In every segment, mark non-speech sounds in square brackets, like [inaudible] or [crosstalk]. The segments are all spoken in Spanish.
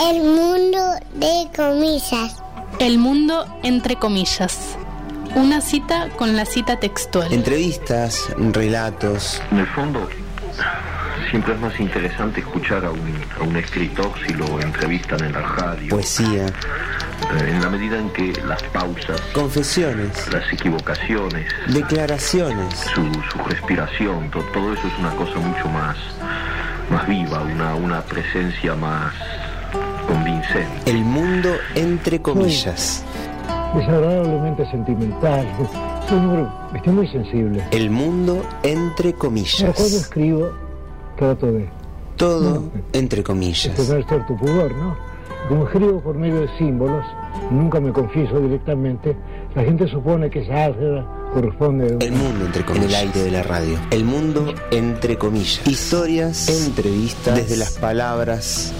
El mundo de comillas. El mundo entre comillas. Una cita con la cita textual. Entrevistas, relatos. En el fondo, siempre es más interesante escuchar a un, a un escritor si lo entrevistan en la radio. Poesía. Eh, en la medida en que las pausas, confesiones, las equivocaciones, declaraciones, su, su respiración, to, todo eso es una cosa mucho más, más viva, una, una presencia más El mundo entre comillas. Desagradablemente sentimental. Soy estoy muy sensible. El mundo entre Pero cuando comillas. escribo, trato de Todo entre comillas. tener cierto pudor, ¿no? Como escribo por medio de símbolos, nunca me confieso directamente, la gente supone que esa álgebra corresponde a El mundo entre comillas. En el aire de la radio. El mundo entre comillas. Historias, entrevistas, desde las palabras,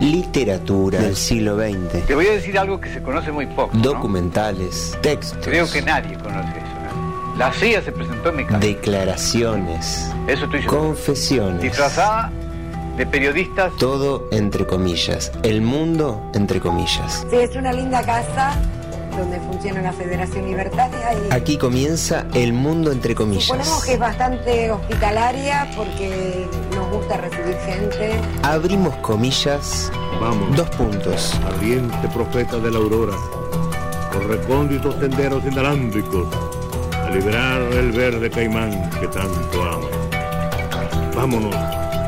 literatura del siglo XX. Te voy a decir algo que se conoce muy poco. ¿no? Documentales, textos, Creo que nadie conoce eso. ¿no? La CIA se presentó en mi casa. declaraciones, Eso estoy seguro. confesiones. Disfrazada de periodistas. Todo entre comillas. El mundo entre comillas. Sí, es una linda casa donde funciona la Federación Libertaria y Aquí comienza el mundo entre suponemos comillas. que es bastante hospitalaria porque nos gusta recibir gente. Abrimos comillas, Vamos, dos puntos. ardiente profeta de la aurora, por recónditos senderos inalámbricos, a liberar el verde caimán que tanto amo. Vámonos,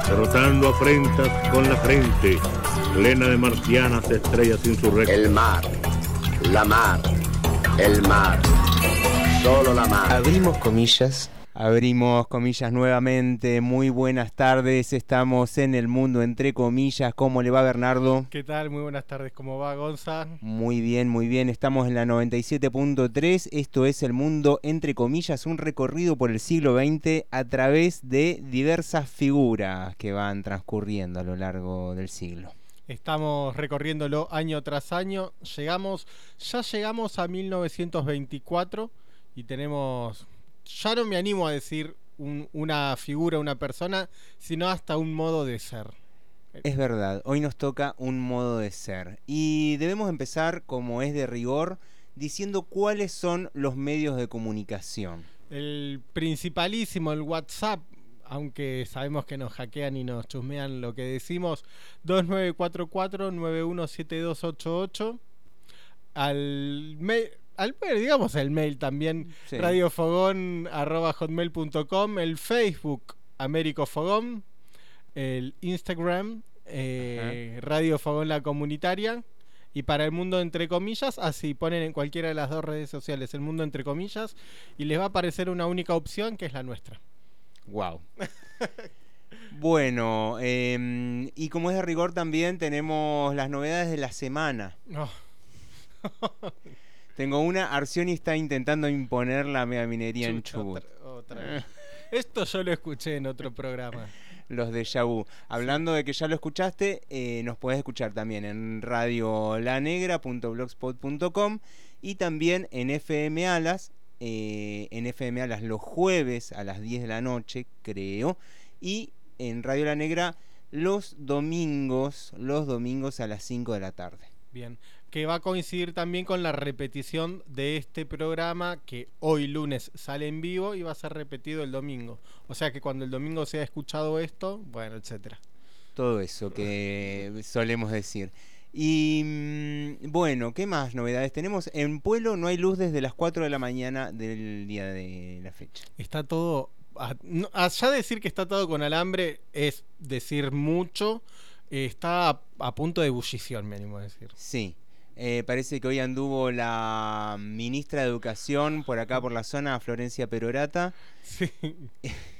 derrotando afrentas con la frente, plena de marcianas estrellas insurrectas. El mar, la mar, el mar, solo la mar. Abrimos comillas. Abrimos comillas nuevamente. Muy buenas tardes. Estamos en el mundo entre comillas. ¿Cómo le va Bernardo? ¿Qué tal? Muy buenas tardes, ¿cómo va Gonza? Muy bien, muy bien. Estamos en la 97.3. Esto es el mundo entre comillas, un recorrido por el siglo XX a través de diversas figuras que van transcurriendo a lo largo del siglo. Estamos recorriéndolo año tras año. Llegamos, ya llegamos a 1924 y tenemos, ya no me animo a decir un- una figura, una persona, sino hasta un modo de ser. Es verdad, hoy nos toca un modo de ser. Y debemos empezar, como es de rigor, diciendo cuáles son los medios de comunicación. El principalísimo, el WhatsApp, aunque sabemos que nos hackean y nos chusmean lo que decimos, 2944-917288. Al mail, al digamos el mail también, Sí. radiofogón.hotmail.com, el Facebook Américo Fogón, el Instagram eh, Radio Fogón La Comunitaria. Y para el mundo entre comillas, así ponen en cualquiera de las dos redes sociales el mundo entre comillas y les va a aparecer una única opción que es la nuestra. Wow. [laughs] bueno, em, y como es de rigor también tenemos las novedades de la semana. Oh, [laughs] Tengo una, Arcioni está intentando imponer la mega minería en Chubut. otra- otra vez. Esto yo lo escuché en otro programa. [laughs] Los de Vu. Hablando de que ya lo escuchaste, eh, nos podés escuchar también en radiolanegra.blogspot.com y también en FM Alas, eh, en FM Alas los jueves a las 10 de la noche, creo, y en Radio La Negra los domingos, los domingos a las 5 de la tarde. Bien, que va a coincidir también con la repetición de este programa que hoy lunes sale en vivo y va a ser repetido el domingo. O sea que cuando el domingo se ha escuchado esto, bueno, etcétera. Todo eso que solemos decir. Y mm, bueno, ¿qué más novedades tenemos? En Pueblo no hay luz desde las 4 de la mañana del día de la fecha. Está todo. Allá decir que está todo con alambre es decir mucho. eh, está a, a punto de ebullición, me animo a decir. Sí. eh, parece que hoy anduvo la ministra de Educación por acá por la zona, Florencia Perorata. [laughs] Sí. [laughs]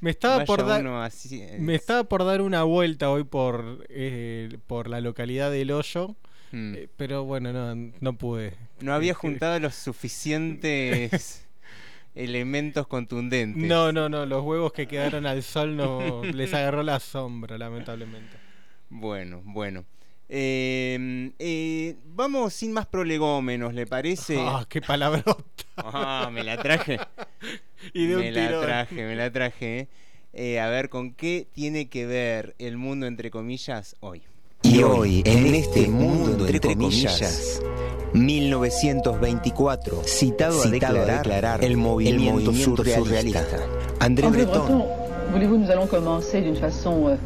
Me estaba por dar. así, Me estaba por dar una vuelta hoy por, eh, por la localidad del Hoyo, hmm. eh, pero bueno, no, no pude. No había [laughs] juntado los suficientes [laughs] elementos contundentes. No, no, no, los huevos que quedaron al sol no [laughs] les agarró la sombra, lamentablemente. Bueno, bueno. Eh, eh, vamos sin más prolegómenos, ¿le parece? Ah, qué palabrota. Ah, me la traje. [laughs] Y de me un la tirón. traje, me la traje. Eh, a ver, ¿con qué tiene que ver el mundo entre comillas hoy? Y hoy, en este mundo entre comillas, 1924, citado, a, declarar, el movimiento, surrealista. André Breton. Voulez-vous nous allons commencer d'une façon euh,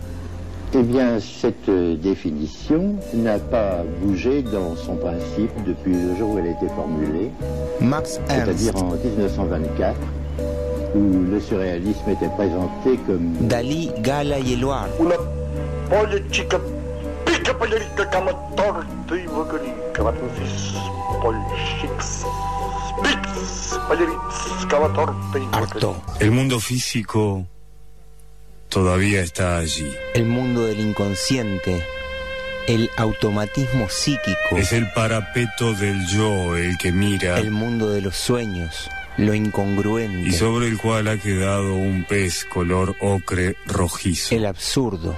Eh bien, cette définition n'a pas bougé dans son principe depuis le jour où elle a été formulée, Max Ernst, c'est-à-dire en 1924, où le surréalisme était présenté comme Dalí, Gala y Eluard. Una polla chica pica pallerita cama torta y bocarica batuncis polchix torta y Harto. El mundo físico todavía está allí. El mundo del inconsciente, el automatismo psíquico, Es el parapeto del yo el que mira el mundo de los sueños, lo incongruente, y sobre el cual ha quedado un pez color ocre rojizo. el absurdo,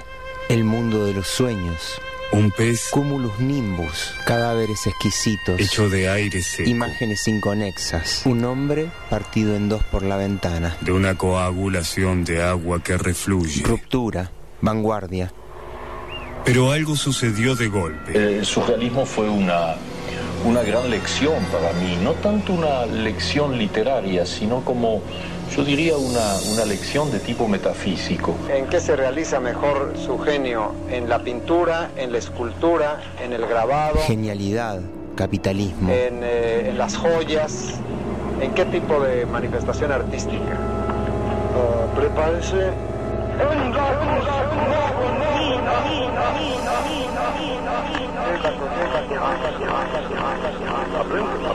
el mundo de los sueños, Un pez cumulus nimbus, cadáveres exquisitos, hecho de aire seco, imágenes inconexas, un hombre partido en dos por la ventana, de una coagulación de agua que refluye. ruptura, vanguardia, Pero algo sucedió de golpe. El surrealismo fue una, una gran lección para mí, no tanto una lección literaria, sino como, yo diría, una, una lección de tipo metafísico. ¿En qué se realiza mejor su genio? ¿En la pintura, en la escultura, en el grabado, genialidad, capitalismo, en, eh, en las joyas? ¿En qué tipo de manifestación artística? Ah, prepárense.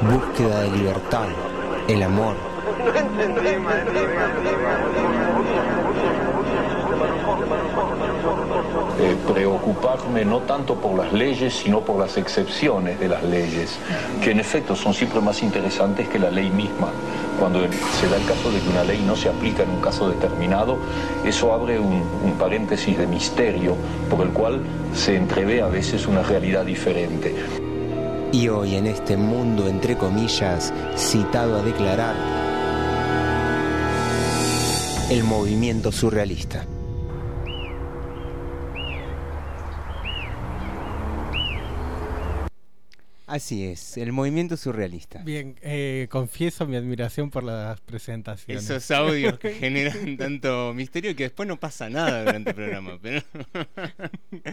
Búsqueda de libertad, el amor, [laughs] Preocuparme no tanto por las leyes, sino por las excepciones de las leyes, que en efecto son siempre más interesantes que la ley misma. Cuando se da el caso de que una ley no se aplica en un caso determinado, eso abre un, un paréntesis de misterio por el cual se entrevé a veces una realidad diferente. y hoy en este mundo entre comillas citado a declarar el movimiento surrealista. Así es, el movimiento surrealista. Bien, eh, confieso mi admiración por las presentaciones. Esos audios que [laughs] generan tanto misterio y que después no pasa nada durante el programa. Pero... [laughs]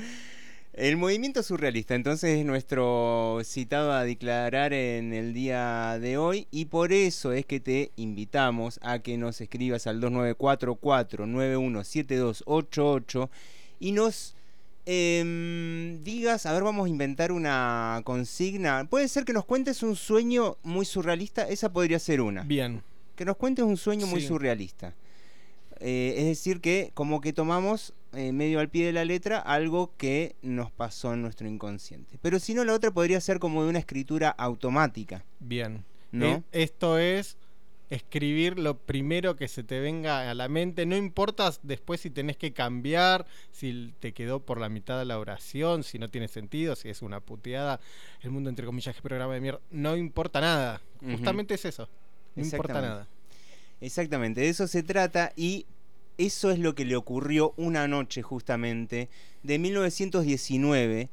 el movimiento surrealista, entonces, es nuestro citado a declarar en el día de hoy y por eso es que te invitamos a que nos escribas al 2944-917288 y nos em, digas, a ver, vamos a inventar una consigna. Puede ser que nos cuentes un sueño muy surrealista, esa podría ser una. Bien. Que nos cuentes un sueño muy surrealista. Eh, es decir, que como que tomamos eh, medio al pie de la letra algo que nos pasó en nuestro inconsciente. Pero si no, la otra podría ser como de una escritura automática. Bien. ¿No? Eh, esto es escribir lo primero que se te venga a la mente. No importa después si tenés que cambiar, si te quedó por la mitad de la oración, si no tiene sentido, si es una puteada. El mundo, entre comillas, que programa de mierda. No importa nada. Justamente es eso. No importa nada. Exactamente, de eso se trata y eso es lo que le ocurrió una noche justamente de 1919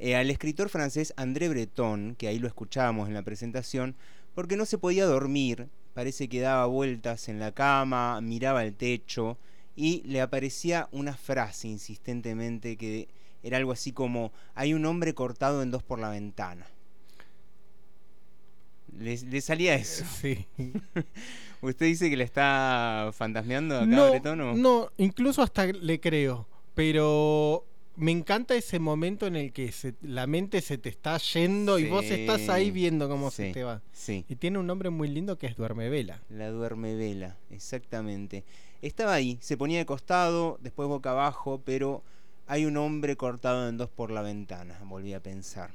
eh, al escritor francés André Breton, que ahí lo escuchábamos en la presentación, porque no se podía dormir, parece que daba vueltas en la cama, miraba el techo y le aparecía una frase insistentemente que era algo así como hay un hombre cortado en dos por la ventana. Le, le salía eso. Sí. [laughs] ¿Usted dice que le está fantasmeando acá No, Bretón o? no, incluso hasta le creo. Pero me encanta ese momento en el que se- la mente se te está yendo y vos estás ahí viendo cómo sí, se te va. sí. Y tiene un nombre muy lindo que es Duerme Vela. La duerme vela, exactamente. Estaba ahí, se ponía de costado, después boca abajo, pero hay un hombre cortado en dos por la ventana, volví a pensar.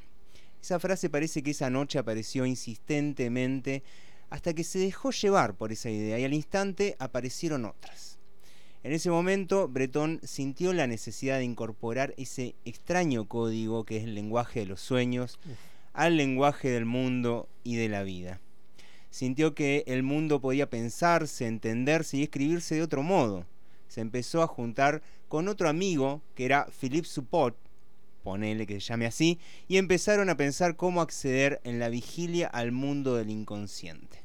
Esa frase parece que esa noche apareció insistentemente hasta que se dejó llevar por esa idea y al instante aparecieron otras. En ese momento, Bretón sintió la necesidad de incorporar ese extraño código que es el lenguaje de los sueños al lenguaje del mundo y de la vida. Sintió que el mundo podía pensarse, entenderse y escribirse de otro modo. Se empezó a juntar con otro amigo que era Philippe Suppot, ponele que se llame así, y empezaron a pensar cómo acceder en la vigilia al mundo del inconsciente.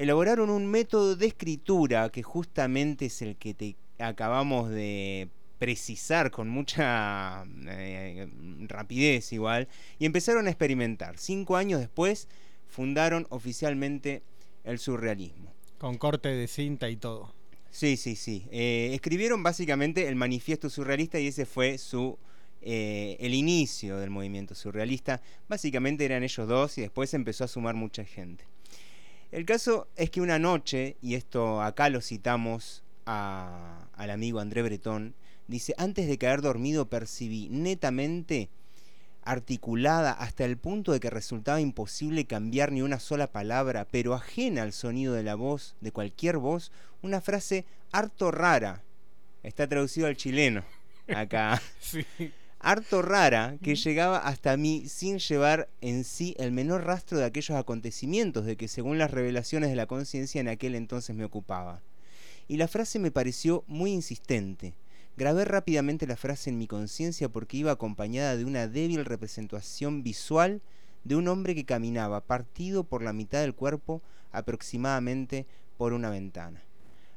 Elaboraron un método de escritura que justamente es el que te acabamos de precisar con mucha eh, rapidez igual, y empezaron a experimentar. Cinco años después fundaron oficialmente el surrealismo. Con corte de cinta y todo. Sí, sí, sí. Eh, escribieron básicamente el manifiesto surrealista y ese fue su eh, el inicio del movimiento surrealista. Básicamente eran ellos dos y después empezó a sumar mucha gente. El caso es que una noche, y esto acá lo citamos al amigo André Bretón, dice, antes de caer dormido percibí netamente articulada hasta el punto de que resultaba imposible cambiar ni una sola palabra, pero ajena al sonido de la voz, de cualquier voz, una frase harto rara. Está traducido al chileno acá. [laughs] Sí. Harto rara que llegaba hasta mí sin llevar en sí el menor rastro de aquellos acontecimientos de que según las revelaciones de la conciencia en aquel entonces me ocupaba. Y la frase me pareció muy insistente. Grabé rápidamente la frase en mi conciencia porque iba acompañada de una débil representación visual de un hombre que caminaba partido por la mitad del cuerpo aproximadamente por una ventana.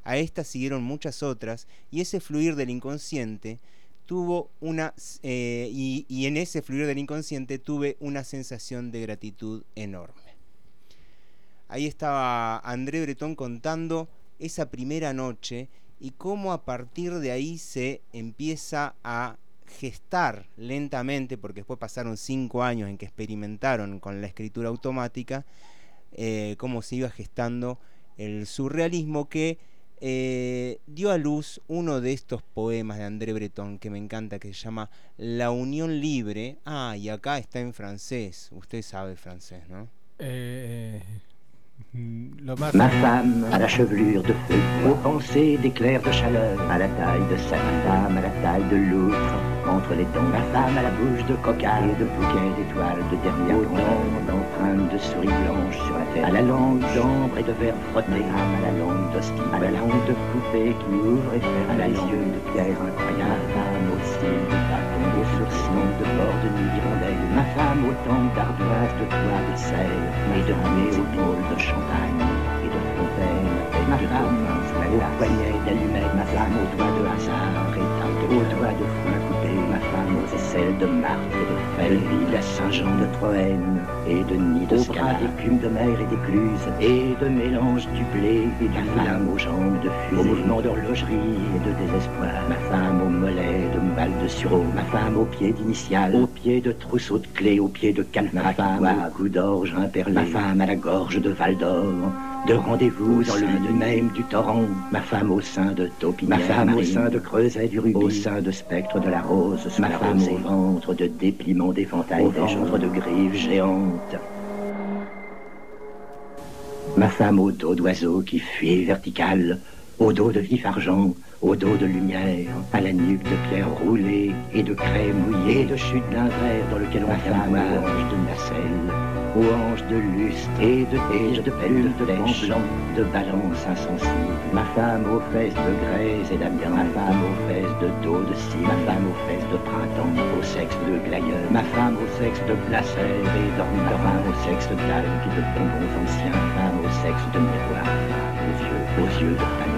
A esta siguieron muchas otras y ese fluir del inconsciente tuvo una eh, y, en ese fluir del inconsciente tuve una sensación de gratitud enorme. Ahí estaba André Bretón contando esa primera noche y cómo a partir de ahí se empieza a gestar lentamente, porque después pasaron cinco años en que experimentaron con la escritura automática, eh, cómo se iba gestando el surrealismo que eh, dio a luz uno de estos poemas de André Breton que me encanta, que se llama La Unión Libre. Ah, y acá está en francés. Usted sabe francés, ¿no? Eh, más Ma femme à la chevelure de feu, aux pensées d'éclairs de chaleur, à la taille de sa femme, à la taille de l'autre, entre les dents. Ma femme à la bouche de et de bouquets d'étoiles de dernière dents d'empreintes de souris blanches sur la tête, à la langue d'ambre et de verre frotté, à la langue d'hostie, à la langue de poupée qui ouvre et ferme les yeux de pierre incroyable, au cils de bord de nuit hirondelle, ma femme au temps d'ardoise de toit de serre, et de nez aux drôles de champagne et de fontaine, ma femme au poignet d'allumette, ma femme aux doigts de hasard, éteinte aux doigts de foin coupé, ma aux aisselles de Marthe et de Felville, à Saint-Jean de Troène, et de nid de bras d'écume de mer et d'écluse, et de mélange du blé et du flamme aux jambes de fusée, au mouvement d'horlogerie et de désespoir, ma femme au mollet de balle de sureau, ma femme aux pieds d'initiales, aux pieds de trousseau de clés, aux pieds de cadenas, ma femme au cou d'orge imperlé, ma femme à la gorge de Val d'Or, de rendez-vous dans le milieu même du torrent, ma femme au sein de Taupinière, ma femme au sein de Creuset du Rubis, au sein de Spectre de la Rose, ma femme au ventre de dépliement d'éventail, des genres de grives géantes. Ma femme au dos d'oiseau qui fuit vertical, au dos de vif argent, au dos de lumière, à la nuque de pierre roulée et de craie mouillée, de chute d'un verre dans lequel on vient boire de nacelle, aux hanches de lustre et de tige de pelle de flèche, de balance insensible. Ma femme aux fesses de graisse et d'amiens, ma femme aux fesses de dos de scie, ma femme aux fesses de printemps, au sexe de glaïeur, ma femme au sexe de placère et dormeur, ma femme au sexe d'algues et de bonbons anciens, ma femme au sexe de miroir, aux yeux, aux yeux de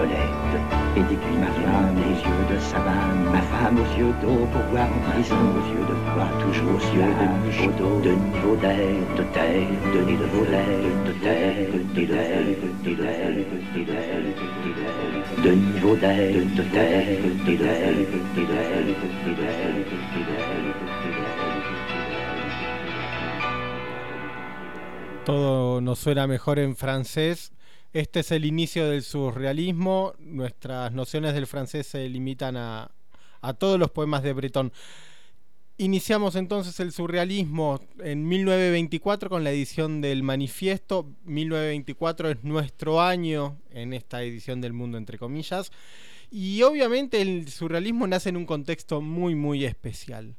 violette et d'aiguilles ma femme, les yeux de savane, ma femme aux yeux d'eau pour voir en prison, aux yeux de bois, toujours aux yeux de niveau d'eau, de niveau d'air, de terre, de niveau d'air, de terre, de d'air, de terre, de niveau d'air, de niveau d'air, de terre, de de terre, de d'air, todo nos suena mejor en francés. Este es el inicio del surrealismo. Nuestras nociones del francés se limitan a, a todos los poemas de Breton. Iniciamos entonces el surrealismo en 1924 con la edición del manifiesto. 1924 es nuestro año en esta edición del mundo, entre comillas. Y obviamente el surrealismo nace en un contexto muy, muy especial.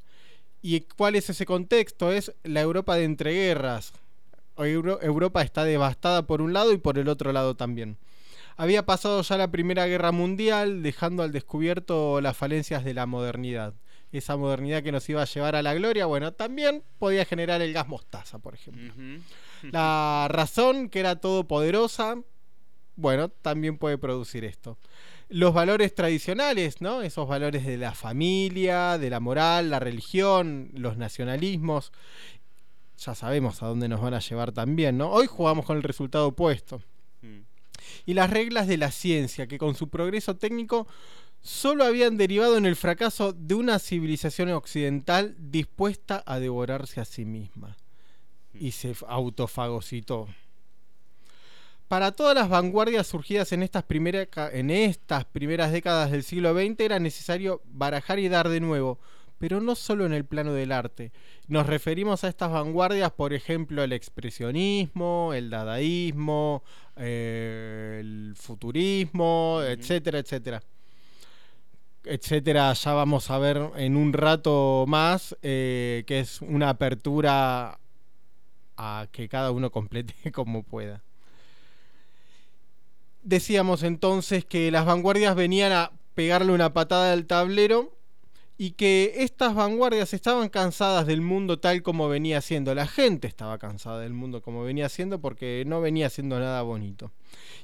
¿Y cuál es ese contexto? Es la Europa de entreguerras. Euro- Europa está devastada por un lado y por el otro lado también. Había pasado ya la Primera Guerra Mundial, dejando al descubierto las falencias de la modernidad. esa modernidad que nos iba a llevar a la gloria, bueno, también podía generar el gas mostaza, por ejemplo. [laughs] La razón, que era todopoderosa, bueno, también puede producir esto. Los valores tradicionales, ¿no? Esos valores de la familia, de la moral, la religión, los nacionalismos. Ya sabemos a dónde nos van a llevar también, ¿no? Hoy jugamos con el resultado opuesto. Y las reglas de la ciencia, que con su progreso técnico solo habían derivado en el fracaso de una civilización occidental dispuesta a devorarse a sí misma. Y se autofagocitó. Para todas las vanguardias surgidas en estas, primera- en estas primeras décadas del siglo XX era necesario barajar y dar de nuevo, pero no solo en el plano del arte. Nos referimos a estas vanguardias, por ejemplo, el expresionismo, el dadaísmo, eh, el futurismo, etcétera, etcétera. Etcétera, ya vamos a ver en un rato más, eh, que es una apertura a que cada uno complete [laughs] como pueda. Decíamos entonces que las vanguardias venían a pegarle una patada al tablero y que estas vanguardias estaban cansadas del mundo tal como venía siendo. La gente estaba cansada del mundo como venía siendo porque no venía siendo nada bonito.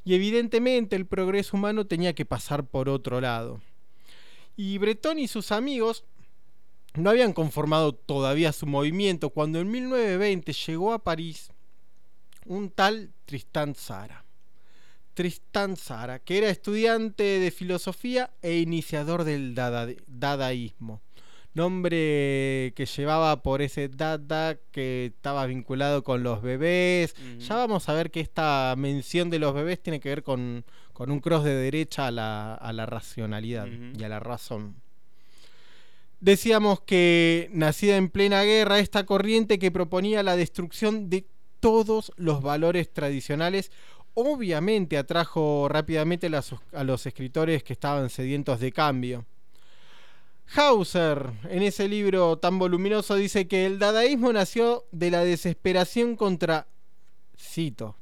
Y evidentemente el progreso humano tenía que pasar por otro lado. Y Bretón y sus amigos no habían conformado todavía su movimiento cuando en 1920 llegó a París un tal Tristán Tzara. Tristán Tzara, que era estudiante de filosofía e iniciador del dada- dadaísmo. Nombre que llevaba por ese dada que estaba vinculado con los bebés. Ya vamos a ver que esta mención de los bebés tiene que ver con, con un cross de derecha a la, a la racionalidad y a la razón. Decíamos que nacida en plena guerra, esta corriente que proponía la destrucción de todos los valores tradicionales, obviamente atrajo rápidamente a los escritores que estaban sedientos de cambio. Hauser, en ese libro tan voluminoso, dice que el dadaísmo nació de la desesperación contra, cito,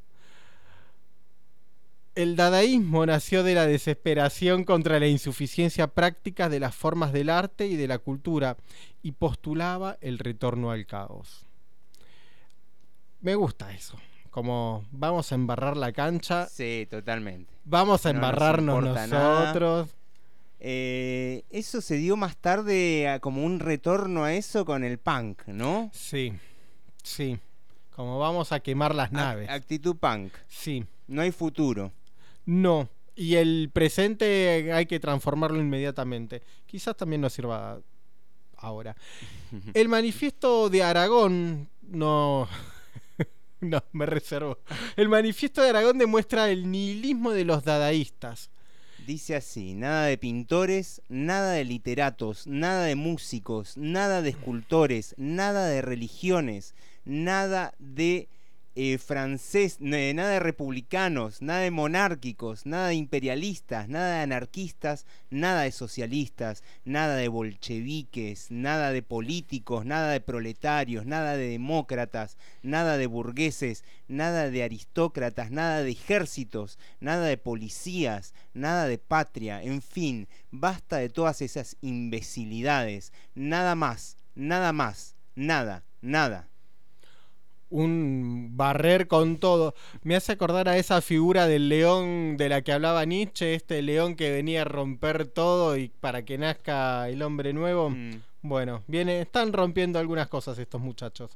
el dadaísmo nació de la desesperación contra la insuficiencia práctica de las formas del arte y de la cultura y postulaba el retorno al caos. Me gusta eso. Como vamos a embarrar la cancha, Sí, totalmente. vamos a No nos embarrarnos nosotros. Eh, eso se dio más tarde a- como un retorno a eso con el punk, ¿no? Sí, sí. Como vamos a quemar las naves. Actitud punk. Sí. No hay futuro. No. Y el presente hay que transformarlo inmediatamente. Quizás también nos sirva ahora. [laughs] El manifiesto de Aragón no. [laughs] no, me reservo. El manifiesto de Aragón demuestra el nihilismo de los dadaístas. Dice así, nada de pintores, nada de literatos, nada de músicos, nada de escultores, nada de religiones, nada de eh, francés, nada de republicanos, nada de monárquicos, nada de imperialistas, nada de anarquistas, nada de socialistas, nada de bolcheviques, nada de políticos, nada de proletarios, nada de demócratas, nada de burgueses, nada de aristócratas, nada de ejércitos, nada de policías, nada de patria, en fin, basta de todas esas imbecilidades, nada más, nada más, nada, nada. Un barrer con todo. Me hace acordar a esa figura del león de la que hablaba Nietzsche, este león que venía a romper todo y para que nazca el hombre nuevo. Bueno, viene, están rompiendo algunas cosas estos muchachos.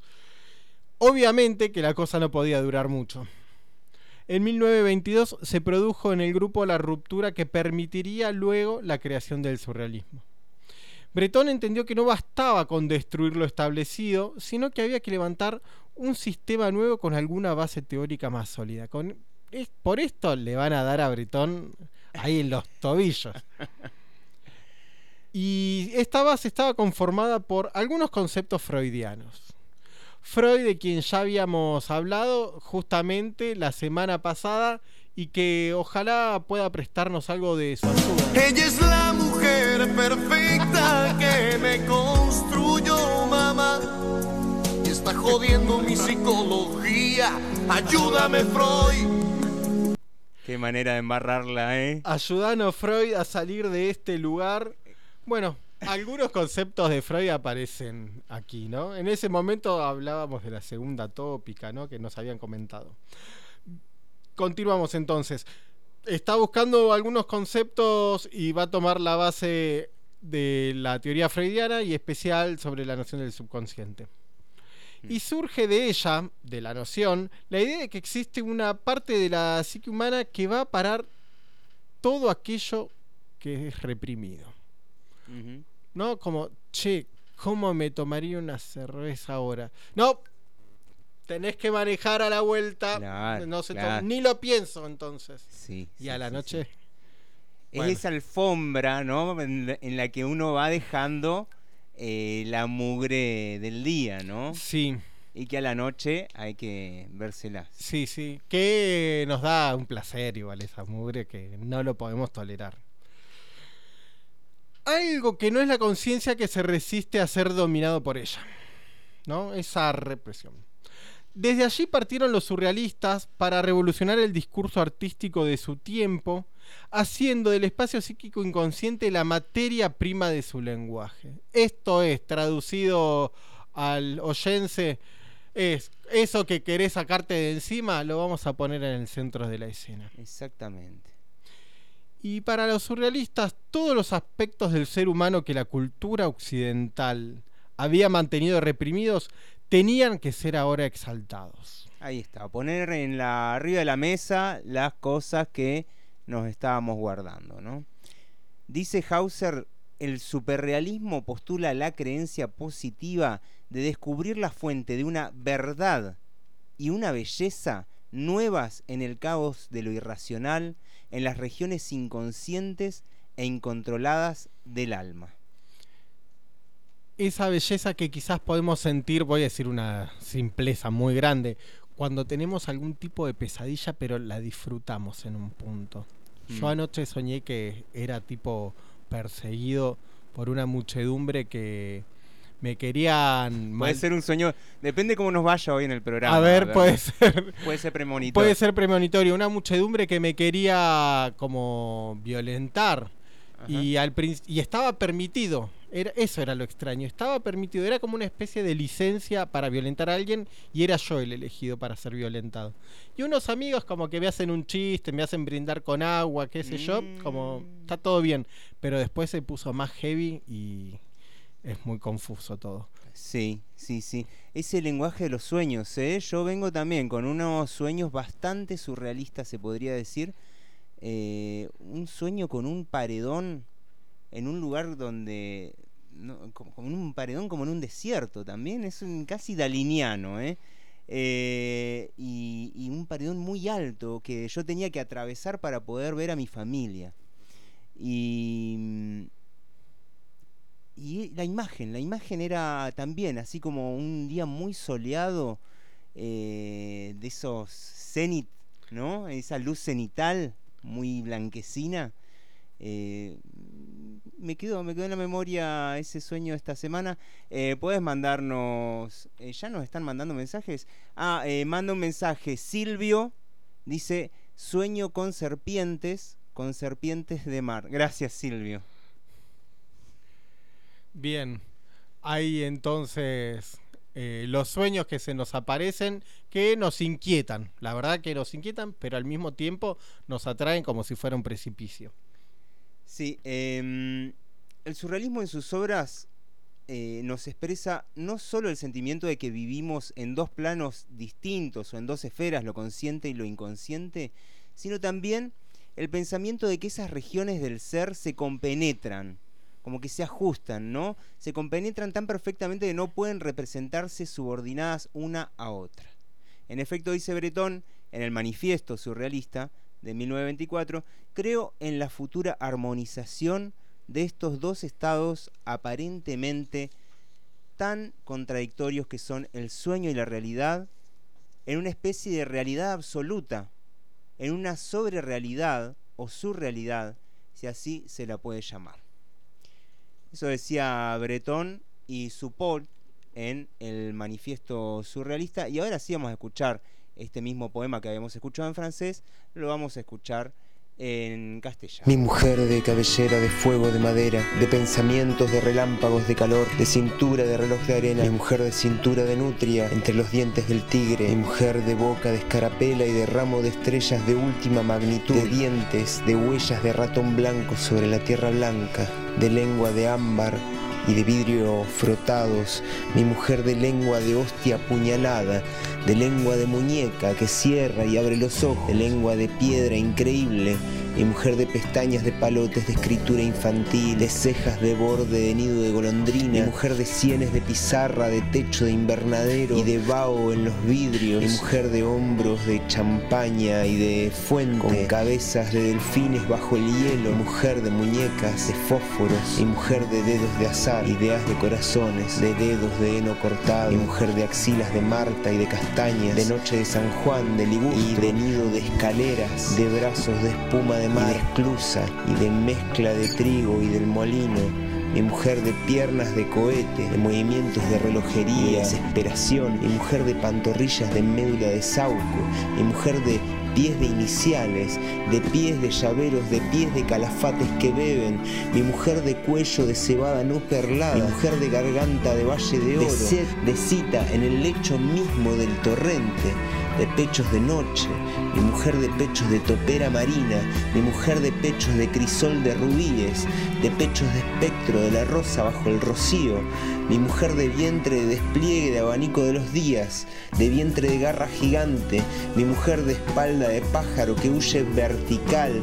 Obviamente que la cosa no podía durar mucho. En 1922 se produjo en el grupo la ruptura que permitiría luego la creación del surrealismo. Bretón entendió que no bastaba con destruir lo establecido, sino que había que levantar un sistema nuevo con alguna base teórica más sólida. Por esto le van a dar a Bretón ahí en los tobillos. Y esta base estaba conformada por algunos conceptos freudianos. Freud, de quien ya habíamos hablado justamente la semana pasada y que ojalá pueda prestarnos algo de su ayuda. Ella es la mujer perfecta que me construyó mamá. Y está jodiendo mi psicología. Ayúdame, Freud. Qué manera de embarrarla, ¿eh? Ayudanos Freud a salir de este lugar. Bueno, Algunos conceptos de Freud aparecen aquí, ¿no? En ese momento hablábamos de la segunda tópica, ¿no? Que nos habían comentado. Continuamos entonces. Está buscando algunos conceptos y va a tomar la base de la teoría freudiana y especial sobre la noción del subconsciente. Y surge de ella, de la noción, la idea de que existe una parte de la psique humana que va a parar todo aquello que es reprimido. ¿No? Como, che, ¿cómo me tomaría una cerveza ahora? No, tenés que manejar a la vuelta. Claro, no se claro. Ni lo pienso entonces. Sí, Y sí, a la sí, noche. Es Bueno. esa alfombra, ¿no? En la, en la que uno va dejando eh, la mugre del día, ¿no? Sí. Y que a la noche hay que vérsela. Sí, sí. Que nos da un placer igual esa mugre que no lo podemos tolerar. Algo que no es la conciencia que se resiste a ser dominado por ella. ¿No? Esa represión. Desde allí partieron los surrealistas para revolucionar el discurso artístico de su tiempo, haciendo del espacio psíquico inconsciente la materia prima de su lenguaje. Esto es, traducido al oyense, es eso que querés sacarte de encima, lo vamos a poner en el centro de la escena. Exactamente. Y para los surrealistas, todos los aspectos del ser humano que la cultura occidental había mantenido reprimidos tenían que ser ahora exaltados. Ahí está, poner en la arriba de la mesa las cosas que nos estábamos guardando, ¿no? Dice Hauser, el superrealismo postula la creencia positiva de descubrir la fuente de una verdad y una belleza nuevas en el caos de lo irracional, en las regiones inconscientes e incontroladas del alma. Esa belleza que quizás podemos sentir, voy a decir una simpleza muy grande, cuando tenemos algún tipo de pesadilla pero la disfrutamos en un punto. Yo Mm. anoche soñé que era tipo perseguido por una muchedumbre que me querían... Puede ser un sueño, depende cómo nos vaya hoy en el programa. A ver, ¿verdad? puede ser. Puede ser premonitorio. Puede ser premonitorio, una muchedumbre que me quería como violentar. Y al y estaba permitido. Era, eso era lo extraño. Estaba permitido. Era como una especie de licencia para violentar a alguien y era yo el elegido para ser violentado. Y unos amigos como que me hacen un chiste, me hacen brindar con agua, qué sé yo, como está todo bien. Pero después se puso más heavy y es muy confuso todo. Sí, sí, sí. Ese lenguaje de los sueños, ¿eh? Yo vengo también con unos sueños bastante surrealistas, se podría decir. Eh, un sueño con un paredón en un lugar donde... no, como, en un paredón como en un desierto también, es un casi daliniano, ¿eh? Eh, y, un paredón muy alto que yo tenía que atravesar para poder ver a mi familia. Y... y la imagen, la imagen era también así como un día muy soleado, eh, de esos cenit, ¿no? Esa luz cenital muy blanquecina. Eh, me quedó, me quedó en la memoria ese sueño esta semana. Eh, Puedes mandarnos, eh, ya nos están mandando mensajes. Ah, manda un mensaje Silvio, dice sueño con serpientes, con serpientes de mar. Gracias Silvio. Bien, hay entonces los sueños que se nos aparecen que nos inquietan, la verdad que nos inquietan, pero al mismo tiempo nos atraen como si fuera un precipicio. Sí, em, el surrealismo en sus obras eh, nos expresa no solo el sentimiento de que vivimos en dos planos distintos o en dos esferas, lo consciente y lo inconsciente, sino también el pensamiento de que esas regiones del ser se compenetran, como que se ajustan, ¿no? Se compenetran tan perfectamente que no pueden representarse subordinadas una a otra. En efecto, dice Breton en el manifiesto surrealista de 1924, creo en la futura armonización de estos dos estados aparentemente tan contradictorios que son el sueño y la realidad, en una especie de realidad absoluta, en una sobrerealidad o surrealidad, si así se la puede llamar. Eso decía Breton y Supol en el manifiesto surrealista. Y ahora sí vamos a escuchar este mismo poema que habíamos escuchado en francés, lo vamos a escuchar en castellano. Mi mujer de cabellera de fuego de madera, de pensamientos de relámpagos de calor, de cintura de reloj de arena, mi mujer de cintura de nutria entre los dientes del tigre, mi mujer de boca de escarapela y de ramo de estrellas de última magnitud, de dientes, de huellas de ratón blanco sobre la tierra blanca, de lengua de ámbar y de vidrio frotados, mi mujer de lengua de hostia apuñalada, de lengua de muñeca que cierra y abre los ojos, de lengua de piedra increíble, mi mujer de pestañas de palotes de escritura infantil, de cejas de borde de nido de golondrina, mi mujer de sienes de pizarra, de techo de invernadero y de vaho en los vidrios, mi mujer de hombros de champaña y de fuente, con cabezas de delfines bajo el hielo, mujer de muñecas, de fósforos, mi mujer de dedos de azar, ideas de corazones, de dedos de heno cortado, mi mujer de axilas de Marta y de castañas, de noche de San Juan, de Ligustro, y de nido de escaleras, de brazos de espuma de mar, y de esclusa y de mezcla de trigo y del molino, mi mujer de piernas de cohete, de movimientos de relojería, de desesperación, mi mujer de pantorrillas de médula de sauco, mi mujer de pies de iniciales, de pies de llaveros, de pies de calafates que beben, mi mujer de cuello de cebada no perlada, mi mujer de garganta de valle de oro, de sed. de cita en el lecho mismo del torrente, de pechos de noche, mi mujer de pechos de topera marina, mi mujer de pechos de crisol de rubíes, de pechos de espectro de la rosa bajo el rocío, mi mujer de vientre de despliegue de abanico de los días, de vientre de garra gigante, mi mujer de espalda de pájaro que huye vertical,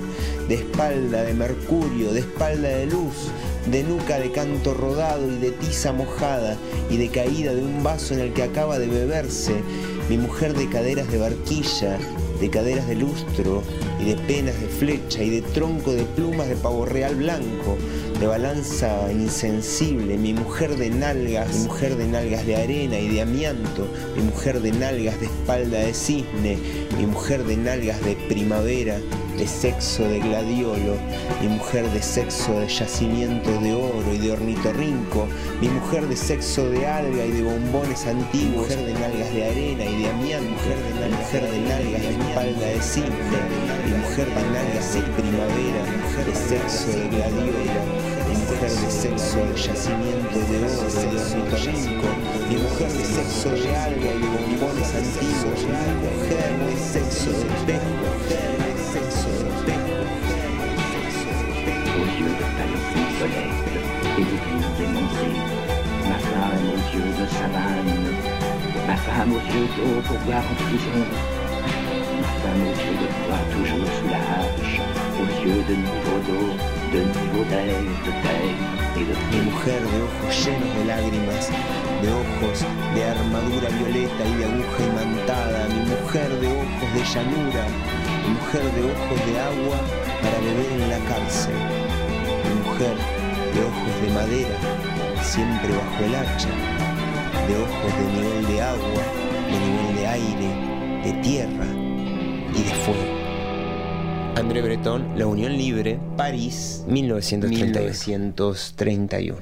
de espalda de mercurio, de espalda de luz, de nuca de canto rodado y de tiza mojada y de caída de un vaso en el que acaba de beberse, mi mujer de caderas de barquilla, de caderas de lustro y de penas de flecha y de tronco de plumas de pavo real blanco, de balanza insensible, mi mujer de nalgas, mi mujer de nalgas de arena y de amianto, mi mujer de nalgas de espalda de cisne, mi mujer de nalgas de primavera, de sexo de gladiolo, mi mujer de sexo de yacimiento de oro y de ornitorrinco, mi mujer de sexo de alga y de bombones antiguos, mujer de nalgas de arena y de amianto, mujer de nalgas, mujer de, nalgas de espalda de cisne, mi mujer de nalgas de primavera, mujer de sexo de gladiolo, mi mujer de sexo yacimiento de oro de ornitorrinco, mi mujer de sexo de alga y bombones antiguos, mujer de sexo de espejo, mujer de sexo de espejo. de ma femme aux yeux de savane, ma femme aux yeux d'eau pour voir en prison, ma femme aux yeux de bois toujours sous la aux yeux de niveau d'eau, Mi mujer de ojos llenos de lágrimas, de ojos de armadura violeta y de aguja imantada, mi mujer de ojos de llanura, mi mujer de ojos de agua para beber en la cárcel, mi mujer de ojos de madera, siempre bajo el hacha, de ojos de nivel de agua, de nivel de aire, de tierra y de fuego. André Breton, La Unión Libre, París, 1931.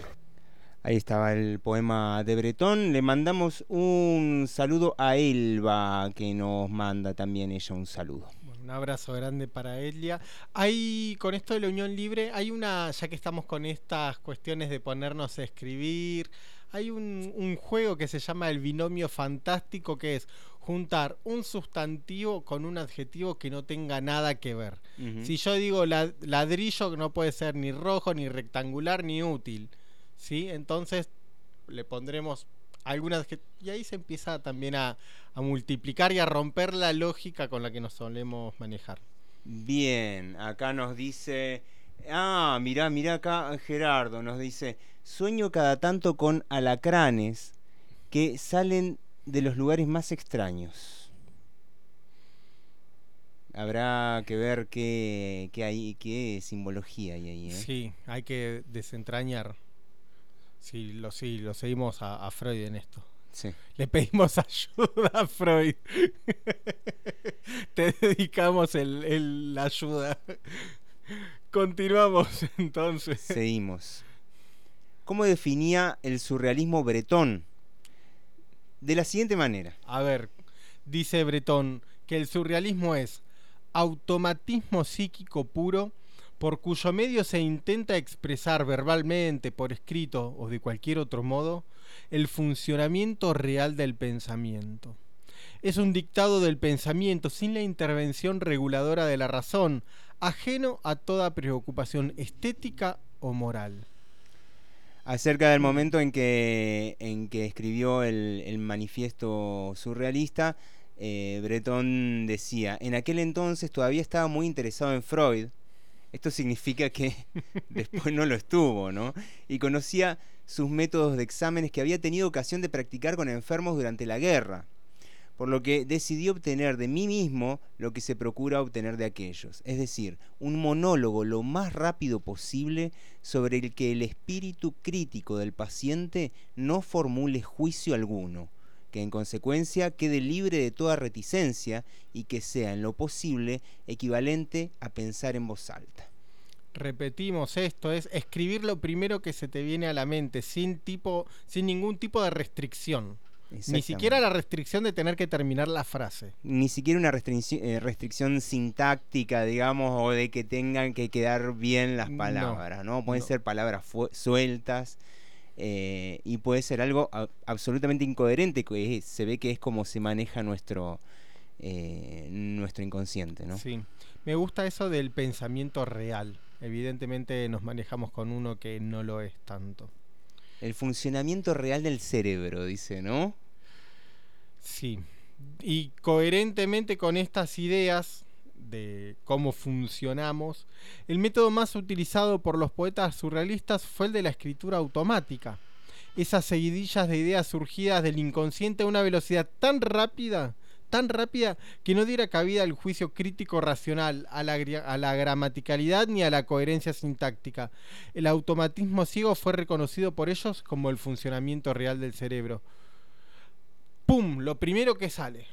Ahí estaba el poema de Bretón. Le mandamos un saludo a Elba, que nos manda también ella un saludo. Un abrazo grande para Elia. Hay, con esto de la Unión Libre, hay una, ya que estamos con estas cuestiones de ponernos a escribir, hay un, un juego que se llama el binomio fantástico, que es juntar un sustantivo con un adjetivo que no tenga nada que ver. Si yo digo la- ladrillo, no puede ser ni rojo, ni rectangular, ni útil. ¿Sí? Entonces le pondremos adjetivo. Y ahí se empieza también a, a multiplicar y a romper la lógica con la que nos solemos manejar. Bien, acá nos dice. Ah, mirá, mirá acá Gerardo nos dice: Sueño cada tanto con alacranes que salen de los lugares más extraños. Habrá que ver qué, qué, hay, qué simbología hay ahí. ¿eh? Sí, hay que desentrañar. Sí, lo, sí, lo seguimos a, a Freud en esto. Sí. Le pedimos [laughs] ayuda a Freud. Te dedicamos el, el- la ayuda. Continuamos [laughs] entonces. Seguimos. ¿Cómo definía el surrealismo bretón? De la siguiente manera. A ver, dice Bretón que el surrealismo es automatismo psíquico puro por cuyo medio se intenta expresar verbalmente, por escrito o de cualquier otro modo, el funcionamiento real del pensamiento. Es un dictado del pensamiento sin la intervención reguladora de la razón, ajeno a toda preocupación estética o moral. Acerca del momento en que, en que escribió el, el manifiesto surrealista, eh, Breton decía, en aquel entonces todavía estaba muy interesado en Freud, esto significa que [laughs] después no lo estuvo, ¿no? Y conocía sus métodos de exámenes que había tenido ocasión de practicar con enfermos durante la guerra, por lo que decidió obtener de mí mismo lo que se procura obtener de aquellos, es decir, un monólogo lo más rápido posible sobre el que el espíritu crítico del paciente no formule juicio alguno, que en consecuencia quede libre de toda reticencia y que sea en lo posible equivalente a pensar en voz alta. Repetimos esto, es escribir lo primero que se te viene a la mente, sin tipo, sin ningún tipo de restricción. Ni siquiera la restricción de tener que terminar la frase. Ni siquiera una restricción, eh, restricción sintáctica, digamos, o de que tengan que quedar bien las palabras, ¿no? Pueden ser palabras sueltas, eh, y puede ser algo absolutamente incoherente, que se ve que es como se maneja nuestro, eh, nuestro inconsciente. ¿no? Sí, me gusta eso del pensamiento real. Evidentemente nos manejamos con uno que no lo es tanto. El funcionamiento real del cerebro, dice, ¿no? Sí. Y coherentemente con estas ideas, de cómo funcionamos, el método más utilizado por los poetas surrealistas fue el de la escritura automática. Esas seguidillas de ideas surgidas del inconsciente a una velocidad tan rápida, tan rápida, que no diera cabida al juicio crítico racional, a la, a la gramaticalidad ni a la coherencia sintáctica. El automatismo ciego fue reconocido por ellos como el funcionamiento real del cerebro. ¡Pum! Lo primero que sale.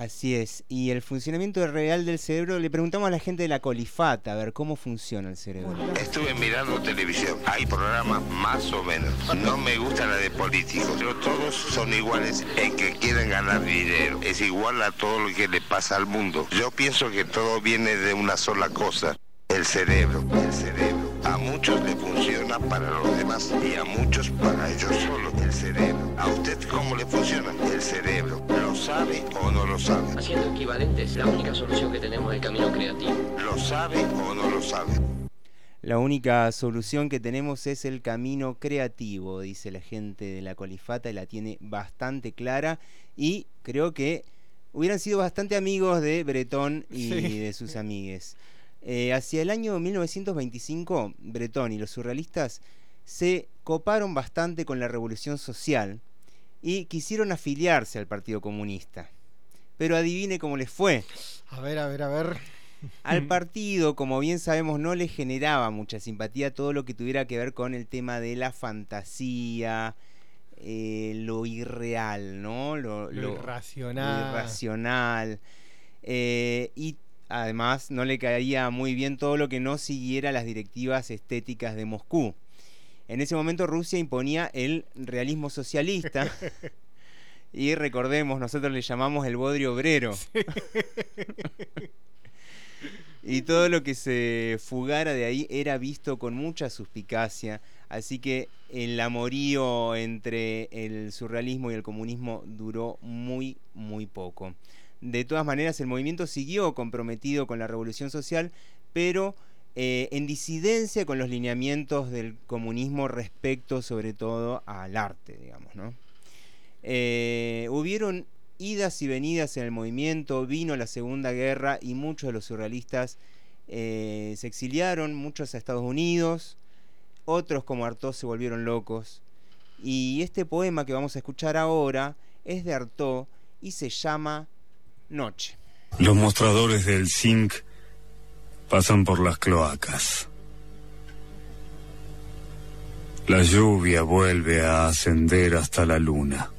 Así es. Y el funcionamiento real del cerebro, le preguntamos a la gente de la colifata, a ver cómo funciona el cerebro. Estuve mirando televisión. Hay programas más o menos. No me gusta la de políticos, pero todos son iguales en que quieren ganar dinero. Es igual a todo lo que le pasa al mundo. Yo pienso que todo viene de una sola cosa. El cerebro. El cerebro. A muchos le funciona para los demás y a muchos para ellos solo. El cerebro. ¿A usted cómo le funciona? El cerebro. ¿Lo sabe o no lo sabe? Haciendo equivalentes, la única solución que tenemos es el camino creativo. ¿Lo sabe o no lo sabe? La única solución que tenemos es el camino creativo, dice la gente de la colifata y la tiene bastante clara y creo que hubieran sido bastante amigos de Bretón y Sí. de sus amigues. Eh, hacia el año 1925, Bretón y los surrealistas se coparon bastante con la revolución social y quisieron afiliarse al Partido Comunista. Pero adivine cómo les fue. A ver, a ver, a ver. Al [laughs] partido, como bien sabemos, no le generaba mucha simpatía todo lo que tuviera que ver con el tema de la fantasía, eh, lo irreal, ¿no? Lo, Lo irracional. lo irracional. Eh, y además no le caía muy bien todo lo que no siguiera las directivas estéticas de Moscú. En ese momento Rusia imponía el realismo socialista. [laughs] Y recordemos, nosotros le llamamos el bodrio obrero. y todo lo que se fugara de ahí era visto con mucha suspicacia. Así que el amorío entre el surrealismo y el comunismo duró muy, muy poco. De todas maneras, el movimiento siguió comprometido con la revolución social, pero eh, en disidencia con los lineamientos del comunismo respecto sobre todo al arte, digamos. Eh, hubieron idas y venidas en el movimiento, vino la Segunda Guerra y muchos de los surrealistas eh, se exiliaron, muchos a Estados Unidos, otros como Artaud se volvieron locos. Y este poema que vamos a escuchar ahora es de Artaud y se llama Noche. Los mostradores del zinc pasan por las cloacas. La lluvia vuelve a ascender hasta la luna.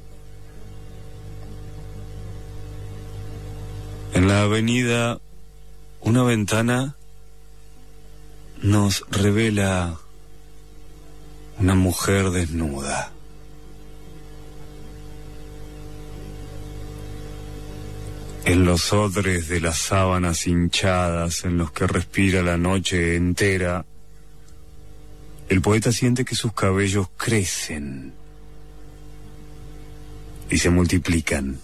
En la avenida, una ventana nos revela una mujer desnuda. En los odres de las sábanas hinchadas en los que respira la noche entera, el poeta siente que sus cabellos crecen y se multiplican.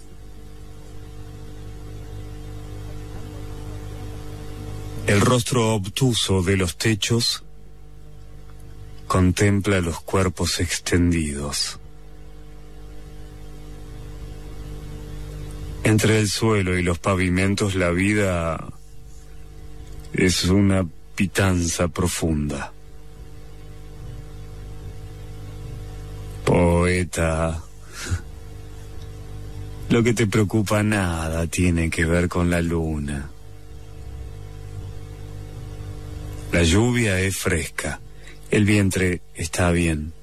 El rostro obtuso de los techos contempla los cuerpos extendidos. Entre el suelo y los pavimentos la vida es una pitanza profunda. Poeta, lo que te preocupa nada tiene que ver con la luna. La lluvia es fresca, el vientre está bien.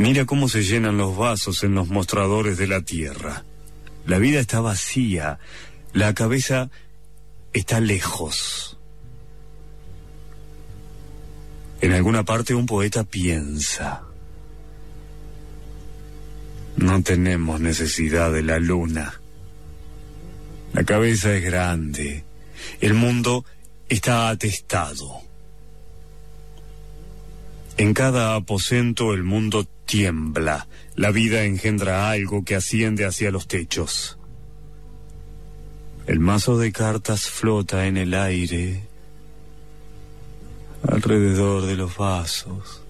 Mira cómo se llenan los vasos en los mostradores de la tierra. La vida está vacía, la cabeza está lejos. En alguna parte un poeta piensa. No tenemos necesidad de la luna. La cabeza es grande. El mundo está atestado. En cada aposento el mundo tiembla. La vida engendra algo que asciende hacia los techos. El mazo de cartas flota en el aire alrededor de los vasos.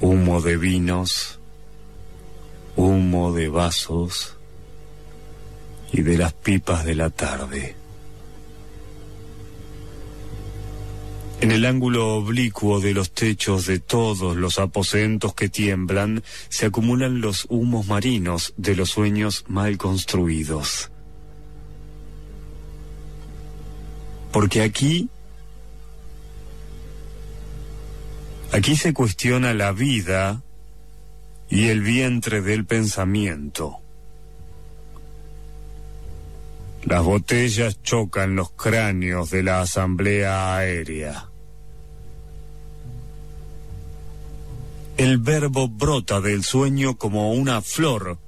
Humo de vinos, humo de vasos y de las pipas de la tarde. En el ángulo oblicuo de los techos de todos los aposentos que tiemblan se acumulan los humos marinos de los sueños mal construidos. Porque aquí, aquí se cuestiona la vida y el vientre del pensamiento. Las botellas chocan los cráneos de la asamblea aérea. El verbo brota del sueño como una flor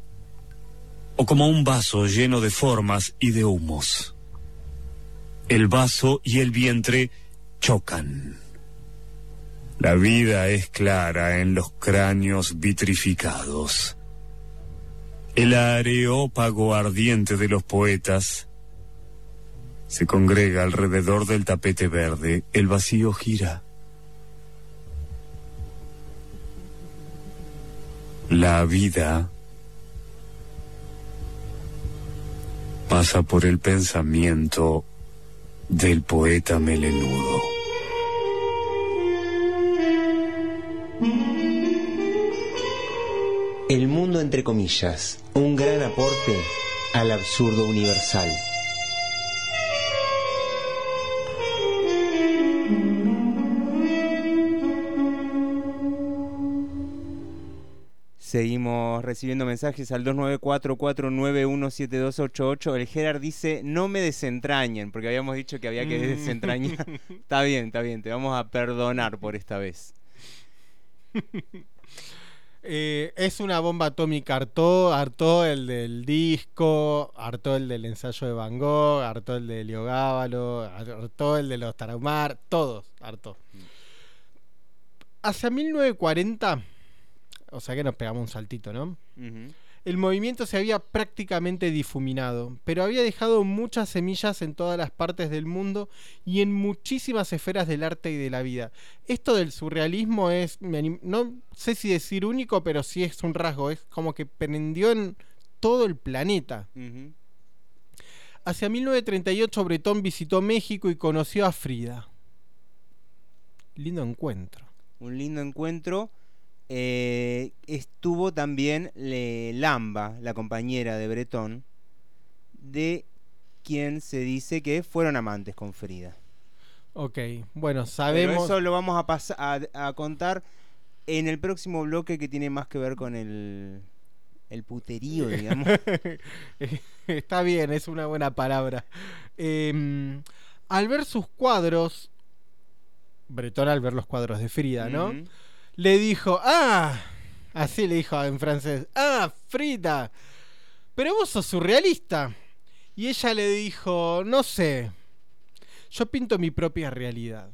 o como un vaso lleno de formas y de humos. El vaso y el vientre chocan. La vida es clara en los cráneos vitrificados. El areópago ardiente de los poetas se congrega alrededor del tapete verde. El vacío gira. La vida pasa por el pensamiento del poeta melenudo. El mundo entre comillas, un gran aporte al absurdo universal. Seguimos recibiendo mensajes al 2944917288. El Gerard dice, no me desentrañen, porque habíamos dicho que había que Mm. desentrañar. [laughs] está bien, está bien, te vamos a perdonar por esta vez. [laughs] Eh, es una bomba atómica hartó, hartó el del disco, hartó el del ensayo de Van Gogh, hartó el de Heliogábalo, hartó el de los Tarahumar, todos, hartó. Hacia 1940, o sea que nos pegamos un saltito, ¿no? El movimiento se había prácticamente difuminado, pero había dejado muchas semillas en todas las partes del mundo y en muchísimas esferas del arte y de la vida. Esto del surrealismo es, no sé si decir único, pero sí es un rasgo, es como que prendió en todo el planeta. Hacia 1938 Bretón visitó México y conoció a Frida. Lindo encuentro. Un lindo encuentro. Eh, estuvo también le- Lamba, la compañera de Bretón, de quien se dice que fueron amantes con Frida. Ok, bueno, Pero sabemos... eso lo vamos a, a, a contar en el próximo bloque que tiene más que ver con el, el puterío, digamos. [laughs] Está bien, es una buena palabra. Eh, al ver sus cuadros, Bretón al ver los cuadros de Frida, ¿no? Le dijo, ah, Así le dijo en francés. Ah, Frida. Pero vos sos surrealista. Y ella le dijo, no sé. Yo pinto mi propia realidad.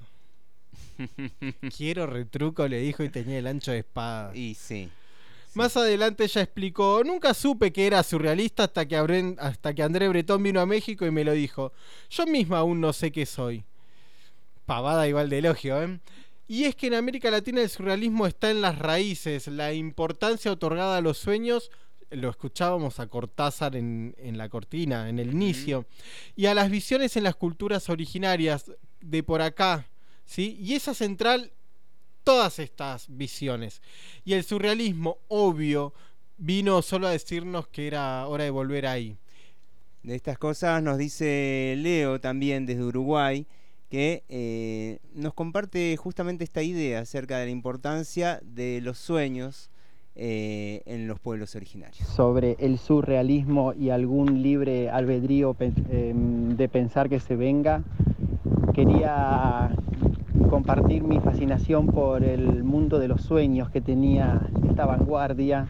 [laughs] Quiero retruco, le dijo y tenía el ancho de espada. Y sí. Más adelante ella explicó, nunca supe que era surrealista hasta que, Abren- hasta que André Bretón vino a México y me lo dijo. Yo misma aún no sé qué soy. Pavada igual de elogio, ¿eh? Y es que en América Latina el surrealismo está en las raíces, la importancia otorgada a los sueños, lo escuchábamos a Cortázar en, en la cortina, en el inicio, y a las visiones en las culturas originarias de por acá, ¿sí? Y esa central todas estas visiones. Y el surrealismo, obvio, vino solo a decirnos que era hora de volver ahí. De estas cosas nos dice Leo también desde Uruguay, que eh, nos comparte justamente esta idea acerca de la importancia de los sueños eh, en los pueblos originarios. sobre el surrealismo y algún libre albedrío em, de pensar que se venga, quería compartir mi fascinación por el mundo de los sueños que tenía esta vanguardia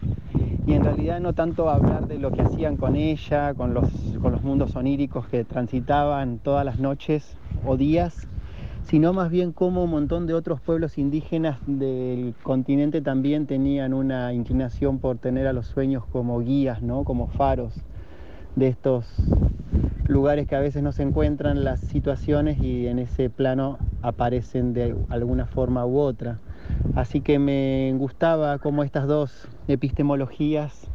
y en realidad no tanto hablar de lo que hacían con ella, con los, con los mundos oníricos que transitaban todas las noches o días, sino más bien cómo un montón de otros pueblos indígenas del continente también tenían una inclinación por tener a los sueños como guías, ¿no? como faros de estos lugares que a veces no se encuentran las situaciones y en ese plano aparecen de alguna forma u otra. Así que me gustaba cómo estas dos epistemologías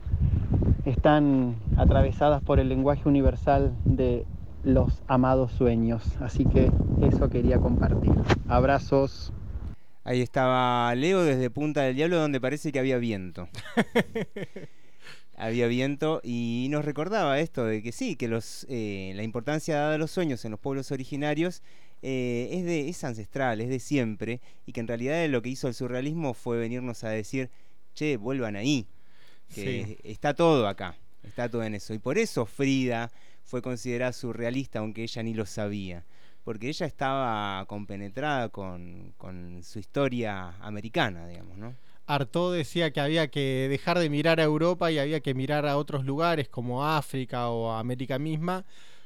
están atravesadas por el lenguaje universal de los amados sueños. Así que eso quería compartir. Abrazos. Ahí estaba Leo desde Punta del Diablo, donde parece que había viento. [laughs] había viento y nos recordaba esto de que sí, que los, eh, la importancia dada a los sueños en los pueblos originarios eh, es, de, es ancestral, es de siempre, y que en realidad lo que hizo el surrealismo fue venirnos a decir, che, vuelvan ahí, que Sí. está todo acá, está todo en eso. Y por eso Frida fue considerada surrealista, aunque ella ni lo sabía, porque ella estaba compenetrada con, con su historia americana, digamos, ¿no? Artaud decía que había que dejar de mirar a Europa y había que mirar a otros lugares como África o América misma,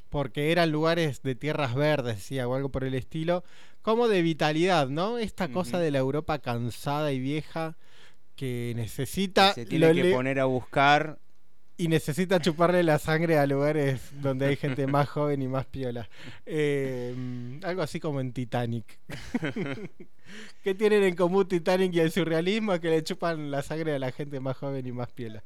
porque eran lugares de tierras verdes, decía, o algo por el estilo, como de vitalidad, ¿no? Esta cosa de la Europa cansada y vieja que necesita... Se tiene que poner a buscar y necesita chuparle la sangre a lugares donde hay gente más [laughs] joven y más piola. Eh, algo así como en Titanic. [laughs] ¿Qué tienen en común Titanic y el surrealismo? Que le chupan la sangre a la gente más joven y más piola.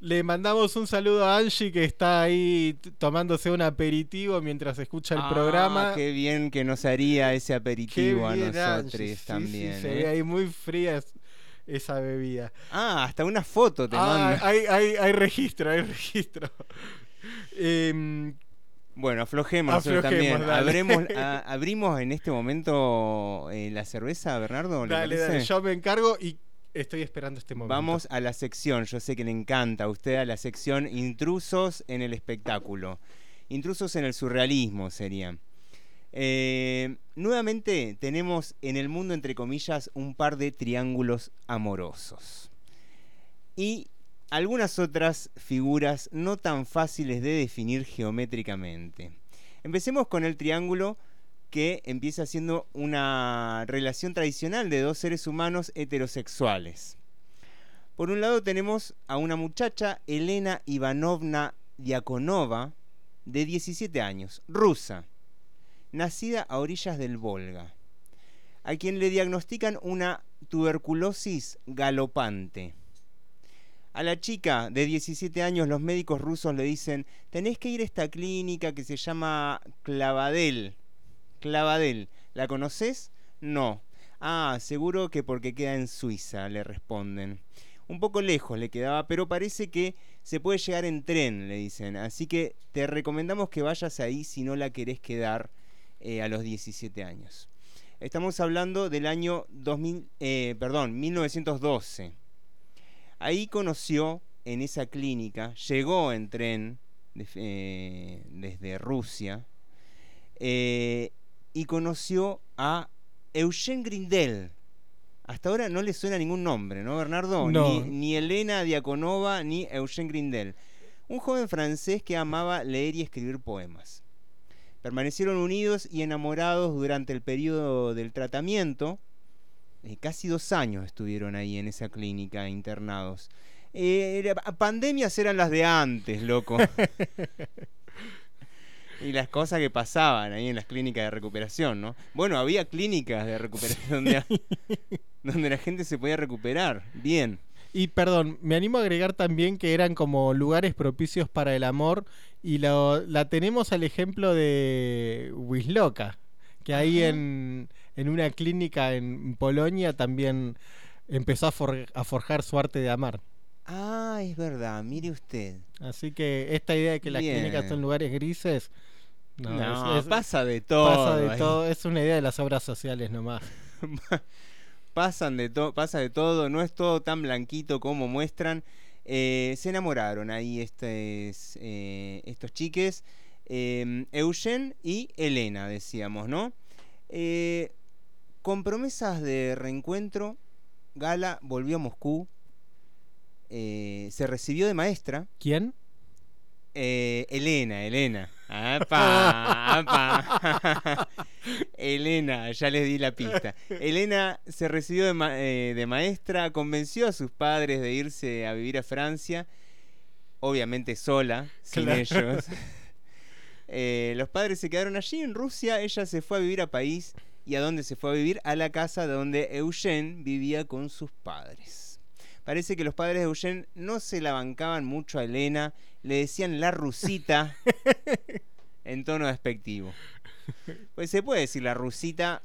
Le mandamos un saludo a Angie que está ahí tomándose un aperitivo mientras escucha el Ah, programa. Qué bien que nos haría ese aperitivo a nosotros Angie. Sí, sí, también. se ¿eh? ve ahí muy fría esa bebida. Ah, hasta una foto te Ah, manda. hay, hay, hay registro, hay registro. [laughs] Em, Bueno, aflojemos, también. dale. Abremos, [laughs] a- abrimos en este momento eh, la cerveza, Bernardo. ¿le dale, parece? dale, yo me encargo y estoy esperando este momento. Vamos a la sección, yo sé que le encanta a usted, a la sección Intrusos en el espectáculo. Intrusos en el surrealismo serían. Eh, nuevamente tenemos en el mundo, entre comillas, un par de triángulos amorosos. Y algunas otras figuras no tan fáciles de definir geométricamente. Empecemos con el triángulo que empieza siendo una relación tradicional de dos seres humanos heterosexuales. Por un lado tenemos a una muchacha, Elena Ivanovna Diakonova, de 17 años, rusa, nacida a orillas del Volga, a quien le diagnostican una tuberculosis galopante. A la chica de 17 años los médicos rusos le dicen, tenés que ir a esta clínica que se llama Clavadel. Clavadel, ¿la conoces? No. Ah, seguro que porque queda en Suiza, le responden. Un poco lejos le quedaba, pero parece que se puede llegar en tren, le dicen. Así que te recomendamos que vayas ahí si no la querés quedar eh, a los 17 años. Estamos hablando del año 2000, eh, perdón, 1912. Ahí conoció en esa clínica, llegó en tren de- eh, desde Rusia y conoció a Eugene Grindel. Hasta ahora no le suena ningún nombre, ¿no, Bernardo? No. Ni, ni Elena Diakonova ni Eugène Grindel. Un joven francés que amaba leer y escribir poemas. Permanecieron unidos y enamorados durante el periodo del tratamiento. Eh, casi dos años estuvieron ahí en esa clínica internados. Eh, pandemias eran las de antes, loco. [laughs] y las cosas que pasaban ahí en las clínicas de recuperación, ¿no? Bueno, había clínicas de recuperación donde, [laughs] donde la gente se podía recuperar. Bien. Y perdón, me animo a agregar también que eran como lugares propicios para el amor y lo- la tenemos al ejemplo de Wisloka, que ahí en, en una clínica en Polonia también empezó a, for- a forjar su arte de amar. Ah, es verdad, mire usted. Así que esta idea de que las Bien. clínicas son lugares grises... No, pasa de todo Pasa de ahí. todo, es una idea de las obras sociales nomás. [laughs] Pasan de pasa de todo, no es todo tan blanquito como muestran. Eh, se enamoraron ahí estes, eh, estos chiques, eh, Eugen y Elena, decíamos, ¿no? Eh, con promesas de reencuentro, Gala volvió a Moscú, se recibió de maestra. ¿Quién? Eh, Elena, Elena. ¡Apa! ¡Apa! [laughs] Elena, ya les di la pista. Elena se recibió de, ma- eh, de maestra, convenció a sus padres de irse a vivir a Francia, obviamente sola, sin Claro. ellos. [laughs] Eh, los padres se quedaron allí en Rusia, ella se fue a vivir a París. ¿Y a dónde se fue a vivir? A la casa donde Eugène vivía con sus padres. Parece que los padres de Eugène no se la bancaban mucho a Elena, le decían la rusita en tono despectivo. Pues se puede decir la rusita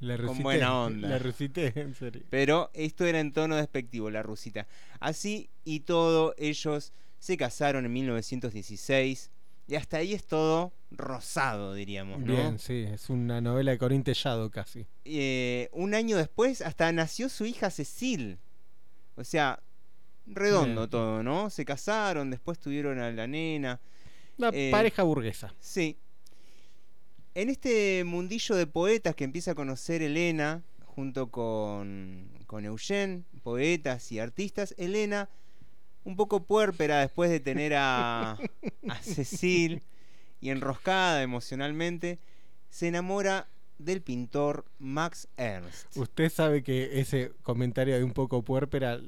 La con buena onda. La rusité, en serio. Pero esto era en tono despectivo, la rusita. Así y todo, ellos se casaron en 1916 y hasta ahí es todo rosado, diríamos, ¿no? Bien, sí, es una novela de Corín Tellado casi. Eh, un año después hasta nació su hija Cecil. O sea, redondo Bien. todo, ¿no? Se casaron, después tuvieron a la nena. Una Eh, pareja burguesa. Sí. En este mundillo de poetas que empieza a conocer Elena, junto con, con Eugène, poetas y artistas, Elena, un poco puérpera después de tener a, [laughs] a Cecil y enroscada emocionalmente, se enamora del pintor Max Ernst. Usted sabe que ese comentario de un poco puérpera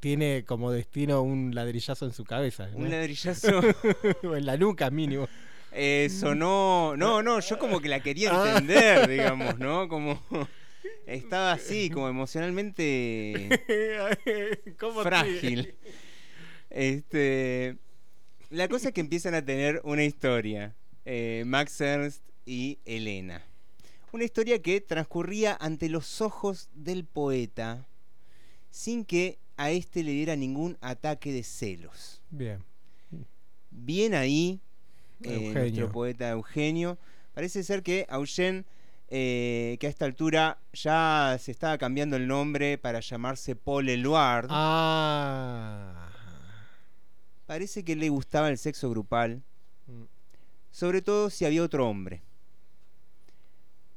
tiene como destino un ladrillazo en su cabeza. ¿no? Un ladrillazo. [laughs] o en la nuca, mínimo. Eh, sonó. No, no, yo como que la quería Ah. entender, digamos, ¿no? [laughs] Como. Estaba así, como emocionalmente ¿Cómo frágil. Este. La cosa es que empiezan a tener una historia. eh, Max Ernst y Elena. Una historia que transcurría ante los ojos del poeta sin que a este le diera ningún ataque de celos. Bien. Bien ahí, eh, nuestro poeta Eugenio. Parece ser que Eugène, eh, que a esta altura ya se estaba cambiando el nombre para llamarse Paul Eluard. Ah. Parece que le gustaba el sexo grupal, Mm. sobre todo si había otro hombre.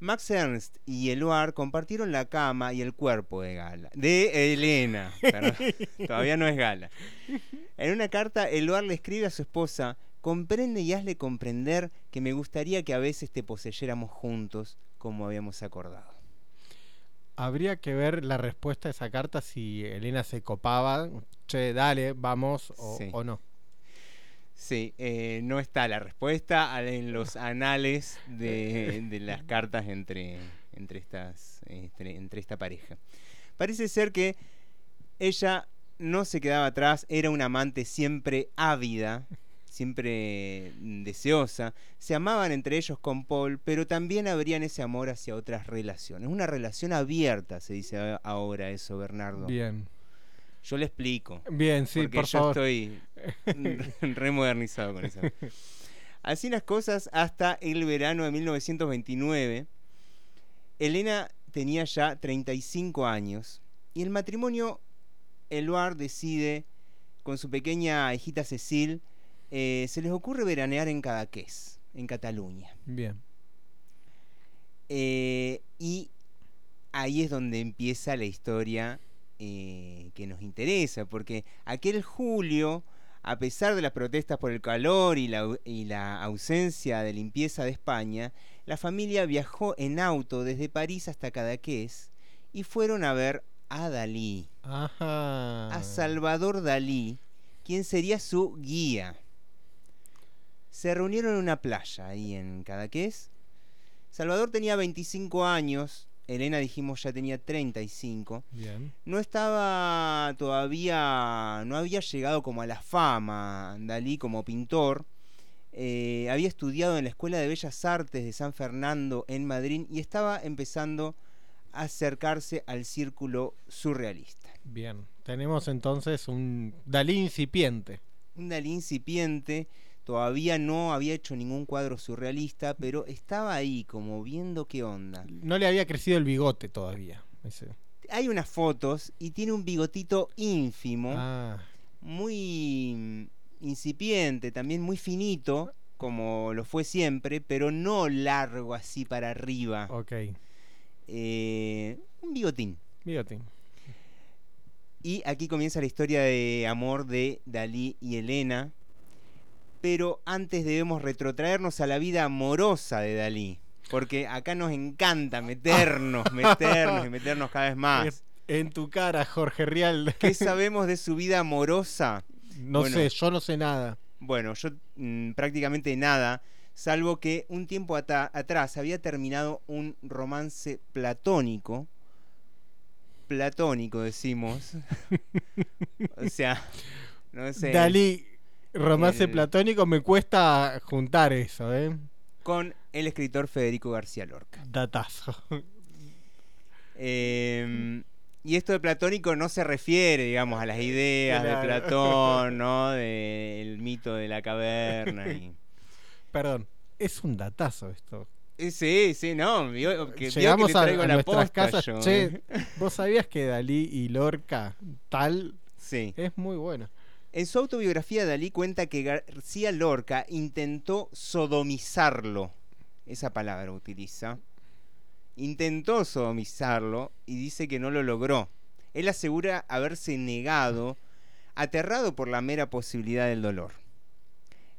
Max Ernst y Eluard compartieron la cama y el cuerpo de Gala. De Elena. perdón, [laughs] todavía no es Gala. En una carta, Eluard le escribe a su esposa: Comprende y hazle comprender que me gustaría que a veces te poseyéramos juntos, como habíamos acordado. Habría que ver la respuesta a esa carta si Elena se copaba. Che, dale, vamos, o, Sí. o no. Sí, eh, no está la respuesta en los anales de, de las [laughs] cartas entre, entre, estas, entre, entre esta pareja. Parece ser que ella no se quedaba atrás, era una amante siempre ávida, siempre deseosa. Se amaban entre ellos con Paul, pero también habrían ese amor hacia otras relaciones. Una relación abierta, se dice ahora eso, Bernardo. Bien. Yo le explico. Bien, sí, porque por yo favor. estoy [laughs] remodernizado con eso. Así las cosas hasta el verano de 1929. Elena tenía ya 35 años y el matrimonio, Eluard decide con su pequeña hijita Cecil, eh, se les ocurre veranear en Cadaqués, en Cataluña. Bien. Eh, y ahí es donde empieza la historia eh, que nos interesa, porque aquel julio, a pesar de las protestas por el calor y la, y la ausencia de limpieza de España, la familia viajó en auto desde París hasta Cadaqués y fueron a ver a Dalí, Ajá. a Salvador Dalí, quien sería su guía. Se reunieron en una playa ahí en Cadaqués. Salvador tenía 25 años, Elena dijimos ya tenía 35. Bien. No estaba todavía, no había llegado como a la fama Dalí como pintor. Eh, había estudiado en la Escuela de Bellas Artes de San Fernando en Madrid y estaba empezando a acercarse al círculo surrealista. Bien. Tenemos entonces un Dalí incipiente. Un Dalí incipiente, todavía no había hecho ningún cuadro surrealista, pero estaba ahí como viendo qué onda. No le había crecido el bigote todavía. ese. Hay unas fotos y tiene un bigotito ínfimo, Ah, muy mm, incipiente, también muy finito, como lo fue siempre, pero no largo así para arriba. ok. Eh, un bigotín. Bigotín. Y aquí comienza la historia de amor de Dalí y Elena. Pero antes debemos retrotraernos a la vida amorosa de Dalí. Porque acá nos encanta meternos, [laughs] meternos y meternos cada vez más. En tu cara, Jorge Rial. ¿Qué [laughs] sabemos de su vida amorosa? No Bueno, sé, yo no sé nada. Bueno, yo mm, prácticamente nada, salvo que un tiempo atrás había terminado un romance platónico. Platónico, decimos. [laughs] o sea, no sé. Dalí, romance el- platónico, me cuesta juntar eso, ¿eh? Con el escritor Federico García Lorca. Datazo. Eh, y esto de platónico no se refiere, digamos, a las ideas de. Platón, ¿no? Del mito de la caverna. Y... Perdón, es un datazo esto. Eh, Sí, sí, no. que, que Llegamos le a, a la nuestras posta casas. yo, Che, ¿eh? ¿vos sabías que Dalí y Lorca tal Sí. es muy bueno? En su autobiografía, Dalí cuenta que García Lorca intentó sodomizarlo. Esa palabra utiliza. Intentó sodomizarlo y dice que no lo logró. Él asegura haberse negado, aterrado por la mera posibilidad del dolor.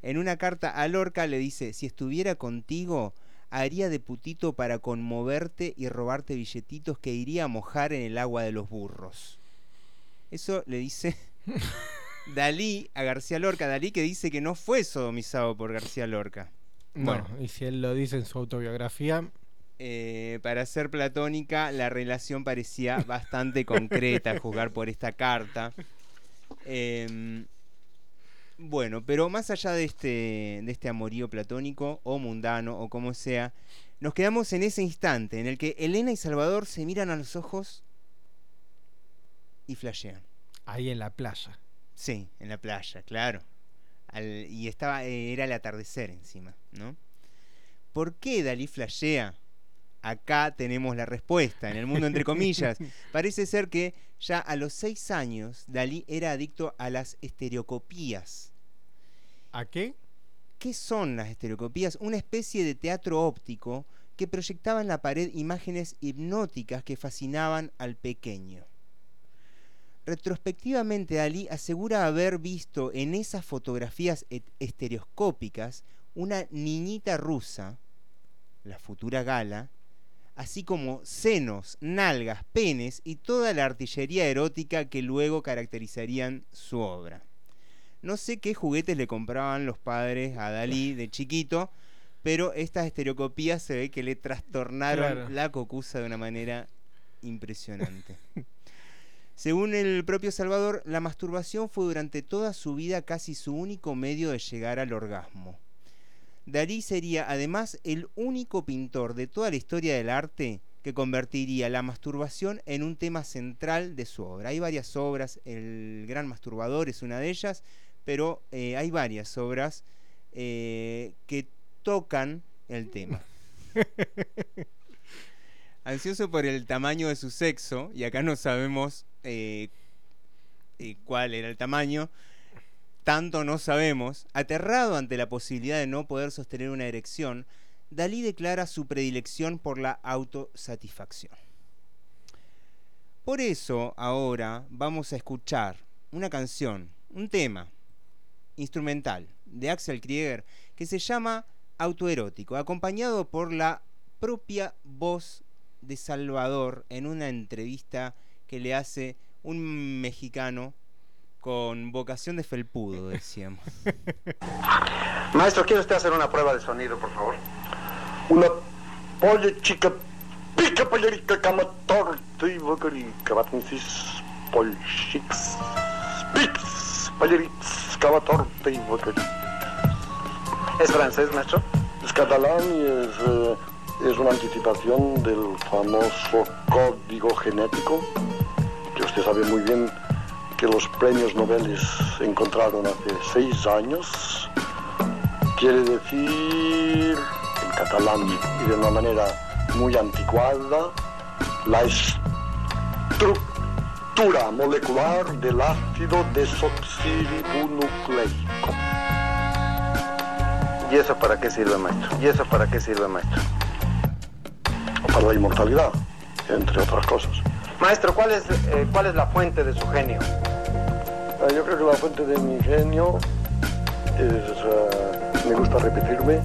En una carta a Lorca le dice, si estuviera contigo, haría de putito para conmoverte y robarte billetitos que iría a mojar en el agua de los burros. Eso le dice [laughs] Dalí a García Lorca. Dalí que dice que no fue sodomizado por García Lorca. Bueno, y si él lo dice en su autobiografía, Eh, para ser platónica, la relación parecía [laughs] bastante concreta, a juzgar por esta carta. Em, bueno, pero más allá de este, de este amorío platónico o mundano o como sea, nos quedamos en ese instante en el que Elena y Salvador se miran a los ojos y flashean. ahí en la playa. Sí, en la playa, claro. Al- y estaba, eh, era el atardecer encima, ¿no? ¿Por qué Dalí flashea? Acá tenemos la respuesta, en el mundo entre comillas. [laughs] Parece ser que ya a los seis años Dalí era adicto a las estereocopías. ¿A qué? ¿Qué son las estereocopías? Una especie de teatro óptico que proyectaba en la pared imágenes hipnóticas que fascinaban al pequeño. Retrospectivamente, Dalí asegura haber visto en esas fotografías estereoscópicas una niñita rusa, la futura gala, así como senos, nalgas, penes y toda la artillería erótica que luego caracterizarían su obra. No sé qué juguetes le compraban los padres a Dalí de chiquito, pero estas estereocopías se ve que le trastornaron Claro. la cocusa de una manera impresionante. [laughs] Según el propio Salvador, la masturbación fue durante toda su vida casi su único medio de llegar al orgasmo. Dalí sería además el único pintor de toda la historia del arte que convertiría la masturbación en un tema central de su obra. Hay varias obras, El Gran Masturbador es una de ellas, pero eh, hay varias obras eh, que tocan el tema. [laughs] Ansioso por el tamaño de su sexo, y acá no sabemos eh, eh, cuál era el tamaño, tanto no sabemos, aterrado ante la posibilidad de no poder sostener una erección, Dalí declara su predilección por la autosatisfacción. Por eso ahora vamos a escuchar una canción, un tema instrumental de Axel Krieger que se llama Autoerótico, acompañado por la propia voz de Salvador en una entrevista que le hace un mexicano con vocación de felpudo, decíamos. [laughs] Maestro, ¿quiere usted hacer una prueba de sonido, por favor? Una polla chica pica polerica cama torta y vocarica batnicis polchix pix pollerix cama torta y vocarica. ¿Es francés, maestro? Es catalán y es, eh, es una anticipación del famoso código genético que usted sabe muy bien que los premios Nobel se encontraron hace seis años. Quiere decir, en catalán y de una manera muy anticuada, la estructura molecular del ácido desoxirribonucleico. ¿Y eso para qué sirve, maestro? ¿Y eso para qué sirve, maestro? Para la inmortalidad, entre otras cosas. Maestro, ¿cuál es, eh, ¿cuál es la fuente de su genio? Eh, yo creo que la fuente de mi genio es, me gusta repetirme,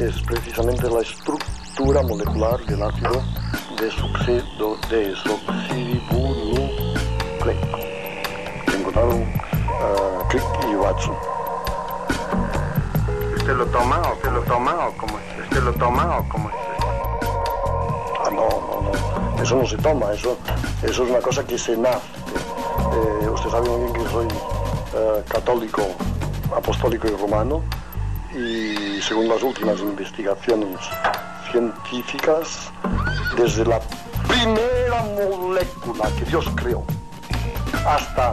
es precisamente la estructura molecular del ácido desoxido, desoxirribonucleico. Encontraron uh, Crick y Watson. ¿Usted lo toma o usted lo toma o cómo es? ¿Usted lo toma o cómo Eso no se toma, eso, eso es una cosa que se nace. Eh, usted sabe muy bien que soy eh, católico, apostólico y romano y según las últimas investigaciones científicas, desde la primera molécula que Dios creó hasta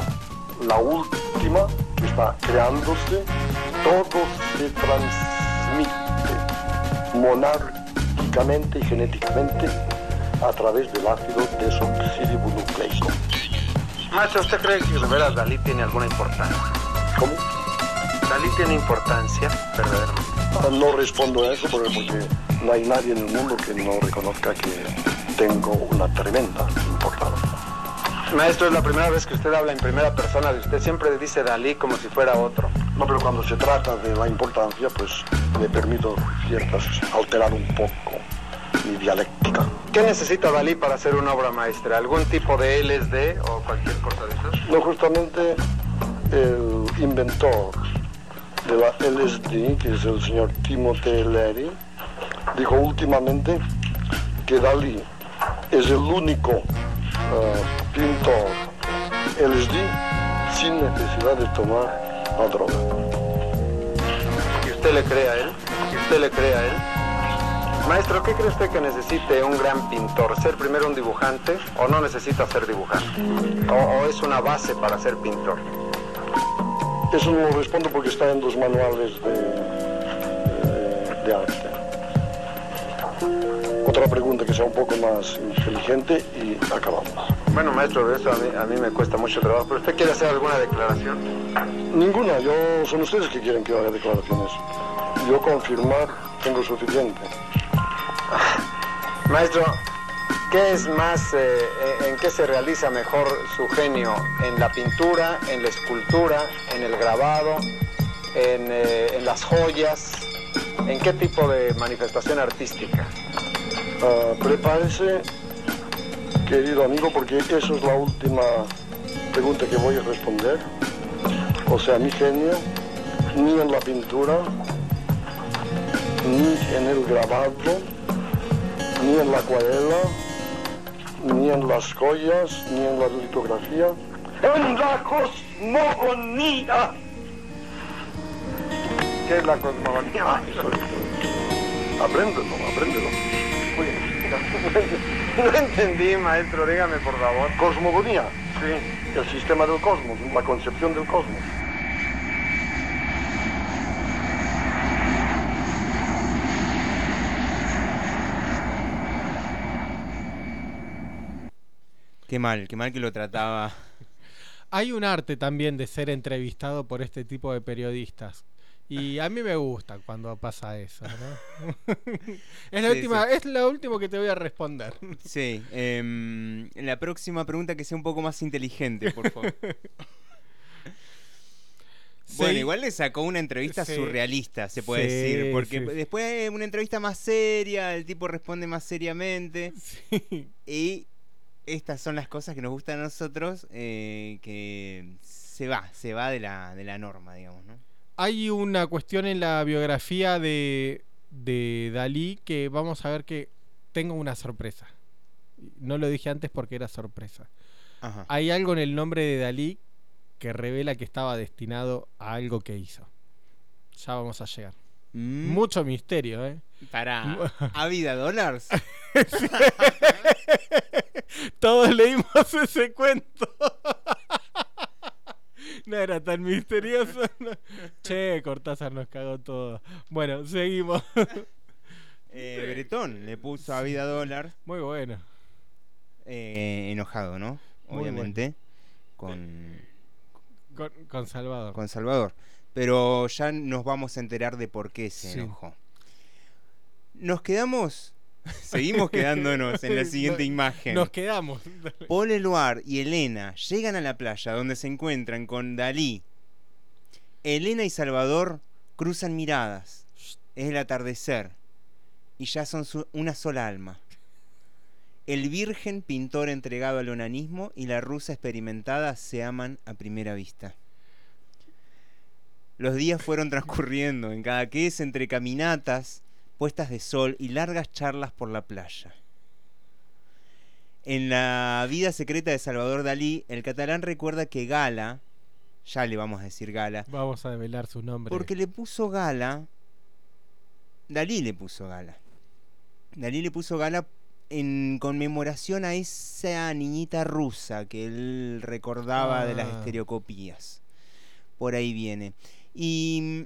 la última que está creándose, todo se transmite monárquicamente y genéticamente a través del ácido desoxirribonucleico. Maestro, ¿usted cree que de veras Dalí tiene alguna importancia? ¿Cómo? ¿Dalí tiene importancia, verdaderamente? Ah, No respondo a eso porque, porque no hay nadie en el mundo que no reconozca que tengo una tremenda importancia. Maestro, es la primera vez que usted habla en primera persona de usted. Siempre dice Dalí como si fuera otro. No, pero cuando se trata de la importancia, pues me permito ciertas alterar un poco dialéctica. ¿Qué necesita Dalí para hacer una obra maestra? ¿Algún tipo de LSD o cualquier cosa de esas? No, justamente el inventor de la LSD, que es el señor Timothy Leary, dijo últimamente que Dalí es el único eh, pintor LSD sin necesidad de tomar la droga. ¿Y usted le cree a él? ¿Y usted le cree a él? Maestro, ¿qué cree usted que necesite un gran pintor? ¿Ser primero un dibujante o no necesita ser dibujante? ¿O, o es una base para ser pintor? Eso no lo respondo porque está en los manuales de, de- de arte. Otra pregunta que sea un poco más inteligente y acabamos. Bueno, maestro, de eso a mí, a mí me cuesta mucho trabajo. ¿Pero usted quiere hacer alguna declaración? Ninguna, yo son ustedes que quieren que yo haga declaraciones. Yo confirmar tengo suficiente. Maestro, ¿qué es más, eh, eh, en qué se realiza mejor su genio? ¿En la pintura, en la escultura, en el grabado, en, eh, las joyas? ¿En qué tipo de manifestación artística? Ah, prepárese, querido amigo, porque esa es la última pregunta que voy a responder. O sea, mi genio, ni en la pintura, ni en el grabado, ni en la acuarela, ni en las joyas, ni en la litografía, en la cosmogonía. ¿Qué es la cosmogonía? Apréndelo, apréndelo. [laughs] No entendí, maestro, dígame por favor. Cosmogonía. Sí. El sistema del cosmos, la concepción del cosmos. Qué mal, qué mal que lo trataba. [laughs] Hay un arte también de ser entrevistado por este tipo de periodistas Y a mí me gusta cuando pasa eso, ¿no? [laughs] es, la Sí, última, sí. es lo último que te voy a responder. [laughs] Sí, em, la próxima pregunta que sea un poco más inteligente, por favor. Bueno, Sí. igual le sacó una entrevista Sí. surrealista, se puede Sí, decir, porque después una entrevista más seria, el tipo responde más seriamente. Y estas son las cosas que nos gustan a nosotros, eh, que se va, se va de la, de la norma, digamos, ¿no? Hay una cuestión en la biografía de, de Dalí que vamos a ver que tengo una sorpresa. No lo dije antes porque era sorpresa. Ajá. Hay algo en el nombre de Dalí que revela que estaba destinado a algo que hizo. Ya vamos a llegar. Mm. Mucho misterio, ¿eh? Para Ávida Dollars. [laughs] Todos leímos ese cuento. [laughs] No era tan misterioso. no. Che, Cortázar nos cagó todo. Bueno, seguimos. [laughs] Eh, Bretón le puso a Vida Dólar. Muy bueno. Eh, enojado, ¿no? Obviamente. Con, Con, con Salvador. con Salvador. Pero ya nos vamos a enterar de por qué se Sí. enojó. Nos quedamos. [laughs] Seguimos quedándonos en la siguiente No- imagen. Nos quedamos. Paul Eluard y Elena llegan a la playa donde se encuentran con Dalí. Elena y Salvador cruzan miradas. Es el atardecer. Y ya son una sola alma. El virgen pintor entregado al onanismo y la rusa experimentada se aman a primera vista. Los días fueron transcurriendo en cada que es entre caminatas, puestas de sol y largas charlas por la playa. En la vida secreta de Salvador Dalí, el catalán recuerda que Gala, ya le vamos a decir Gala, Vamos a develar su nombre. porque le puso Gala, Dalí le puso Gala. Dalí le puso Gala en conmemoración a esa niñita rusa que él recordaba de las Ah. estereocopías. Por ahí viene. Y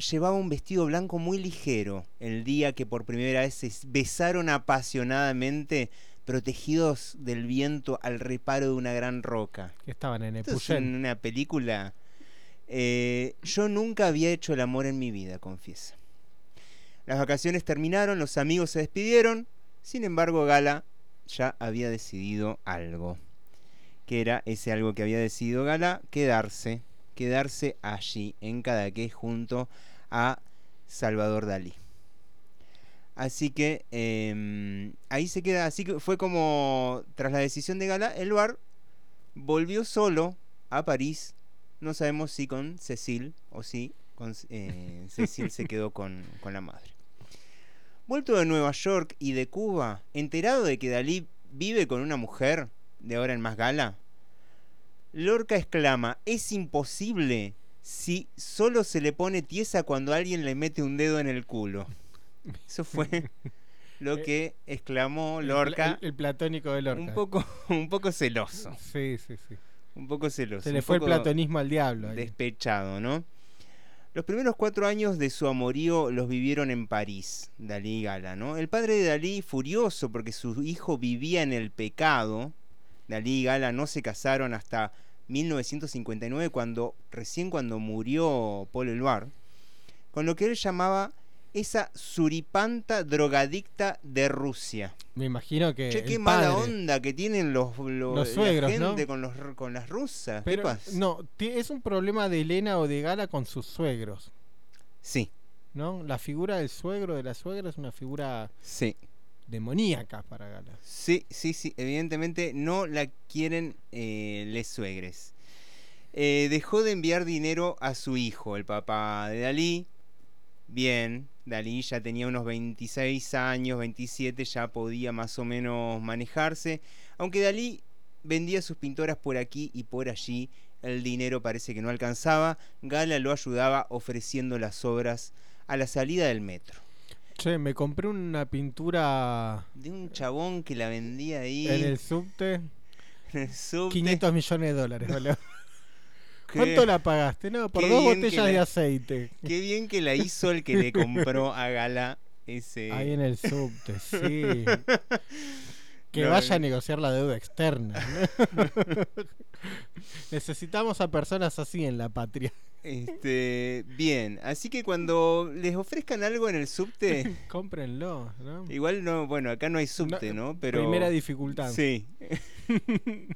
llevaba un vestido blanco muy ligero el día que por primera vez se besaron apasionadamente protegidos del viento al reparo de una gran roca. Que estaban en Esto Epuyén. una película. Eh, yo nunca había hecho el amor en mi vida, confiesa. Las vacaciones terminaron, los amigos se despidieron. Sin embargo, Gala ya había decidido algo. Que era ese algo que había decidido Gala, quedarse, quedarse allí, en Cadaqués, junto a Salvador Dalí. Así que em, ahí se queda, así que fue como tras la decisión de Gala, el bar volvió solo a París. No sabemos si con Cecil o si con, eh, [laughs] Cecil se quedó con, con la madre. Vuelto de Nueva York y de Cuba, enterado de que Dalí vive con una mujer, de ahora en más gala, Lorca exclama, es imposible si solo se le pone tiesa cuando alguien le mete un dedo en el culo. Eso fue [laughs] lo que exclamó Lorca. El, el platónico de Lorca. Un poco, [laughs] un poco celoso. Sí, sí, sí. Un poco celoso. Se le fue el platonismo al diablo. ahí. Despechado, ¿no? Los primeros cuatro años de su amorío los vivieron en París, Dalí y Gala, ¿no? El padre de Dalí, furioso porque su hijo vivía en el pecado, Dalí y Gala no se casaron hasta 1959, cuando, recién cuando murió Paul Eluard, con lo que él llamaba esa suripanta drogadicta de Rusia. Me imagino que. Che, qué el mala padre- onda que tienen los, los, Los la suegros, ¿no? gente con, los, con las rusas. ¿Qué Pero pasa? no, es un problema de Elena o de Gala con sus suegros. Sí. ¿No? La figura del suegro de la suegra es una figura Sí. Demoníaca para Gala. Sí, sí, sí. Evidentemente no la quieren eh, les suegres. Eh, dejó de enviar dinero a su hijo, el papá de Dalí. Bien, Dalí ya tenía unos 26 años, 27, ya podía más o menos manejarse. Aunque Dalí vendía sus pintoras por aquí y por allí, el dinero parece que no alcanzaba. Gala lo ayudaba ofreciendo las obras a la salida del metro. Che, me compré una pintura De un chabón que la vendía ahí. en el subte. [laughs] en el subte. 500 millones de dólares, boludo. [laughs] Qué- ¿Cuánto la pagaste? No, por qué dos bien que botellas la- de aceite. Qué bien que la hizo el que le [laughs] compró a Gala ese. Ahí en el subte, sí. Que No, vaya a no. negociar la deuda externa. ¿no? Necesitamos a personas así en la patria. Este, bien, así que cuando les ofrezcan algo en el subte, [laughs] Cómprenlo, ¿no? igual no, bueno, acá no hay subte, ¿no? Pero Primera dificultad. Sí. [laughs]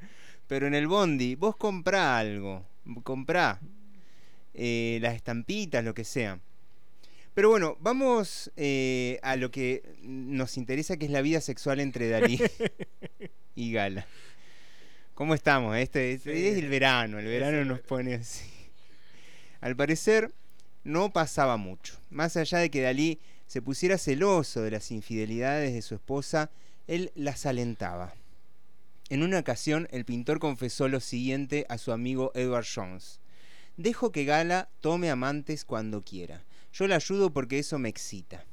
Pero en el bondi, vos comprá algo, comprá eh, las estampitas, lo que sea. Pero bueno, vamos eh, a lo que nos interesa, que es la vida sexual entre Dalí [laughs] y Gala. ¿Cómo estamos? Este, este es el verano, el verano nos pone así. Al parecer, no pasaba mucho. Más allá de que Dalí se pusiera celoso de las infidelidades de su esposa, él las alentaba. En una ocasión, el pintor confesó lo siguiente a su amigo Edward Jones. Dejo que Gala tome amantes cuando quiera. Yo la ayudo porque eso me excita.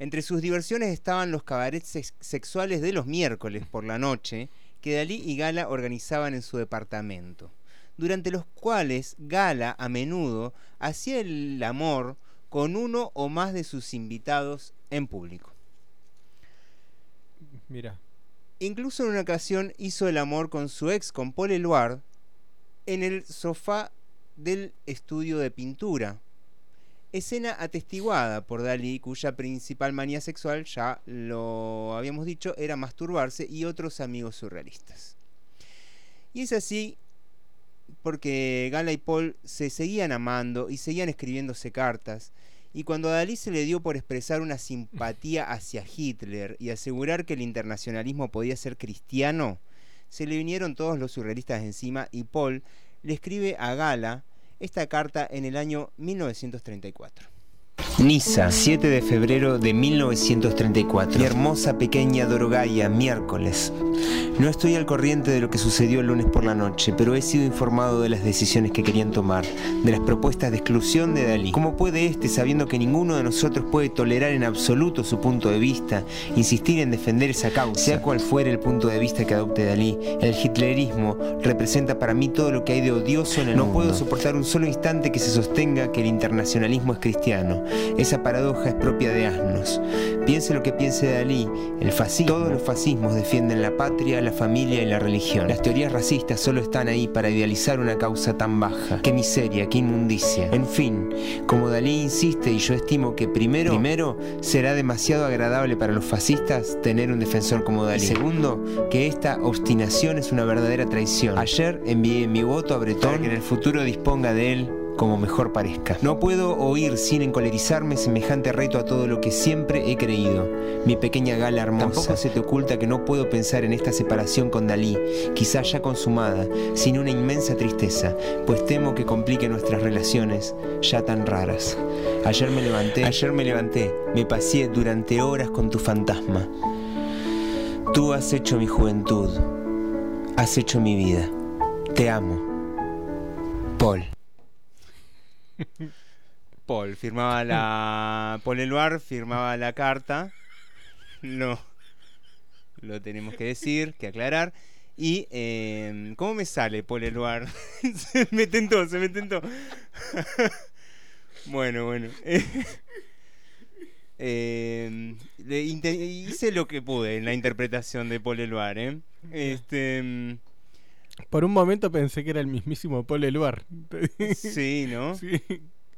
Entre sus diversiones estaban los cabarets sex- sexuales de los miércoles por la noche que Dalí y Gala organizaban en su departamento, durante los cuales Gala a menudo hacía el amor con uno o más de sus invitados en público. Mira. Incluso en una ocasión hizo el amor con su ex, con Paul Eluard, en el sofá del estudio de pintura. Escena atestiguada por Dalí, cuya principal manía sexual, ya lo habíamos dicho, era masturbarse y otros amigos surrealistas. Y es así porque Gala y Paul se seguían amando y seguían escribiéndose cartas, y cuando a Dalí se le dio por expresar una simpatía [laughs] hacia Hitler y asegurar que el internacionalismo podía ser cristiano, se le vinieron todos los surrealistas encima y Paul le escribe a Gala esta carta en el año 1934. Niza, 7 de febrero de 1934. Mi hermosa pequeña Dorogaya, miércoles. No estoy al corriente de lo que sucedió el lunes por la noche, pero he sido informado de las decisiones que querían tomar, de las propuestas de exclusión de Dalí. ¿Cómo puede este, sabiendo que ninguno de nosotros puede tolerar en absoluto su punto de vista, insistir en defender esa causa? Sea cual fuere el punto de vista que adopte Dalí, el hitlerismo representa para mí todo lo que hay de odioso en el No puedo soportar un solo instante que se sostenga que el internacionalismo es cristiano. Esa paradoja es propia de asnos. Piense lo que piense Dalí, el fascismo, todos los fascismos defienden la patria, la familia y la religión. Las teorías racistas solo están ahí para idealizar una causa tan baja. Qué miseria, qué inmundicia. En fin, como Dalí insiste y yo estimo que primero, primero será demasiado agradable para los fascistas tener un defensor como Dalí. Segundo, que esta obstinación es una verdadera traición. Ayer envié mi voto a Bretón para que en el futuro disponga de él como mejor parezca. No puedo oír sin encolerizarme semejante reto a todo lo que siempre he creído. Mi pequeña gala hermosa. Tampoco se te oculta que no puedo pensar en esta separación con Dalí, quizás ya consumada, sin una inmensa tristeza, pues temo que complique nuestras relaciones ya tan raras. Ayer me levanté, ayer me levanté, me paseé durante horas con tu fantasma. Tú has hecho mi juventud, has hecho mi vida. Te amo. Paul. [laughs] Paul firmaba la. Paul Eluard firmaba la carta. No. Lo tenemos que decir, que aclarar. Y. eh, ¿Cómo me sale Paul Eluard? [laughs] se me tentó, se me tentó. [laughs] bueno, bueno. Eh, inte- hice lo que pude en la interpretación de Paul Eluard, ¿eh? Este. Por un momento pensé que era el mismísimo Paul Eluard. Sí, ¿no? [laughs] Sí.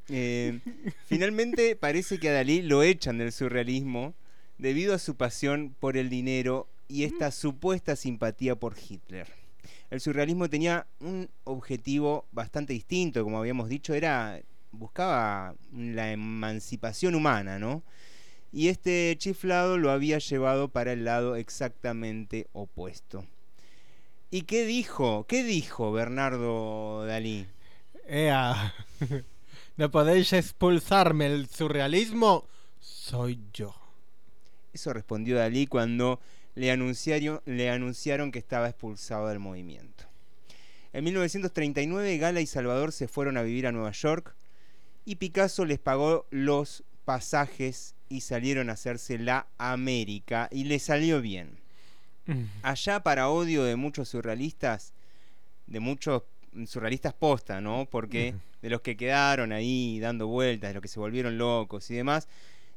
Eh, finalmente parece que a Dalí lo echan del surrealismo debido a su pasión por el dinero y esta supuesta simpatía por Hitler. El surrealismo tenía un objetivo bastante distinto, como habíamos dicho, era buscaba la emancipación humana, ¿no? Y este chiflado lo había llevado para el lado exactamente opuesto. ¿Y qué dijo? ¿Qué dijo Bernardo Dalí? Ea. [laughs] ¿No podéis expulsarme el surrealismo? Soy yo. Eso respondió Dalí cuando le anunciaron, le anunciaron que estaba expulsado del movimiento. En 1939 Gala y Salvador se fueron a vivir a Nueva York y Picasso les pagó los pasajes y salieron a hacerse la América y le salió bien. Allá para odio de muchos surrealistas, de muchos surrealistas posta, ¿no? Porque de los que quedaron ahí dando vueltas, de los que se volvieron locos y demás,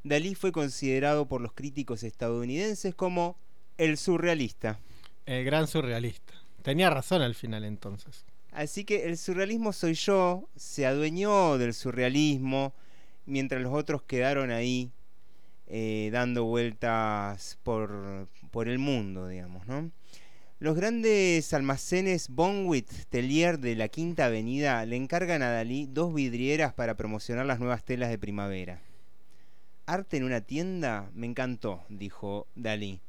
Dalí fue considerado por los críticos estadounidenses como el surrealista. El gran surrealista. Tenía razón al final entonces. Así que el surrealismo soy yo, se adueñó del surrealismo, mientras los otros quedaron ahí eh, dando vueltas por, por el mundo, digamos, ¿no? Los grandes almacenes Bonwit Tellier de la Quinta Avenida le encargan a Dalí dos vidrieras para promocionar las nuevas telas de primavera. Arte en una tienda me encantó, dijo Dalí.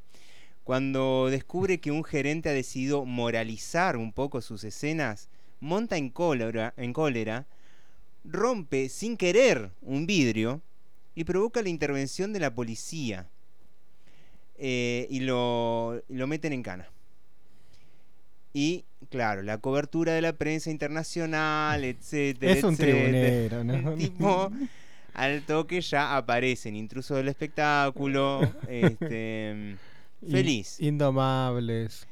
Cuando descubre que un gerente ha decidido moralizar un poco sus escenas, monta en cólera, en cólera rompe sin querer un vidrio y provoca la intervención de la policía eh, y, lo, lo meten en cana. Y claro, la cobertura de la prensa internacional, [laughs] etcétera. Es un etcétera. tribunero, ¿no? El tipo al toque ya aparecen intrusos del espectáculo, [laughs] este, feliz. In- Indomables.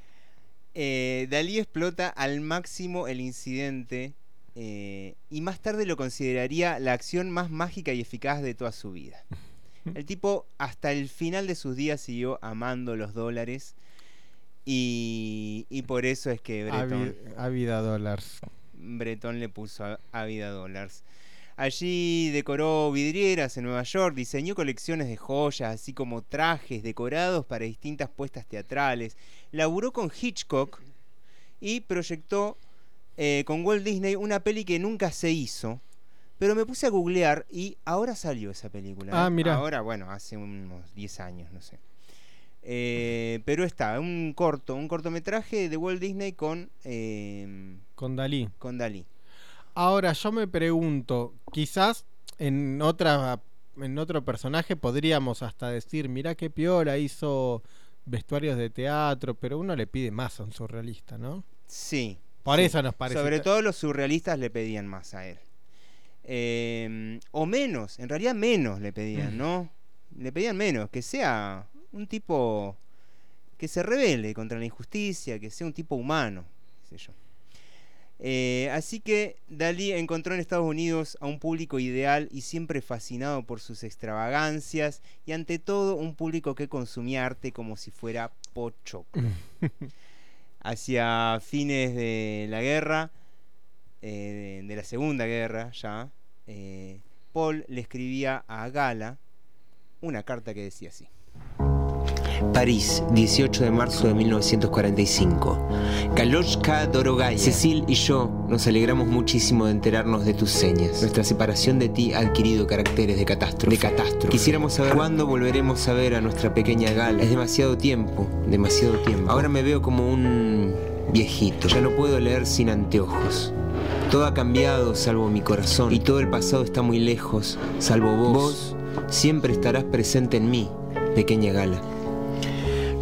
Eh, Dalí explota al máximo el incidente eh, y más tarde lo consideraría la acción más mágica y eficaz de toda su vida. [laughs] El tipo hasta el final de sus días siguió amando los dólares y, y por eso es que Breton, Avida Dollars. Breton le puso a, a vida dólares. Allí decoró vidrieras en Nueva York, diseñó colecciones de joyas, así como trajes decorados para distintas puestas teatrales. Laburó con Hitchcock y proyectó eh, con Walt Disney una peli que nunca se hizo. Pero me puse a googlear y ahora salió esa película. Ah, ¿eh? mirá. Ahora, bueno, hace unos 10 años, no sé. Eh, pero está, un corto, un cortometraje de Walt Disney con, eh, Con Dalí. con Dalí. Ahora yo me pregunto, quizás en otra en otro personaje podríamos hasta decir, mira qué piola hizo vestuarios de teatro, pero uno le pide más a un surrealista, ¿no? Sí. Por sí. eso nos parece. Sobre todo los surrealistas le pedían más a él. Eh, o menos, en realidad menos le pedían, ¿no? Le pedían menos, que sea un tipo que se rebele contra la injusticia, que sea un tipo humano, qué sé yo. Eh, así que Dalí encontró en Estados Unidos a un público ideal y siempre fascinado por sus extravagancias y ante todo un público que consumía arte como si fuera pochoclo. [laughs] Hacia fines de la guerra, eh, de la Segunda Guerra ya, eh, Paul le escribía a Gala una carta que decía así. París, 18 de marzo de 1945. Kaloshka Dorogaya. Cecil y yo nos alegramos muchísimo de enterarnos de tus señas. Nuestra separación de ti ha adquirido caracteres de catástrofe. De catástrofe. Quisiéramos saber cuándo volveremos a ver a nuestra pequeña Gala. Es demasiado tiempo, demasiado tiempo. Ahora me veo como un viejito. Ya no puedo leer sin anteojos. Todo ha cambiado salvo mi corazón y todo el pasado está muy lejos, salvo vos. Vos siempre estarás presente en mí, pequeña Gala.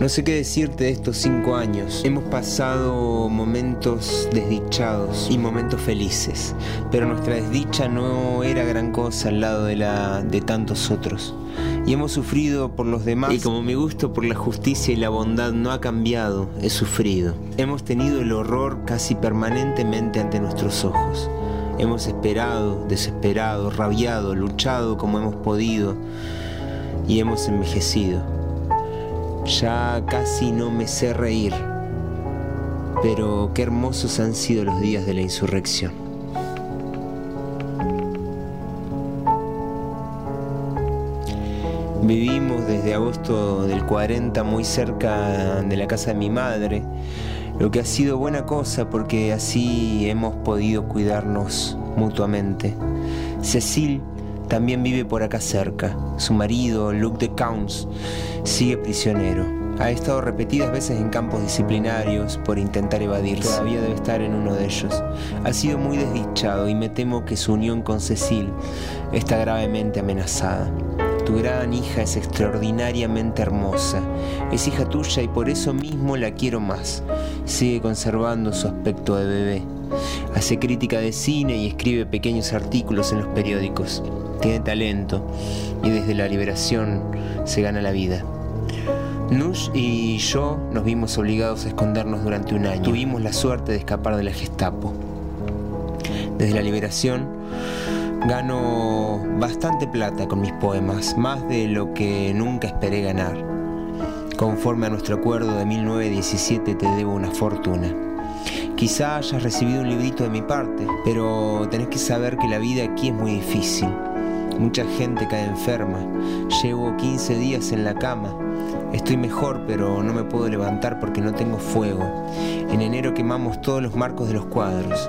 No sé qué decirte de estos cinco años. Hemos pasado momentos desdichados y momentos felices, pero nuestra desdicha no era gran cosa al lado de la de tantos otros. Y hemos sufrido por los demás. Y como mi gusto por la justicia y la bondad no ha cambiado, he sufrido. Hemos tenido el horror casi permanentemente ante nuestros ojos. Hemos esperado, desesperado, rabiado, luchado como hemos podido y hemos envejecido. Ya casi no me sé reír, pero qué hermosos han sido los días de la insurrección. Vivimos desde agosto del 40 muy cerca de la casa de mi madre, lo que ha sido buena cosa porque así hemos podido cuidarnos mutuamente. Cecil también vive por acá cerca. Su marido, Luc de Counts, sigue prisionero. Ha estado repetidas veces en campos disciplinarios por intentar evadirse. Todavía debe estar en uno de ellos. Ha sido muy desdichado y me temo que su unión con Cecil está gravemente amenazada. Tu gran hija es extraordinariamente hermosa. Es hija tuya y por eso mismo la quiero más. Sigue conservando su aspecto de bebé. Hace crítica de cine y escribe pequeños artículos en los periódicos. Tiene talento y desde la liberación se gana la vida. Nush y yo nos vimos obligados a escondernos durante un año. Tuvimos la suerte de escapar de la Gestapo. Desde la liberación gano bastante plata con mis poemas, más de lo que nunca esperé ganar. Conforme a nuestro acuerdo de 1917 te debo una fortuna. Quizá hayas recibido un librito de mi parte, pero tenés que saber que la vida aquí es muy difícil. Mucha gente cae enferma. Llevo 15 días en la cama. Estoy mejor, pero no me puedo levantar porque no tengo fuego. En enero quemamos todos los marcos de los cuadros.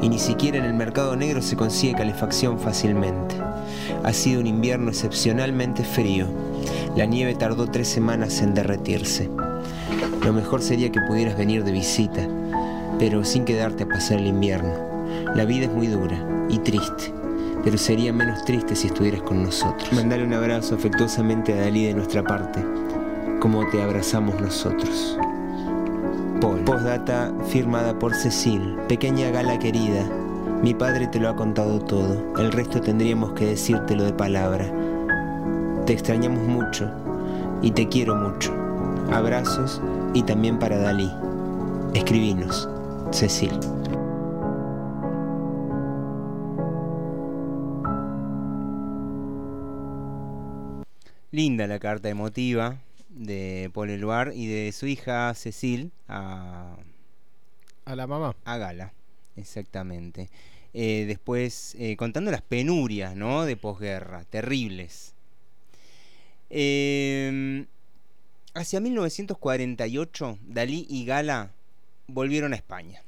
Y ni siquiera en el mercado negro se consigue calefacción fácilmente. Ha sido un invierno excepcionalmente frío. La nieve tardó tres semanas en derretirse. Lo mejor sería que pudieras venir de visita, pero sin quedarte a pasar el invierno. La vida es muy dura y triste, pero sería menos triste si estuvieras con nosotros. Mandale un abrazo afectuosamente a Dalí de nuestra parte, como te abrazamos nosotros. Paul. Postdata firmada por Cecil. Pequeña gala querida. Mi padre te lo ha contado todo. El resto tendríamos que decírtelo de palabra. Te extrañamos mucho y te quiero mucho. Abrazos y también para Dalí. Escribinos, Cecil. Linda la carta emotiva de Paul Eluard y de su hija Cecil a, a la mamá. A Gala, exactamente. Eh, después eh, contando las penurias ¿no? de posguerra, terribles. Eh, hacia 1948, Dalí y Gala volvieron a España.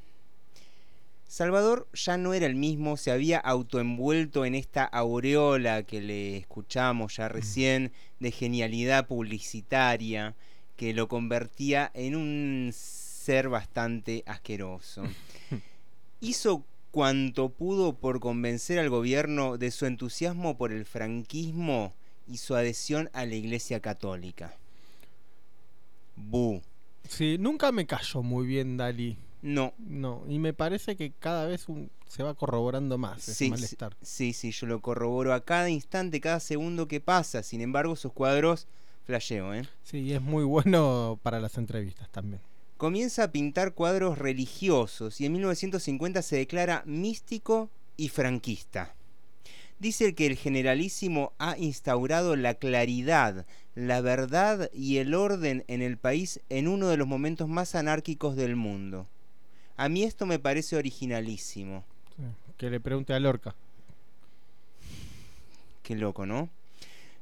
Salvador ya no era el mismo, se había autoenvuelto en esta aureola que le escuchamos ya recién de genialidad publicitaria que lo convertía en un ser bastante asqueroso. [laughs] Hizo cuanto pudo por convencer al gobierno de su entusiasmo por el franquismo y su adhesión a la Iglesia Católica. Bu. Sí, nunca me cayó muy bien Dalí. No. No, y me parece que cada vez un- se va corroborando más ese Sí, malestar. sí, sí, yo lo corroboro a cada instante, cada segundo que pasa. Sin embargo, sus cuadros flasheo, ¿eh? Sí, y es muy bueno para las entrevistas también. Comienza a pintar cuadros religiosos y en 1950 se declara místico y franquista. Dice que el generalísimo ha instaurado la claridad, la verdad y el orden en el país en uno de los momentos más anárquicos del mundo. A mí esto me parece originalísimo. Sí, Que le pregunte a Lorca. Qué loco, ¿no?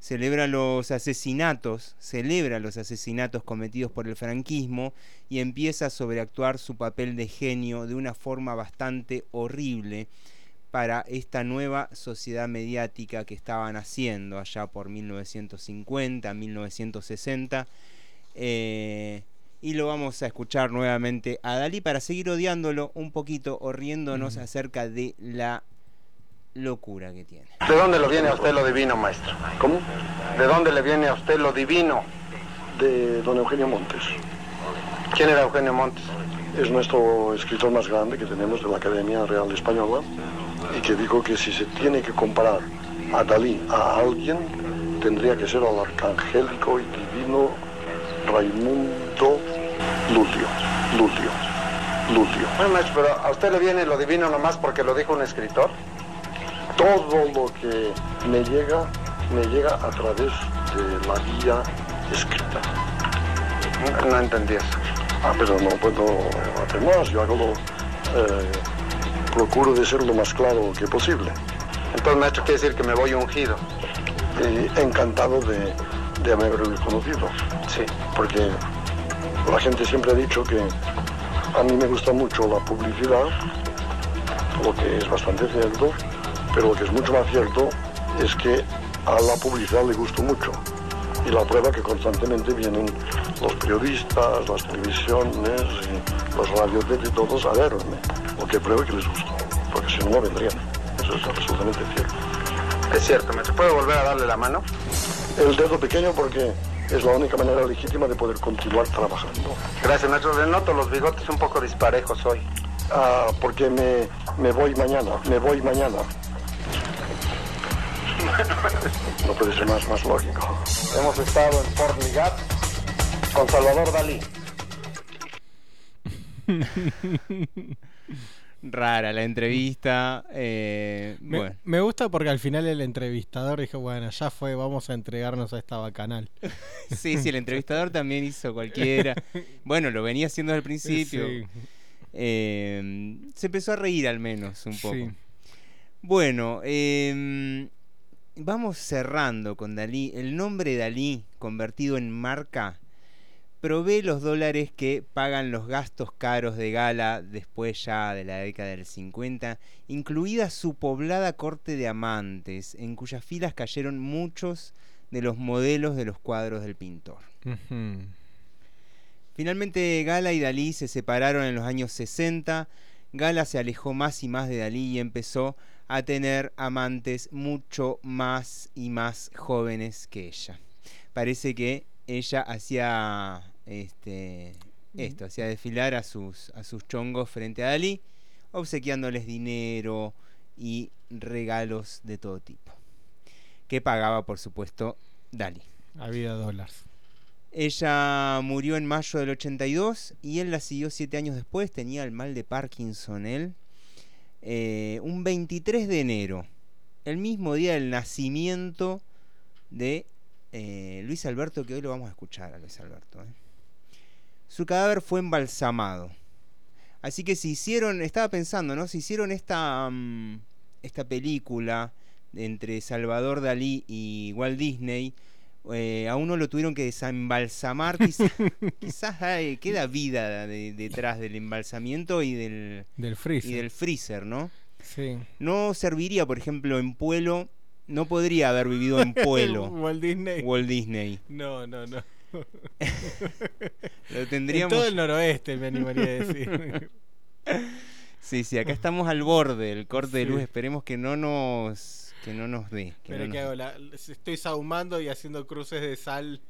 Celebra los asesinatos, celebra los asesinatos cometidos por el franquismo y empieza a sobreactuar su papel de genio de una forma bastante horrible para esta nueva sociedad mediática que estaban haciendo allá por 1950, 1960. Eh, y lo vamos a escuchar nuevamente a Dalí para seguir odiándolo un poquito o riéndonos acerca de la locura que tiene. ¿De dónde le viene a usted lo divino, maestro? ¿Cómo? ¿De dónde le viene a usted lo divino? De don Eugenio Montes. ¿Quién era Eugenio Montes? Es nuestro escritor más grande que tenemos de la Academia Real Española y que dijo que si se tiene que comparar a Dalí a alguien, tendría que ser al arcangélico y divino Raimundo Lulio. Lulio. Lulio. Bueno, maestro, pero a usted le viene lo divino nomás porque lo dijo un escritor. Todo lo que me llega, me llega a través de la guía escrita. No, no entendí eso. Ah, pero no puedo hacer más. Yo hago lo, eh, procuro de ser lo más claro que posible. Entonces, maestro, quiere decir que me voy ungido. Eh, encantado de, de haberlo conocido. Sí. Porque la gente siempre ha dicho que a mí me gusta mucho la publicidad, lo que es bastante cierto, pero lo que es mucho más cierto es que a la publicidad le gusto mucho. Y la prueba que constantemente vienen los periodistas, las televisiones, y los radios y todos a verme, lo que prueba que les gusto, porque si no, no vendrían. Eso es absolutamente cierto. Es cierto, maestro. ¿Puedo volver a darle la mano? El dedo pequeño porque es la única manera legítima de poder continuar trabajando. Gracias, maestro. Le noto los bigotes un poco disparejos hoy. Ah, porque me, me voy mañana, me voy mañana. No puede ser más, más lógico. Hemos estado en Port Ligat con Salvador Dalí. [laughs] Rara la entrevista. eh, Me, bueno. me gusta porque al final el entrevistador dijo, bueno, ya fue, vamos a entregarnos a esta bacanal. [laughs] Sí, sí, el entrevistador también hizo cualquiera. Bueno, lo venía haciendo al principio. Sí. Eh, se empezó a reír al menos un poco. Sí. Bueno, eh, vamos cerrando con Dalí. El nombre Dalí, convertido en marca, provee los dólares que pagan los gastos caros de gala después ya de la década del 50, incluida su poblada corte de amantes, en cuyas filas cayeron muchos de los modelos de los cuadros del pintor. Finalmente Gala y Dalí se separaron en los años 60. Gala se alejó más y más de Dalí y empezó a tener amantes mucho más y más jóvenes que ella. Parece que ella hacía este esto, hacía desfilar a sus a sus chongos frente a Dalí, obsequiándoles dinero y regalos de todo tipo. Que pagaba, por supuesto, Dalí. Había dólares. Ella murió en mayo del 82 y él la siguió siete años después. Tenía el mal de Parkinson él. Eh, un 23 de enero, el mismo día del nacimiento de eh, Luis Alberto, que hoy lo vamos a escuchar a Luis Alberto. eh. Su cadáver fue embalsamado. Así que si hicieron, estaba pensando, ¿no? Si hicieron esta, mm, esta película entre Salvador Dalí y Walt Disney, eh, a uno lo tuvieron que desembalsamar, quizás, [laughs] quizás hay- queda vida de- detrás del embalsamiento y del, Del freezer. y del freezer, ¿no? Sí. No serviría, por ejemplo, en Pueblo, no podría haber vivido en [laughs] Pueblo. Walt Disney. Walt Disney. No, no, no. [laughs] Lo tendríamos... En todo el noroeste, me animaría a decir. [laughs] Sí, sí, acá estamos al borde del corte de luz. Esperemos que no nos que no nos dé. que Pero no ¿qué nos- hago? La- estoy sahumando y haciendo cruces de sal.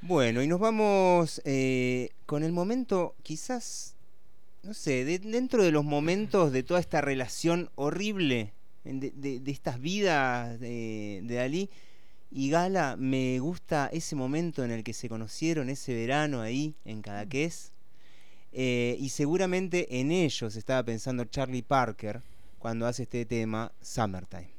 Bueno, y nos vamos eh, con el momento, quizás, no sé, de- dentro de los momentos de toda esta relación horrible, de, estas vidas de, de Dalí y Gala, me gusta ese momento en el que se conocieron, ese verano ahí en Cadaqués. Eh, y seguramente en ellos estaba pensando Charlie Parker cuando hace este tema, Summertime.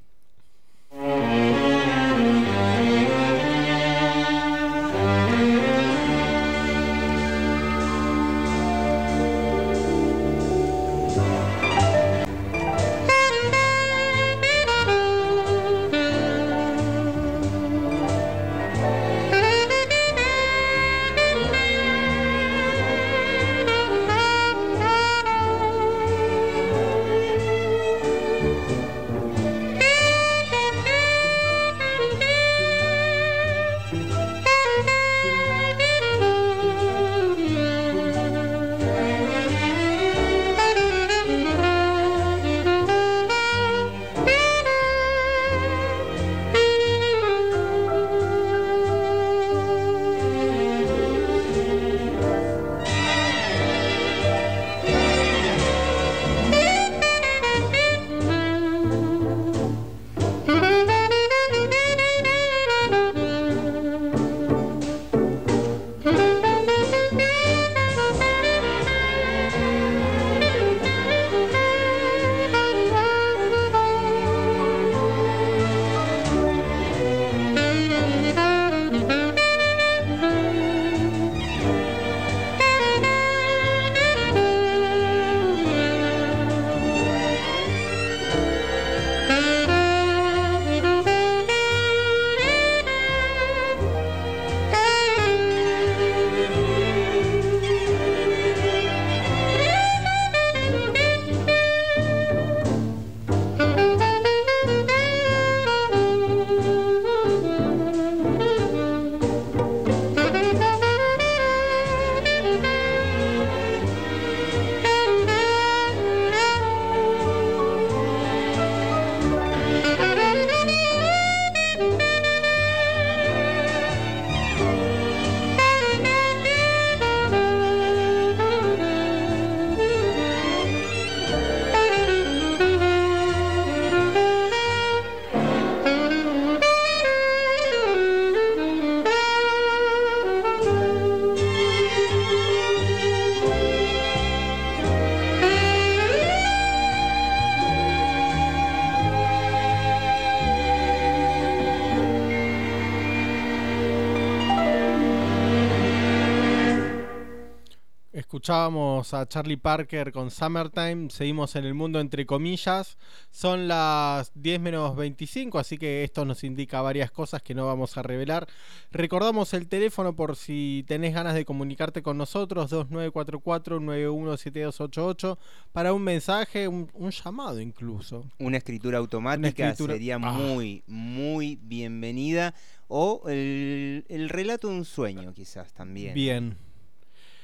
Escuchábamos a Charlie Parker con Summertime, seguimos en el mundo entre comillas, son las 10 menos 25, así que esto nos indica varias cosas que no vamos a revelar. Recordamos el teléfono por si tenés ganas de comunicarte con nosotros, 2944-917288, para un mensaje, un, un llamado incluso. Una escritura automática escritura- sería Ah. muy, muy bienvenida. O el, el relato de un sueño, quizás también. Bien.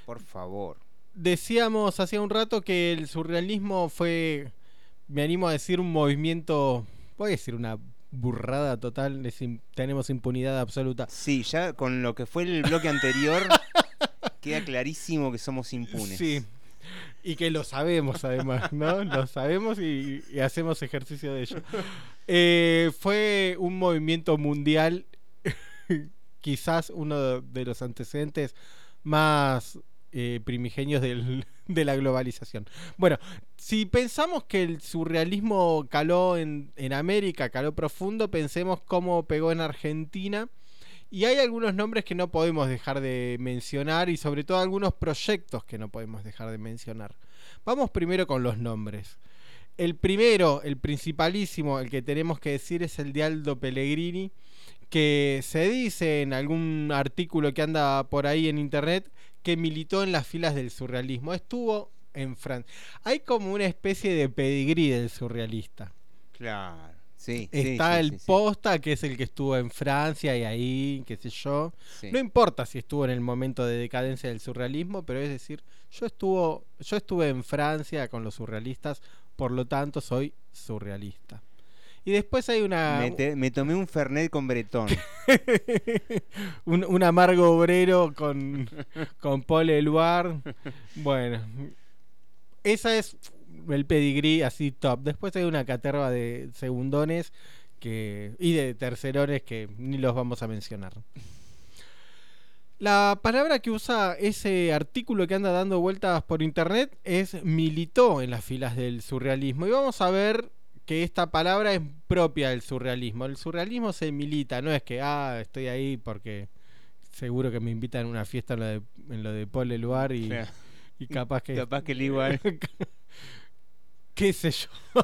Por favor. Decíamos hacía un rato que el surrealismo fue, me animo a decir, un movimiento, voy a decir una burrada total, tenemos impunidad absoluta. Sí, ya con lo que fue el bloque anterior, [laughs] queda clarísimo que somos impunes. Sí. Y que lo sabemos además, ¿no? Lo sabemos y, y hacemos ejercicio de ello. Eh, fue un movimiento mundial, [laughs] quizás uno de los antecedentes más eh, primigenios [laughs] de la globalización. Bueno, si pensamos que el surrealismo caló en, en América, caló profundo, pensemos cómo pegó en Argentina. Y hay algunos nombres que no podemos dejar de mencionar y sobre todo algunos proyectos que no podemos dejar de mencionar. Vamos primero con los nombres. El primero, el principalísimo, el que tenemos que decir es el de Aldo Pellegrini, que se dice en algún artículo que anda por ahí en internet que militó en las filas del surrealismo. Estuvo en Francia. Hay como una especie de pedigrí del surrealista. Claro. Sí, Está sí, el sí, sí. posta, que es el que estuvo en Francia y ahí, qué sé yo. Sí. No importa si estuvo en el momento de decadencia del surrealismo, pero es decir, yo estuvo, yo estuve en Francia con los surrealistas, por lo tanto soy surrealista. Y después hay una Me, te- me tomé un Fernet con Bretón. [laughs] un, un amargo obrero con, [laughs] con Paul Eluard. Bueno, esa es el pedigrí así top. Después hay una caterva de segundones que, y de tercerones que ni los vamos a mencionar. La palabra que usa ese artículo que anda dando vueltas por internet es militó en las filas del surrealismo. Y vamos a ver que esta palabra es propia del surrealismo. El surrealismo se milita, no es que, ah, estoy ahí porque seguro que me invitan a una fiesta en lo de, en lo de Paul Eluard y, y capaz que... [laughs] Capaz que el [laughs] igual. qué sé yo. [laughs]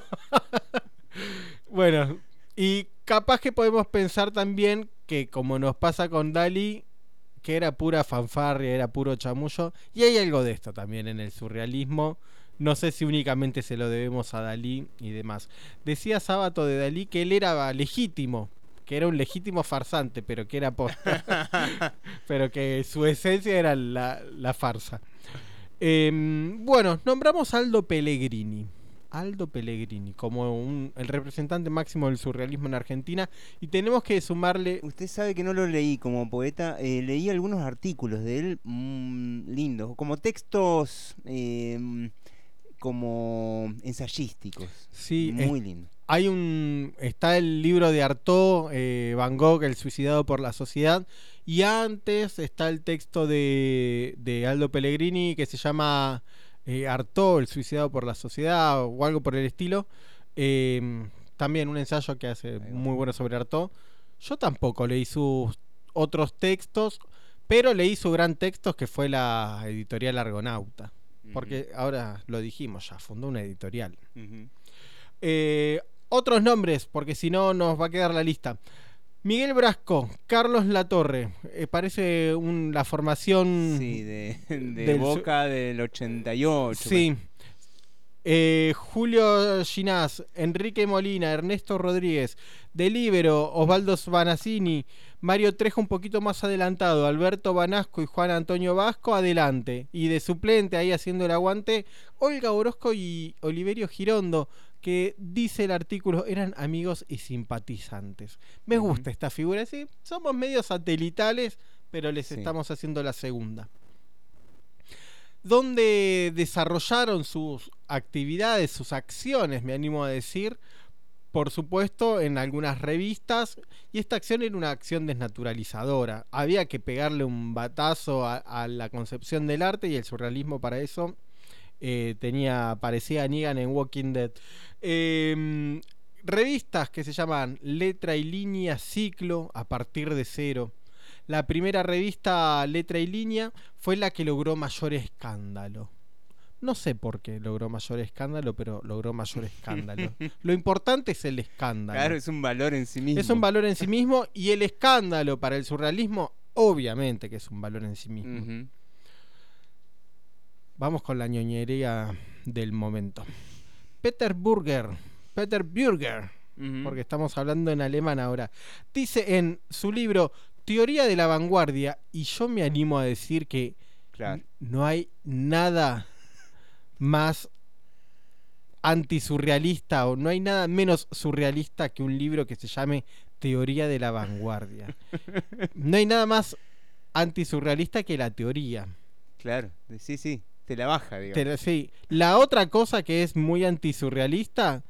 bueno, y capaz que podemos pensar también que como nos pasa con Dali, que era pura fanfarria, era puro chamullo, y hay algo de esto también en el surrealismo. No sé si únicamente se lo debemos a Dalí y demás. Decía Sábato de Dalí que él era legítimo, que era un legítimo farsante, pero que era posta. [laughs] pero que su esencia era la, la farsa. Em, bueno, nombramos a Aldo Pellegrini. Aldo Pellegrini como un- el representante máximo del surrealismo en Argentina y tenemos que sumarle Usted sabe que no lo leí como poeta, eh, leí algunos artículos de él mm, lindos, como textos eh, como ensayísticos. Sí, muy es- lindo. Hay un. Está el libro de Artaud, eh, Van Gogh, El suicidado por la sociedad. Y antes está el texto de, de Aldo Pellegrini que se llama eh, Artaud, El suicidado por la sociedad o algo por el estilo. Eh, también un ensayo que hace muy bueno sobre Artaud. Yo tampoco leí sus otros textos, pero leí su gran texto que fue la editorial Argonauta. Porque ahora lo dijimos ya, fundó una editorial. Eh, otros nombres, porque si no nos va a quedar la lista. Miguel Brasco, Carlos Latorre, eh, parece un- la formación Sí, de, de del Boca del 88. Sí. Eh, Julio Ginás, Enrique Molina, Ernesto Rodríguez, Delibero, Osvaldo Svanacini, Mario Trejo un poquito más adelantado, Alberto Banasco y Juan Antonio Vasco adelante. Y de suplente ahí haciendo el aguante, Olga Orozco y Oliverio Girondo, que dice el artículo, eran amigos y simpatizantes. Me gusta esta figura, sí, somos medio satelitales, pero les Sí. estamos haciendo la segunda donde desarrollaron sus actividades, sus acciones, me animo a decir, por supuesto, en algunas revistas, y esta acción era una acción desnaturalizadora. Había que pegarle un batazo a, la concepción del arte y el surrealismo para eso eh, tenía, parecía Negan en Walking Dead. Em, revistas que se llaman Letra y Línea Ciclo a partir de cero. La primera revista Letra y Línea fue la que logró mayor escándalo. No sé por qué logró mayor escándalo, pero logró mayor escándalo. [laughs] Lo importante es el escándalo. Claro, es un valor en sí mismo. Es un valor en sí [laughs] mismo y el escándalo para el surrealismo, obviamente que es un valor en sí mismo. Vamos con la ñoñería del momento. Peter Burger, Peter Burger, porque estamos hablando en alemán ahora, dice en su libro Teoría de la Vanguardia, y yo me animo a decir que no hay nada más antisurrealista o no hay nada menos surrealista que un libro que se llame Teoría de la Vanguardia. [laughs] No hay nada más antisurrealista que la teoría. Claro, sí, sí, te la baja, digamos. Te- sí. La otra cosa que es muy antisurrealista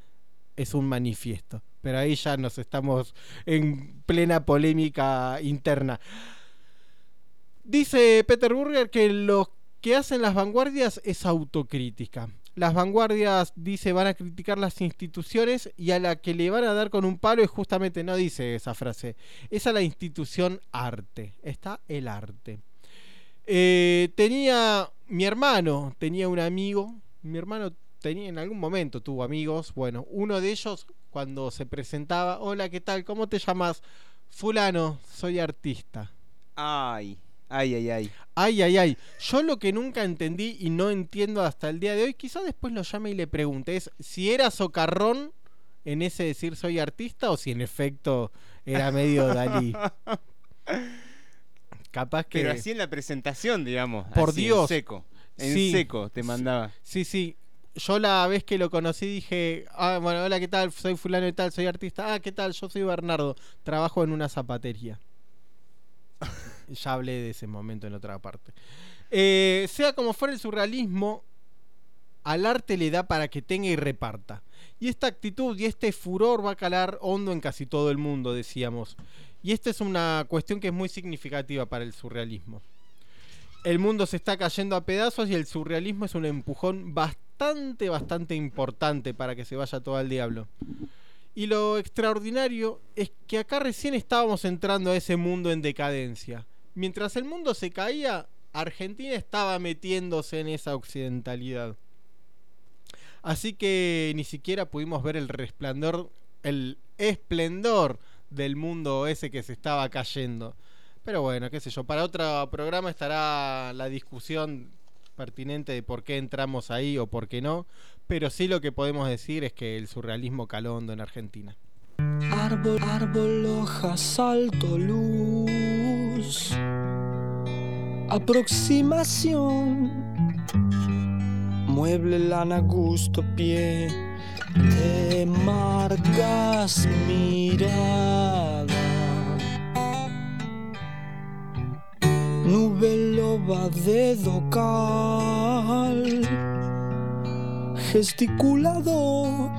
es un manifiesto. Pero ahí ya nos estamos en plena polémica interna. Dice Peter Burger que lo que hacen las vanguardias es autocrítica. Las vanguardias, dice, van a criticar las instituciones y a la que le van a dar con un palo es justamente, no dice esa frase, es a la institución arte. Está el arte. Eh, tenía mi hermano, tenía un amigo, mi hermano tenía en algún momento tuvo amigos, bueno, uno de ellos cuando se presentaba, hola, ¿qué tal? ¿Cómo te llamas? Fulano, soy artista. Ay, ay, ay, ay. Ay, ay, ay. Yo lo que nunca entendí y no entiendo hasta el día de hoy, quizás después lo llame y le pregunte, es si era socarrón en ese decir soy artista o si en efecto era medio Dalí. [laughs] Capaz que... Pero así en la presentación, digamos. Por así, Dios. En seco. En Sí. seco te mandaba. Sí, sí. Yo la vez que lo conocí dije, ah, bueno, hola, ¿qué tal? Soy fulano y tal, soy artista. Ah, ¿qué tal? Yo soy Bernardo, trabajo en una zapatería. [laughs] ya hablé de ese momento en otra parte. Eh, sea como fuera el surrealismo, al arte le da para que tenga y reparta. Y esta actitud y este furor va a calar hondo en casi todo el mundo, decíamos. Y esta es una cuestión que es muy significativa para el surrealismo. El mundo se está cayendo a pedazos y el surrealismo es un empujón bastante, bastante importante para que se vaya todo al diablo. Y lo extraordinario es que acá recién estábamos entrando a ese mundo en decadencia. Mientras el mundo se caía, Argentina estaba metiéndose en esa occidentalidad. Así que ni siquiera pudimos ver el resplandor, el esplendor del mundo ese que se estaba cayendo. Pero bueno, qué sé yo, para otro programa estará la discusión pertinente de por qué entramos ahí o por qué no, pero sí lo que podemos decir es que el surrealismo caló hondo en Argentina. Árbol, árbol, hoja, salto, luz. Aproximación. Mueble, lana, gusto, pie. Te marcas mirada. Nube loba, dedo cal. Gesticulador.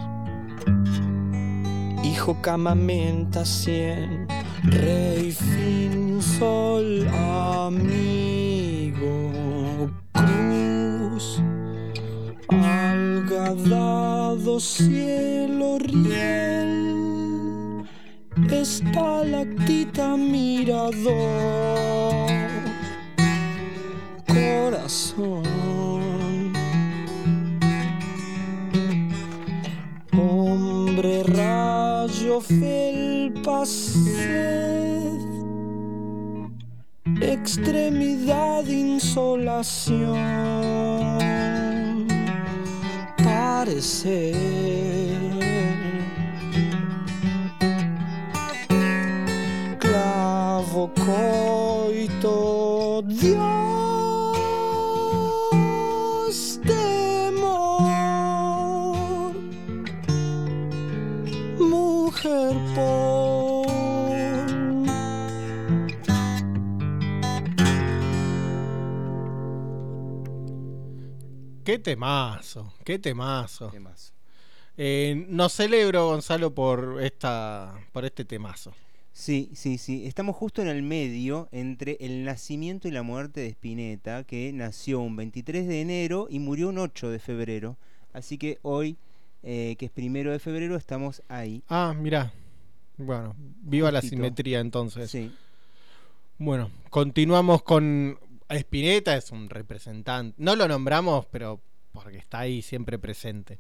Hijo camamenta cien, rey fin sol amigo cruz, algadado cielo riel, estalactita mirador, corazón. Hombre rayo felpa sed, extremidad insolación, parecer. Clavo coito Dios Qué temazo, qué temazo. Eh, nos celebro, Gonzalo, por esta, por este temazo. Sí, sí, sí. Estamos justo en el medio entre el nacimiento y la muerte de Spinetta, que nació un 23 de enero y murió un 8 de febrero. Así que hoy, eh, que es primero de febrero, estamos ahí. Ah, mira. Bueno, viva la simetría entonces. Sí. Bueno, continuamos con Spinetta, es un representante. No lo nombramos, pero porque está ahí siempre presente.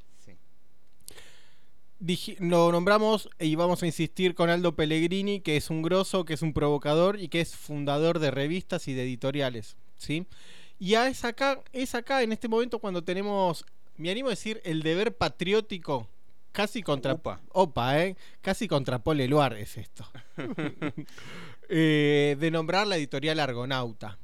Dij- lo nombramos y vamos a insistir con Aldo Pellegrini, que es un grosso, que es un provocador y que es fundador de revistas y de editoriales. ¿sí? Y a- es acá, es acá en este momento cuando tenemos, me animo a decir, el deber patriótico. Casi contra. Opa. ¿eh? Casi contra Paul Eluard es esto. [laughs] [laughs] Eh, de nombrar la editorial Argonauta.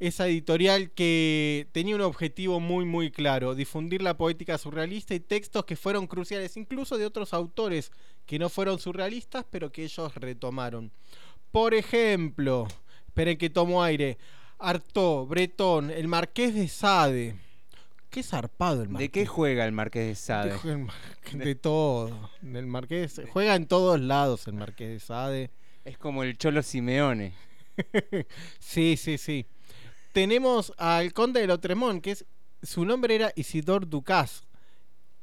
Esa editorial que tenía un objetivo muy muy claro, difundir la poética surrealista y textos que fueron cruciales, incluso de otros autores que no fueron surrealistas, pero que ellos retomaron. Por ejemplo, esperen que tomo aire, Artaud, Breton, el Marqués de Sade. Qué zarpado el Marqués. ¿De qué juega el Marqués de Sade? [laughs] De, de todo. El Marqués juega en todos lados el Marqués de Sade. Es como el Cholo Simeone. [laughs] sí, sí, sí. Tenemos al conde de Lotremont, que es su nombre era Isidor Ducas,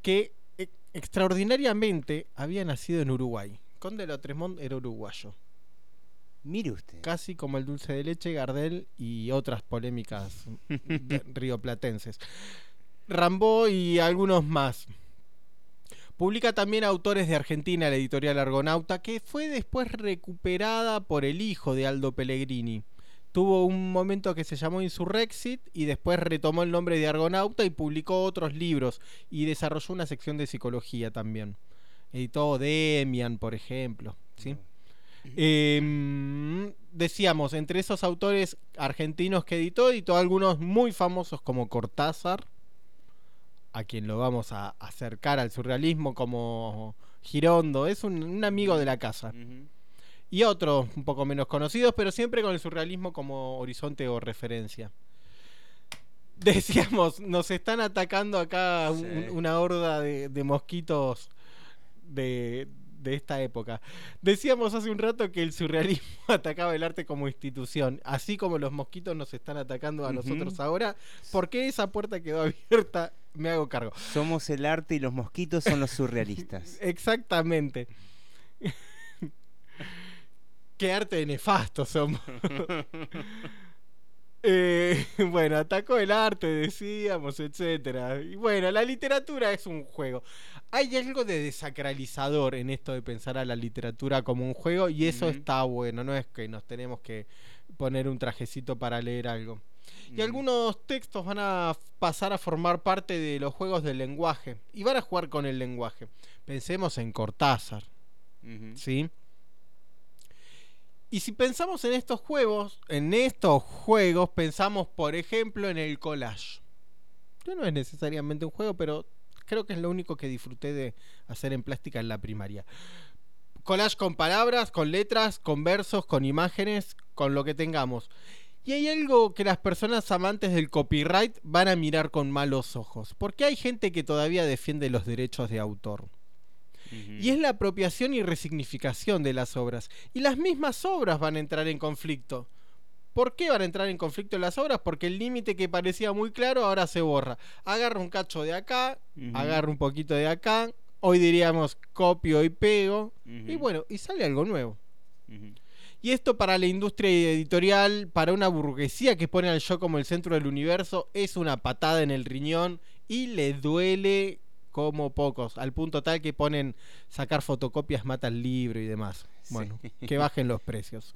que e- extraordinariamente había nacido en Uruguay. Conde de Lotremont era uruguayo. Mire usted. Casi como el dulce de leche, Gardel y otras polémicas [laughs] rioplatenses. Rambó y algunos más. Publica también autores de Argentina, la editorial Argonauta, que fue después recuperada por el hijo de Aldo Pellegrini. Tuvo un momento que se llamó Insurrexit y después retomó el nombre de Argonauta y publicó otros libros y desarrolló una sección de psicología también. Editó Demian, por ejemplo. ¿sí? Eh, decíamos, entre esos autores argentinos que editó, editó algunos muy famosos como Cortázar, a quien lo vamos a acercar al surrealismo como Girondo, es un, un amigo de la casa. Y otros un poco menos conocidos, pero siempre con el surrealismo como horizonte o referencia. [laughs] Decíamos, nos están atacando acá un- una horda de, de mosquitos de, de esta época. Decíamos hace un rato que el surrealismo [laughs] atacaba el arte como institución, así como los mosquitos nos están atacando a nosotros ahora. ¿Por qué esa puerta quedó [laughs] abierta? Me hago cargo. Somos el arte y los mosquitos son los surrealistas. Exactamente. Qué arte de nefasto somos. [laughs] [laughs] Eh, bueno, atacó el arte, decíamos, etcétera. Y bueno, la literatura es un juego. Hay algo de desacralizador en esto de pensar a la literatura como un juego y eso está bueno, no es que nos tenemos que poner un trajecito para leer algo. Y algunos textos van a pasar a formar parte de los juegos del lenguaje y van a jugar con el lenguaje. Pensemos en Cortázar. ¿sí? Y si pensamos en estos juegos, en estos juegos pensamos, por ejemplo, en el collage. Que no es necesariamente un juego, pero creo que es lo único que disfruté de hacer en plástica en la primaria. Collage con palabras, con letras, con versos, con imágenes, con lo que tengamos. Y hay algo que las personas amantes del copyright van a mirar con malos ojos, porque hay gente que todavía defiende los derechos de autor. Y es la apropiación y resignificación de las obras. Y las mismas obras van a entrar en conflicto. ¿Por qué van a entrar en conflicto las obras? Porque el límite que parecía muy claro ahora se borra. Agarro un cacho de acá, agarro un poquito de acá, hoy diríamos copio y pego, y bueno, y sale algo nuevo. Y esto para la industria editorial, para una burguesía que pone al yo como el centro del universo, es una patada en el riñón y le duele como pocos, al punto tal que ponen sacar fotocopias mata el libro y demás. Bueno, que [laughs] bajen los precios.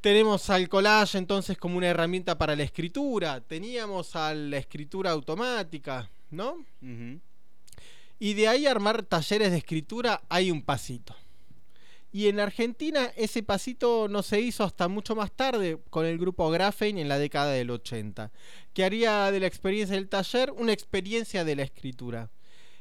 Tenemos al collage entonces como una herramienta para la escritura, teníamos a la escritura automática, ¿no? Y de ahí armar talleres de escritura hay un pasito. Y en Argentina ese pasito no se hizo hasta mucho más tarde con el grupo Graphein en la década del 80, que haría de la experiencia del taller una experiencia de la escritura.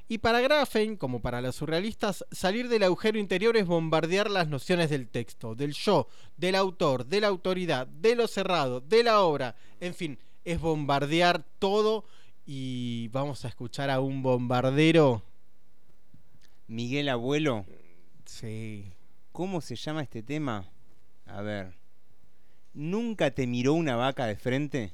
Y para Graphein, como para los surrealistas, salir del agujero interior es bombardear las nociones del texto, del yo, del autor, de la autoridad, de lo cerrado, de la obra, en fin, es bombardear todo y vamos a escuchar a un bombardero. Miguel Abuelo. Sí. ¿Cómo se llama este tema? A ver. ¿Nunca te miró una vaca de frente?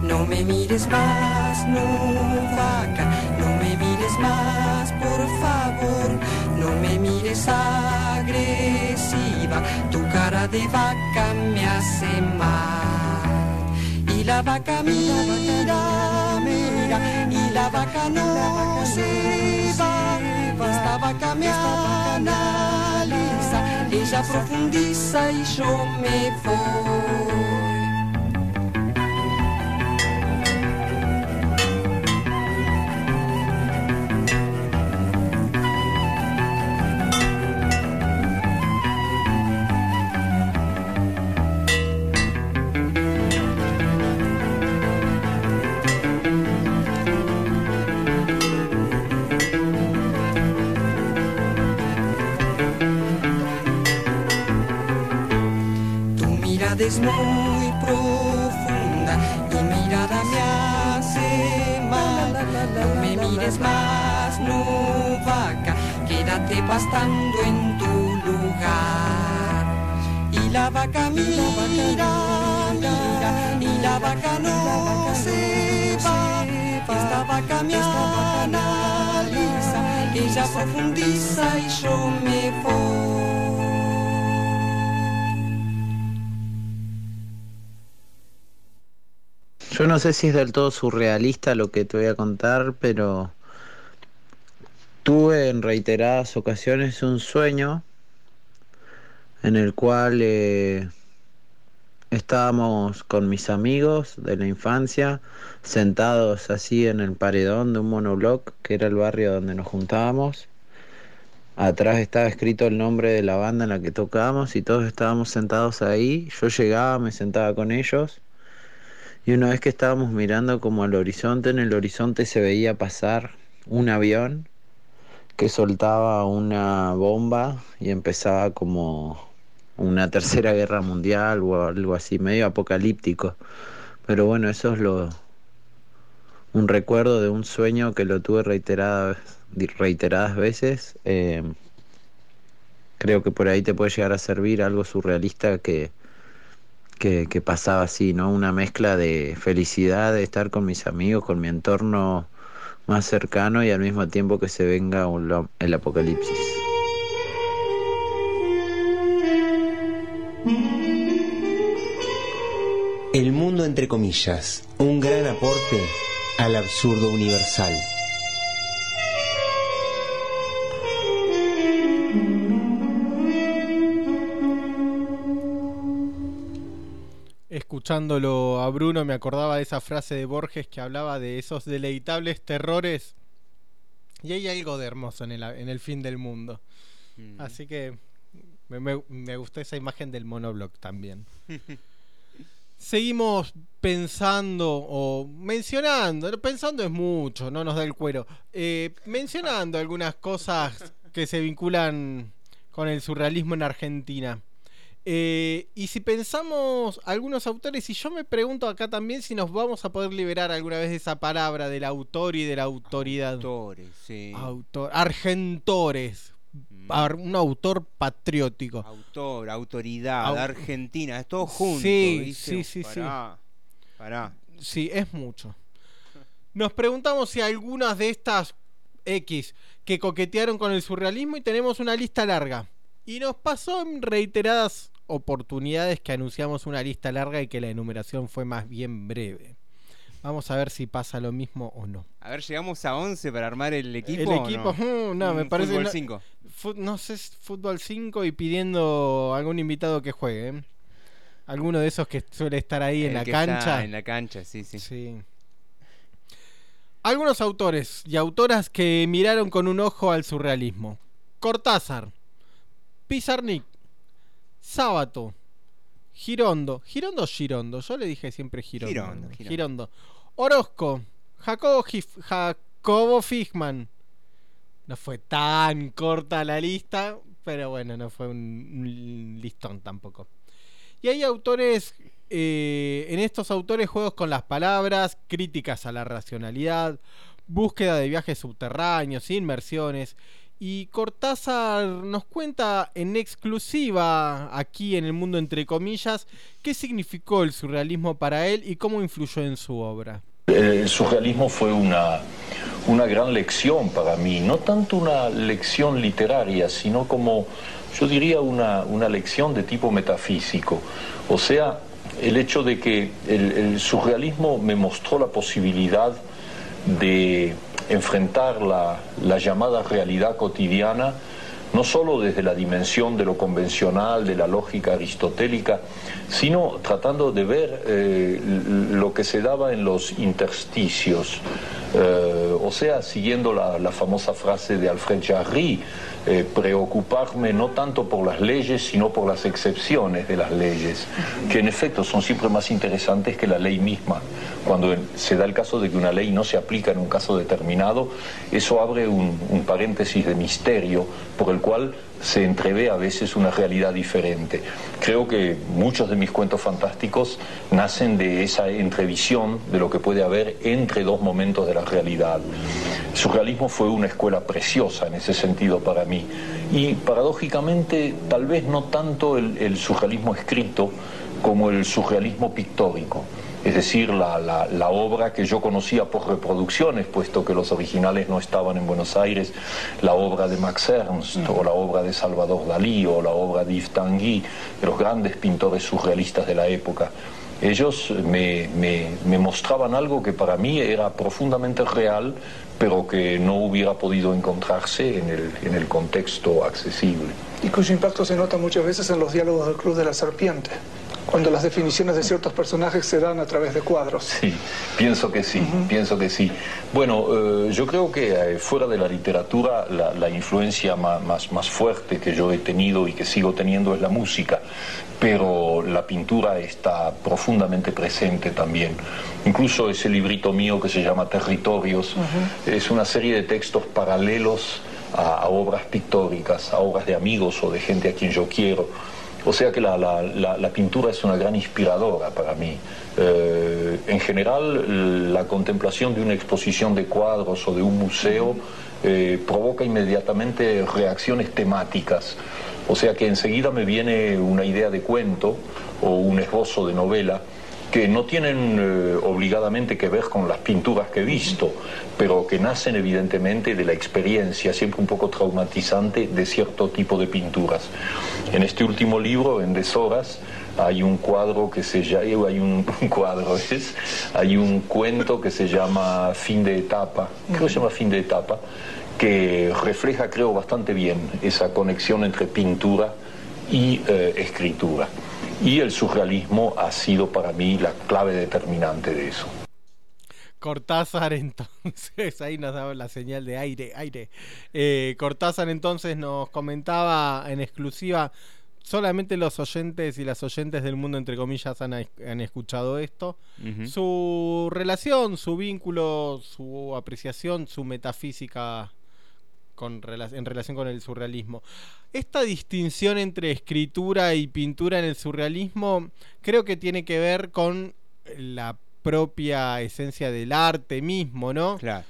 No me mires más, no vaca, no me mires más eres agresiva, tu cara de vaca me hace mal. Y la vaca mira, mira, y la vaca no se va. Esta vaca me analiza, ella profundiza y yo me voy. Es muy profunda, mi mirada me hace mal. No me mires más, no vaca, quédate pastando en tu lugar. Y la vaca mira, mira, y la vaca no se va. Esta vaca me analiza, ella profundiza y yo me voy. Yo no sé si es del todo surrealista lo que te voy a contar, pero tuve en reiteradas ocasiones un sueño en el cual eh, estábamos con mis amigos de la infancia sentados así en el paredón de un monobloc que era el barrio donde nos juntábamos. Atrás estaba escrito el nombre de la banda en la que tocábamos y todos estábamos sentados ahí. Yo llegaba, me sentaba con ellos y una vez que estábamos mirando como al horizonte, en el horizonte se veía pasar un avión que soltaba una bomba y empezaba como una tercera guerra mundial o algo así, medio apocalíptico. Pero bueno, eso es lo un recuerdo de un sueño que lo tuve reiteradas, veces. Eh, creo que por ahí te puede llegar a servir algo surrealista que, que, pasaba así, ¿no? Una mezcla de felicidad de estar con mis amigos, con mi entorno más cercano y al mismo tiempo que se venga el apocalipsis. El mundo entre comillas, un gran aporte al absurdo universal. Escuchándolo a Bruno me acordaba de esa frase de Borges que hablaba de esos deleitables terrores. Y hay algo de hermoso en el, en el fin del mundo. Mm. Así que me, me- me gustó esa imagen del monobloc también. [laughs] Seguimos pensando o mencionando, pensando es mucho, no nos da el cuero, eh, mencionando algunas cosas que se vinculan con el surrealismo en Argentina. Eh, y si pensamos algunos autores, y yo me pregunto acá también si nos vamos a poder liberar alguna vez de esa palabra del autor y de la autoridad. Autores, sí. Autor, argentores. Ar- Un autor patriótico. Autor, autoridad, Au- Argentina, es todo junto. Sí, ¿viste? sí, sí, sí. Pará, pará. Sí, es mucho. Nos preguntamos si algunas de estas X que coquetearon con el surrealismo y tenemos una lista larga. Y nos pasó en reiteradas oportunidades que anunciamos una lista larga y que la enumeración fue más bien breve. Vamos a ver si pasa lo mismo o no. A ver, llegamos a 11 para armar el equipo. El equipo, no, mm, no, me parece fútbol no- 5. Fu- no sé, fútbol 5 y pidiendo algún invitado que juegue. ¿eh? Alguno de esos que suele estar ahí en la que está cancha. En la cancha, sí, sí. Sí. Algunos autores y autoras que miraron con un ojo al surrealismo. Cortázar, Pizarnik, Sábato, Girondo. ¿Girondo o Girondo? Yo le dije siempre Girondo. Girondo, Girondo. Girondo. Orozco, Jacobo, Jacobo Figman. No fue tan corta la lista, pero bueno, no fue un, un listón tampoco. Y hay autores, eh, en estos autores juegos con las palabras, críticas a la racionalidad, búsqueda de viajes subterráneos, inmersiones. Y Cortázar nos cuenta en exclusiva, aquí en el mundo entre comillas, qué significó el surrealismo para él y cómo influyó en su obra. El surrealismo fue una, una gran lección para mí, no tanto una lección literaria, sino como yo diría una, una lección de tipo metafísico. O sea, el hecho de que el, el surrealismo me mostró la posibilidad de enfrentar la, la llamada realidad cotidiana no solo desde la dimensión de lo convencional, de la lógica aristotélica, sino tratando de ver eh, lo que se daba en los intersticios. Eh, o sea, siguiendo la, la, famosa frase de Alfred Jarry, eh, preocuparme no tanto por las leyes, sino por las excepciones de las leyes, que en efecto son siempre más interesantes que la ley misma. Cuando se da el caso de que una ley no se aplica en un caso determinado, eso abre un, un paréntesis de misterio por el cual se entrevé a veces una realidad diferente. Creo que muchos de mis cuentos fantásticos nacen de esa entrevisión de lo que puede haber entre dos momentos de la realidad. El surrealismo fue una escuela preciosa en ese sentido para mí. Y paradójicamente, tal vez no tanto el, el surrealismo escrito como el surrealismo pictórico es decir, la, la, la, obra que yo conocía por reproducciones, puesto que los originales no estaban en Buenos Aires, la obra de Max Ernst, mm. o la obra de Salvador Dalí, o la obra de Yves Tanguy, de los grandes pintores surrealistas de la época. Ellos me, me, me mostraban algo que para mí era profundamente real, pero que no hubiera podido encontrarse en el, en el contexto accesible. Y cuyo impacto se nota muchas veces en los diálogos del Club de la Serpiente cuando las definiciones de ciertos personajes se dan a través de cuadros. Sí, pienso que sí, uh -huh. pienso que sí. Bueno, eh, yo creo que eh, fuera de la literatura la, la influencia más, más, más, fuerte que yo he tenido y que sigo teniendo es la música, pero la pintura está profundamente presente también. Incluso ese librito mío que se llama Territorios uh -huh. es una serie de textos paralelos a, a obras pictóricas, a obras de amigos o de gente a quien yo quiero. O sea que la, la, pintura es una gran inspiradora para mí. Eh, en general, la contemplación de una exposición de cuadros o de un museo eh, provoca inmediatamente reacciones temáticas. O sea que enseguida me viene una idea de cuento o un esbozo de novela que no tienen eh, obligadamente que ver con las pinturas que he visto, pero que nacen evidentemente de la experiencia, siempre un poco traumatizante, de cierto tipo de pinturas. En este último libro, en Deshoras, hay un cuadro que se llama, hay un, [laughs] un, cuadro, es, hay un cuento que se llama Fin de etapa, creo que se llama Fin de etapa, que refleja, creo, bastante bien esa conexión entre pintura y eh, escritura. Y el surrealismo ha sido para mí la clave determinante de eso. Cortázar [laughs] entonces, ahí nos daba la señal de aire, aire. Eh, Cortázar entonces nos comentaba en exclusiva, solamente los oyentes y las oyentes del mundo, entre comillas, han, han escuchado esto, uh -huh. su relación, su vínculo, su apreciación, su metafísica con, en relación con el surrealismo. Esta distinción entre escritura y pintura en el surrealismo creo que tiene que ver con la propia esencia del arte mismo, ¿no? Claro.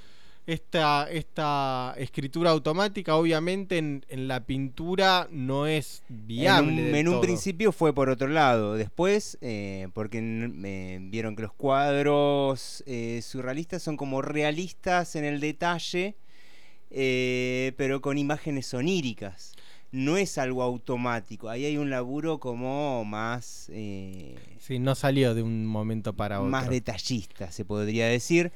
Esta, esta escritura automática, obviamente, en, en la pintura no es viable. En un, en un principio fue por otro lado. Después, eh, porque eh, vieron que los cuadros eh, surrealistas son como realistas en el detalle eh, pero con imágenes oníricas. No es algo automático, ahí hay un laburo como más... Eh, sí, no salió de un momento para otro. Más detallista, se podría decir.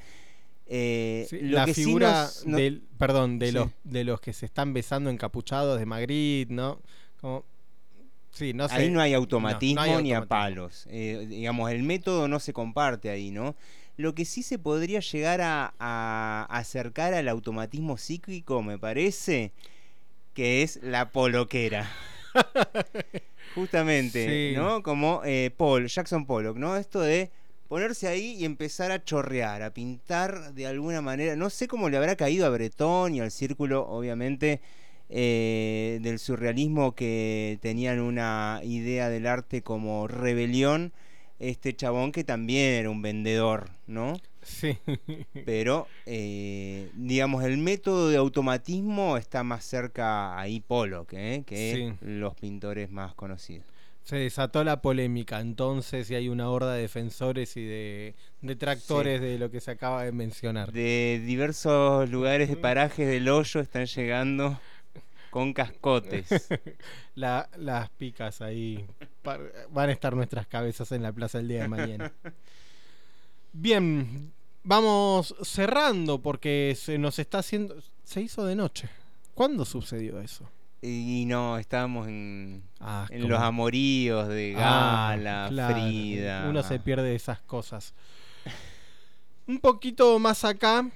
Eh, sí, la figura sí nos, del, perdón, de, sí. los, de los que se están besando encapuchados de Magritte, ¿no? Como, sí, no sé. Ahí no hay automatismo, no, no hay ni a palos. Eh, digamos, el método no se comparte ahí, ¿no? Lo que sí se podría llegar a, a, acercar al automatismo psíquico, me parece, que es la poloquera. [laughs] Justamente, sí. ¿no? Como eh, Paul, Jackson Pollock, ¿no? Esto de ponerse ahí y empezar a chorrear, a pintar de alguna manera. No sé cómo le habrá caído a Bretón y al círculo, obviamente, eh, del surrealismo que tenían una idea del arte como rebelión este chabón que también era un vendedor, ¿no? Sí. [laughs] Pero, eh, digamos, el método de automatismo está más cerca ahí Pollock ¿eh? que sí. los pintores más conocidos. Se desató la polémica entonces y hay una horda de defensores y de detractores sí. de lo que se acaba de mencionar. De diversos lugares de parajes del hoyo están llegando Con cascotes. [laughs] La- las picas ahí. Van a estar nuestras cabezas en la plaza el día de mañana. Bien, vamos cerrando porque se nos está haciendo. Se hizo de noche. ¿Cuándo sucedió eso? Y no, estábamos en, Ah, en los amoríos de Ah, Gala, claro, Frida. Uno se pierde de esas cosas. Un poquito más acá,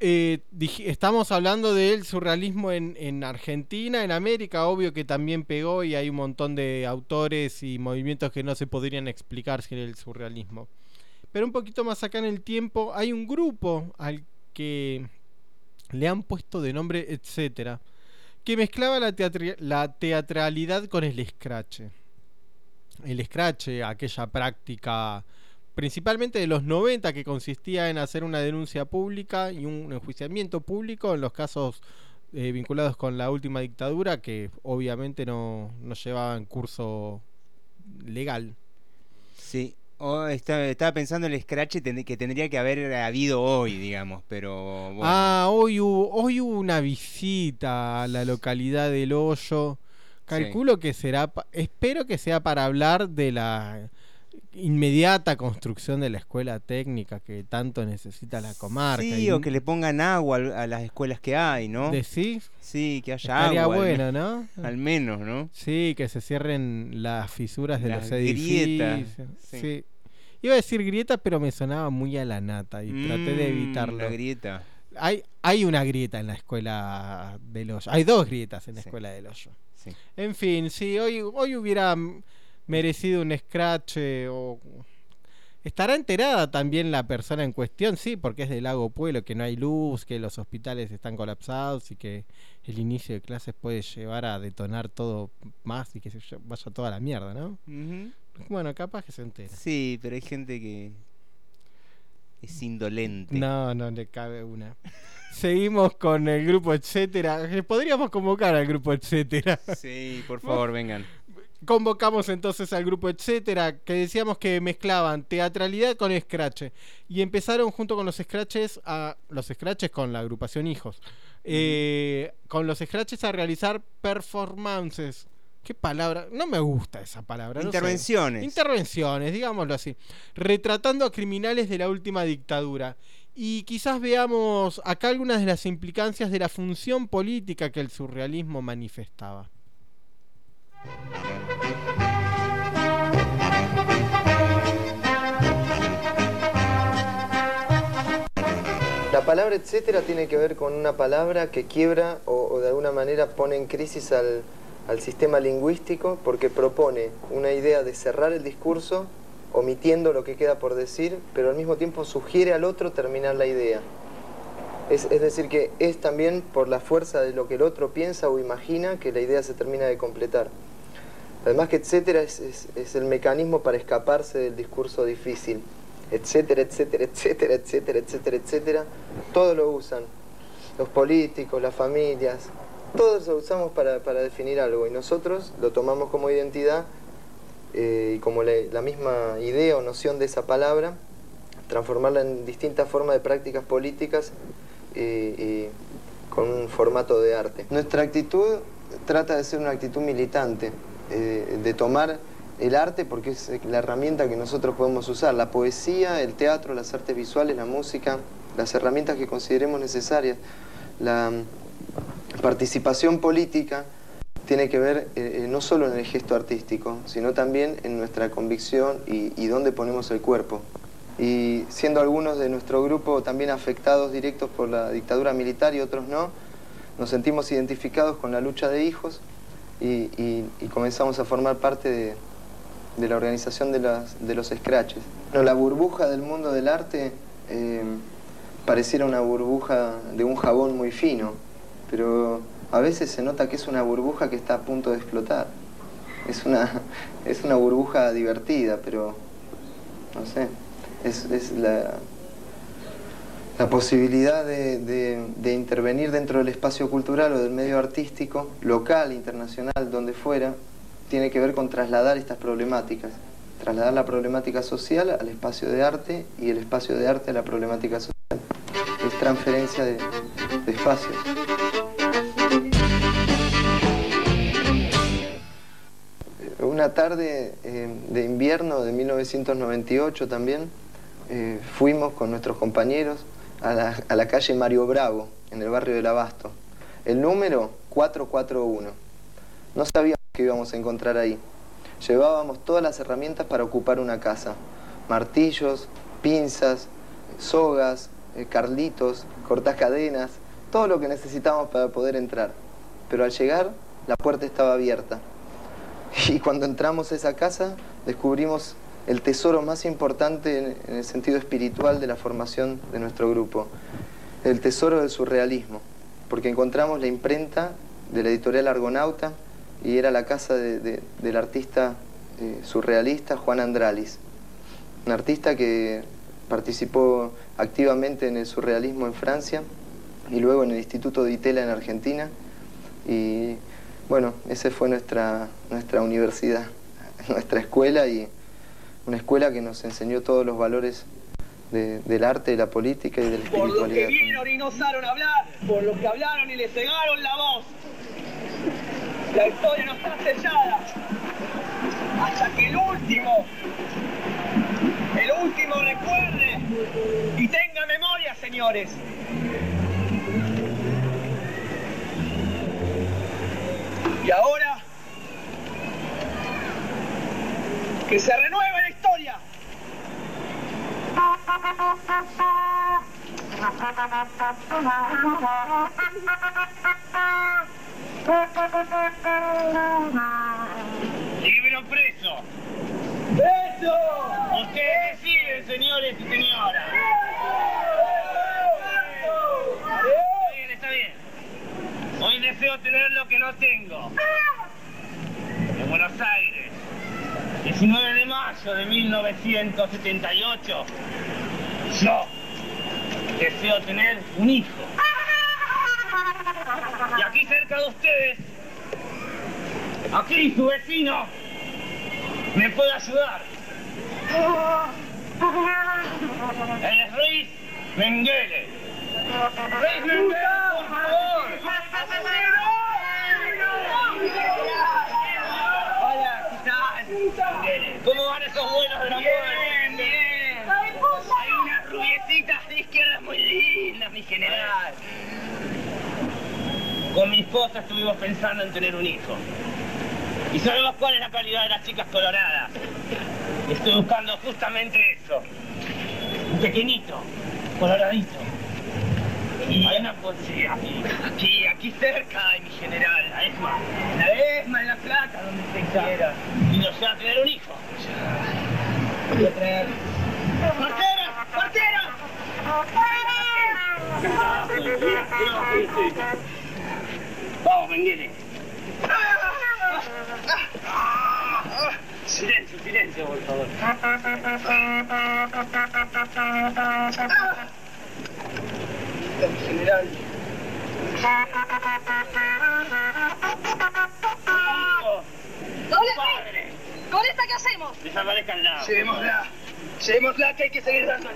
eh, estamos hablando del surrealismo en, en Argentina, en América, obvio que también pegó y hay un montón de autores y movimientos que no se podrían explicar sin el surrealismo. Pero un poquito más acá en el tiempo hay un grupo al que le han puesto de nombre etcétera, que mezclaba la, la teatralidad con el scratch el scratch, aquella práctica principalmente de los 90 que consistía en hacer una denuncia pública y un enjuiciamiento público en los casos eh, vinculados con la última dictadura que obviamente no, no llevaban curso legal. Sí. Oh, estaba, estaba pensando en el scratch que tendría que haber habido hoy, digamos, pero bueno. Ah, hoy hubo, hoy hubo una visita a la localidad del Hoyo. Calculo que será, espero que sea para hablar de la inmediata construcción de la escuela técnica que tanto necesita la comarca. Sí, Y- o que le pongan agua al- a las escuelas que hay, ¿no? ¿Decís? Sí, que haya Estaría agua. al bueno, me- ¿no? Al menos, ¿no? Sí, que se cierren las fisuras de Las los edificios. grietas, Sí. sí. Iba a decir grietas, pero me sonaba muy a la nata y traté de Mm, evitarlo. La grieta. Hay, hay una grieta en la escuela del hoyo. Hay dos grietas en la escuela del hoyo. Sí. En fin, sí, hoy, hoy hubiera mm, merecido un scratch eh, o... Estará enterada también la persona en cuestión, sí, porque es del lago Pueblo, que no hay luz, que los hospitales están colapsados y que el inicio de clases puede llevar a detonar todo más y que se vaya toda la mierda, ¿no? Bueno, capaz que se entera. Sí, pero hay gente que es indolente. No, no le cabe una. Seguimos con el grupo etcétera. Eh, Podríamos convocar al grupo etcétera. Sí, por [laughs] favor, vengan. Convocamos entonces al grupo etcétera, que decíamos que mezclaban teatralidad con scratch. Y empezaron junto con los scratches a. los scratches con la agrupación Hijos. eh, con los scratches a realizar performances. ¿Qué palabra? No me gusta esa palabra. no sé. Intervenciones. Intervenciones, digámoslo así. Retratando a criminales de la última dictadura. Y quizás veamos acá algunas de las implicancias de la función política que el surrealismo manifestaba. La palabra etcétera tiene que ver con una palabra que quiebra o, de alguna manera pone en crisis al, sistema lingüístico porque propone una idea de cerrar el discurso omitiendo lo que queda por decir, pero al mismo tiempo sugiere al otro terminar la idea. Es decir, que es también por la fuerza de lo que el otro piensa o imagina que la idea se termina de completar. Además que etcétera es, es- es el mecanismo para escaparse del discurso difícil. Etcétera, etcétera, etcétera, etcétera, etcétera, etcétera. Todos lo usan. Los políticos, las familias, todos lo usamos para, para definir algo y nosotros lo tomamos como identidad eh, y como la, la misma idea o noción de esa palabra, transformarla en distintas formas de prácticas políticas eh, eh, con un formato de arte. Nuestra actitud trata de ser una actitud militante, eh, de tomar el arte porque es la herramienta que nosotros podemos usar, la poesía, el teatro, las artes visuales, la música, las herramientas que consideremos necesarias. La mm, participación política tiene que ver eh, eh, no solo en el gesto artístico, sino también en nuestra convicción y dónde ponemos el cuerpo. Y siendo algunos de nuestro grupo también afectados directos por la dictadura militar y otros no, nos sentimos identificados con la lucha de hijos y, y- comenzamos a formar parte de, la organización de, las- de los scratches. Bueno, la burbuja del mundo del arte eh, pareciera una burbuja de un jabón muy fino, pero a veces se nota que es una burbuja que está a punto de explotar. Es una, [laughs] es una burbuja divertida, pero no sé, es la, la posibilidad de, de- intervenir dentro del espacio cultural o del medio artístico, local, internacional, donde fuera, tiene que ver con trasladar estas problemáticas. Trasladar la problemática social al espacio de arte y el espacio de arte a la problemática social. Es transferencia de, de espacios. una tarde eh, de invierno de 1998 también, eh, fuimos con nuestros compañeros a la, calle Mario Bravo, en el barrio del Abasto. El número 441. No sabíamos que íbamos a encontrar ahí. Llevábamos todas las herramientas para ocupar una casa. Martillos, pinzas, sogas, eh, carlitos, cortacadenas, todo lo que necesitábamos para poder entrar. Pero al llegar, la puerta estaba abierta. [laughs] Y cuando entramos a esa casa, descubrimos el tesoro más importante en, el sentido espiritual de la formación de nuestro grupo, el tesoro del surrealismo, porque encontramos la imprenta de la editorial Argonauta y era la casa de- de- del artista eh, surrealista Juan Andralis, un artista que participó activamente en el surrealismo en Francia y luego en el Instituto de Itela en Argentina. Y bueno, esa fue nuestra, nuestra universidad, [laughs] nuestra escuela y una escuela que nos enseñó todos los valores de- del arte, de la política y de la Por los que espiritualidad. vieron y no osaron hablar, por los que hablaron y le cegaron la voz. La historia no está sellada. Hasta que el último, el último recuerde y tenga memoria, señores. Y ahora, que se renueve. Libro preso. ¡Preso! Ustedes deciden, señores y señoras. Está bien, está bien. Hoy deseo tener lo que no tengo. En Buenos Aires, 19 de mayo de 1978, yo deseo tener un hijo. Y aquí cerca de ustedes, aquí su vecino, me puede ayudar. Él es Ruiz. Ruiz Mengele, por favor. Hola, ¿qué tal? Mengele, ¿Cómo van esos vuelos de la Bien, bien. Hay unas rubiecitas de izquierda muy lindas, mi general. Con mi esposa estuvimos pensando en tener un hijo. Y sabemos cuál es la calidad de las chicas coloradas. Estoy buscando justamente eso. Un pequeñito, coloradito. Hay una posibilidad aquí, aquí, aquí cerca de mi general, la ESMA. La ESMA en La Plata, donde usted quiera. Y nos va a tener un hijo. Voy a traer... ¡Partera! ¡Partera! Vamos, Menguele. Silencio, silencio, por favor. General. ¡Doble! ¿Con esta qué hacemos? Desaparezca al lado. Llevémosla. Llevémosla que hay que seguir dando.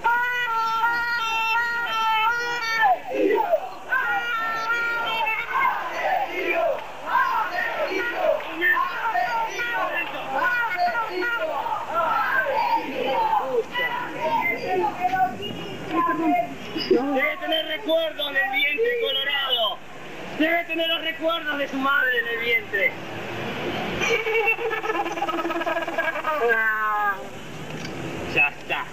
Recuerdos del vientre colorado. Debe tener los recuerdos de su madre en el vientre. [laughs] Ya está.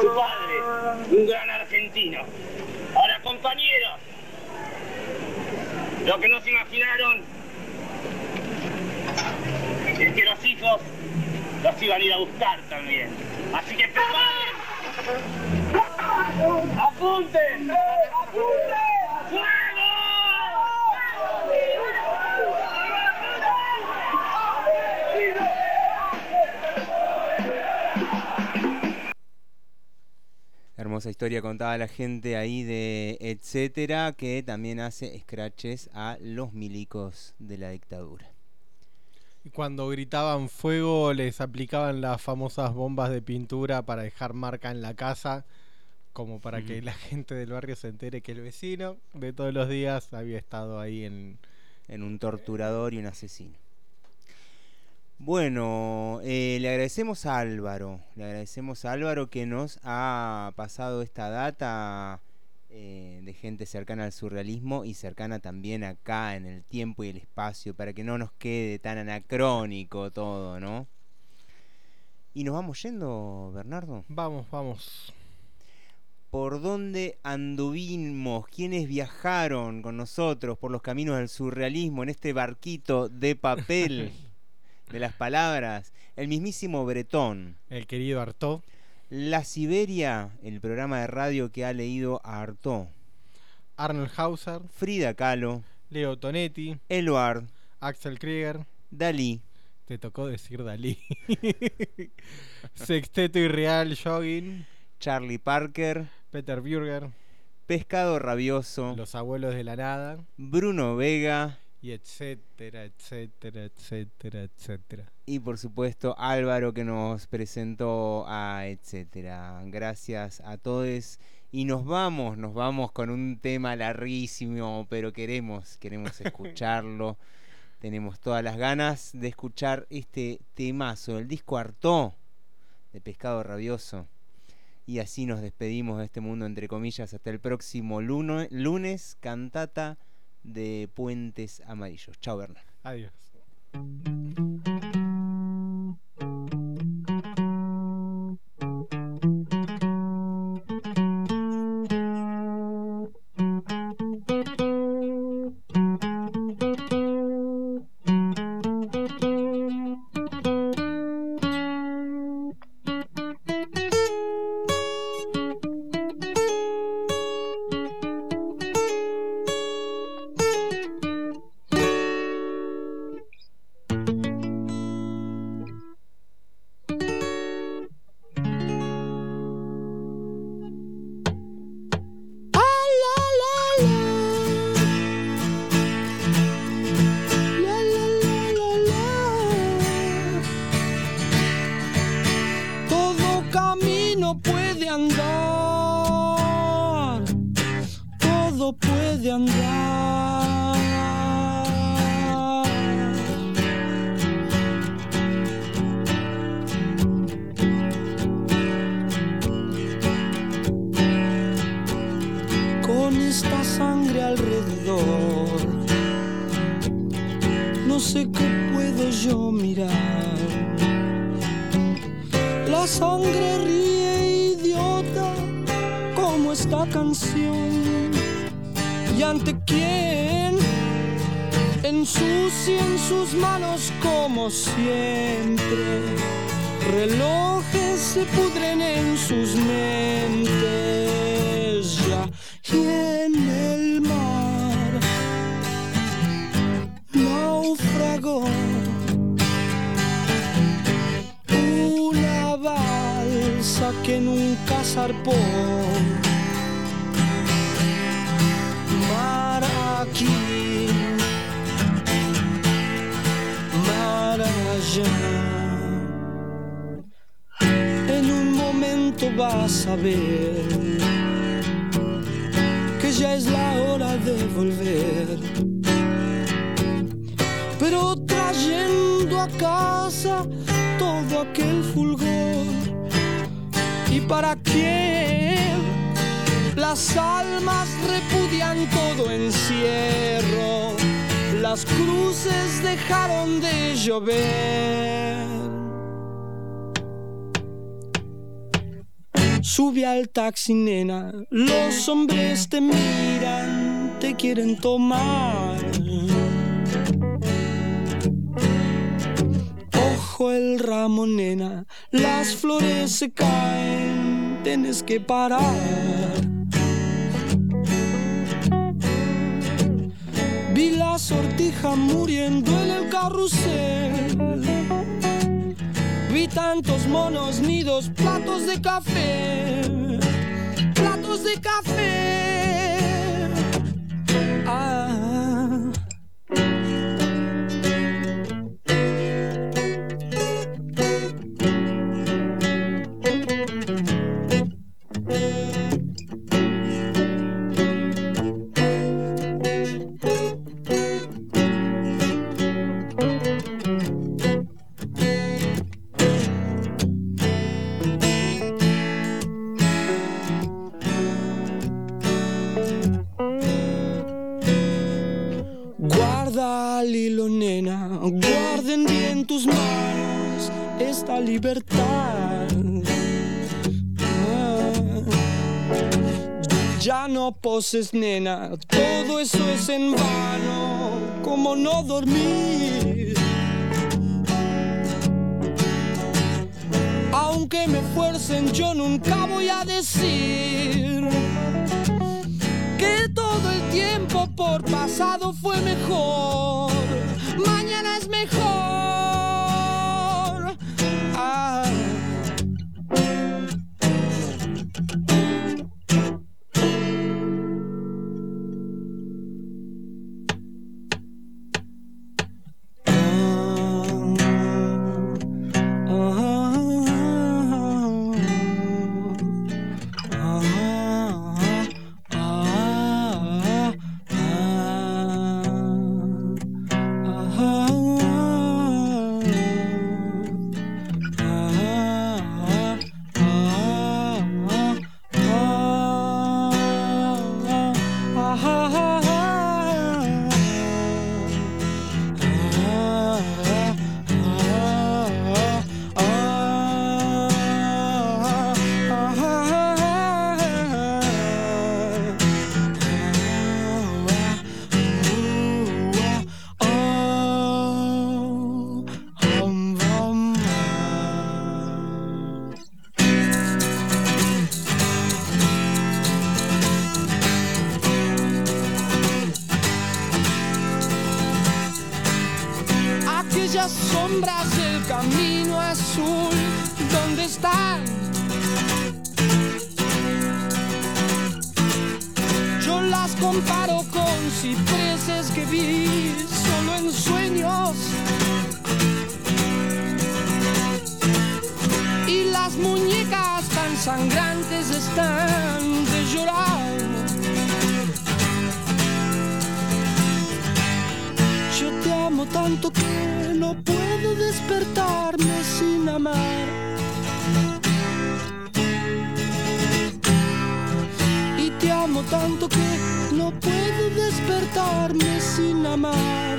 Su padre, un gran argentino. Ahora, compañeros, lo que no se imaginaron es que los hijos los iban a ir a buscar también. Así que preparen. ¡Apunten! ¡Fuego! Hermosa historia contada la gente ahí de etcétera, que también hace scratches a los milicos de la dictadura. Y cuando gritaban fuego les aplicaban las famosas bombas de pintura para dejar marca en la casa, como para que la gente del barrio se entere que el vecino de todos los días había estado ahí en, en un torturador y un asesino. Bueno, eh, le agradecemos a Álvaro, le agradecemos a Álvaro que nos ha pasado esta data eh, de gente cercana al surrealismo y cercana también acá en el tiempo y el espacio, para que no nos quede tan anacrónico todo, ¿no? ¿Y nos vamos yendo, Bernardo? Vamos, vamos. ¿Por dónde anduvimos? ¿Quiénes viajaron con nosotros por los caminos del surrealismo en este barquito de papel [laughs] de las palabras? El mismísimo Bretón. El querido Artaud. La Siberia, el programa de radio que ha leído a Artaud. Arnold Hauser. Frida Kahlo. Leo Tonetti. Eluard. Axel Krieger. Dalí. Te tocó decir Dalí. [laughs] Sexteto Irreal Jogging. Charlie Parker. Peter Bürger. Pescado Rabioso. Los Abuelos de la Nada. Bruno Vega. Y etcétera, etcétera, etcétera, etcétera. Y por supuesto Álvaro que nos presentó a etcétera. Gracias a todos. Y nos vamos, nos vamos con un tema larguísimo, pero queremos, queremos [laughs] escucharlo. Tenemos todas las ganas de escuchar este temazo, el disco Artó de Pescado Rabioso. Y así nos despedimos de este mundo, entre comillas, hasta el próximo lunes, lunes cantata de Puentes Amarillos. Chao, Bernard. Adiós. Y en el mar naufragó una balsa que nunca zarpó. Mar aquí, mar allá. En un momento vas a ver dejaron de llover. Sube al taxi, nena, los hombres te miran, te quieren tomar. Ojo el ramo, nena, las flores se caen, tienes que parar. La sortija muriendo en el carrusel. Vi tantos monos, nidos, platos de café. Platos de café. Ah. No poses, nena. Todo eso es en vano. Como no dormir. Aunque me fuercen, yo nunca voy a decir que todo el tiempo por pasado fue mejor. Mañana es mejor. Sangrantes están de llorar. Yo te amo tanto que no puedo despertarme sin amar. Y te amo tanto que no puedo despertarme sin amar.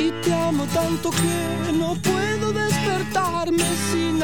Y te amo tanto que no puedo despertarme sin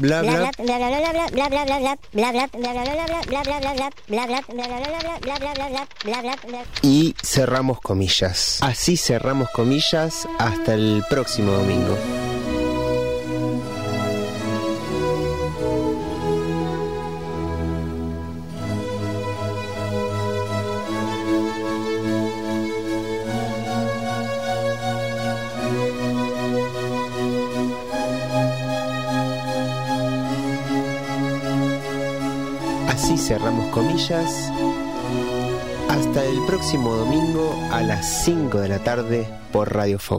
bla bla bla y cerramos comillas. Así cerramos comillas hasta el próximo domingo. Hasta el próximo domingo a las 5 de la tarde por Radio Fogón.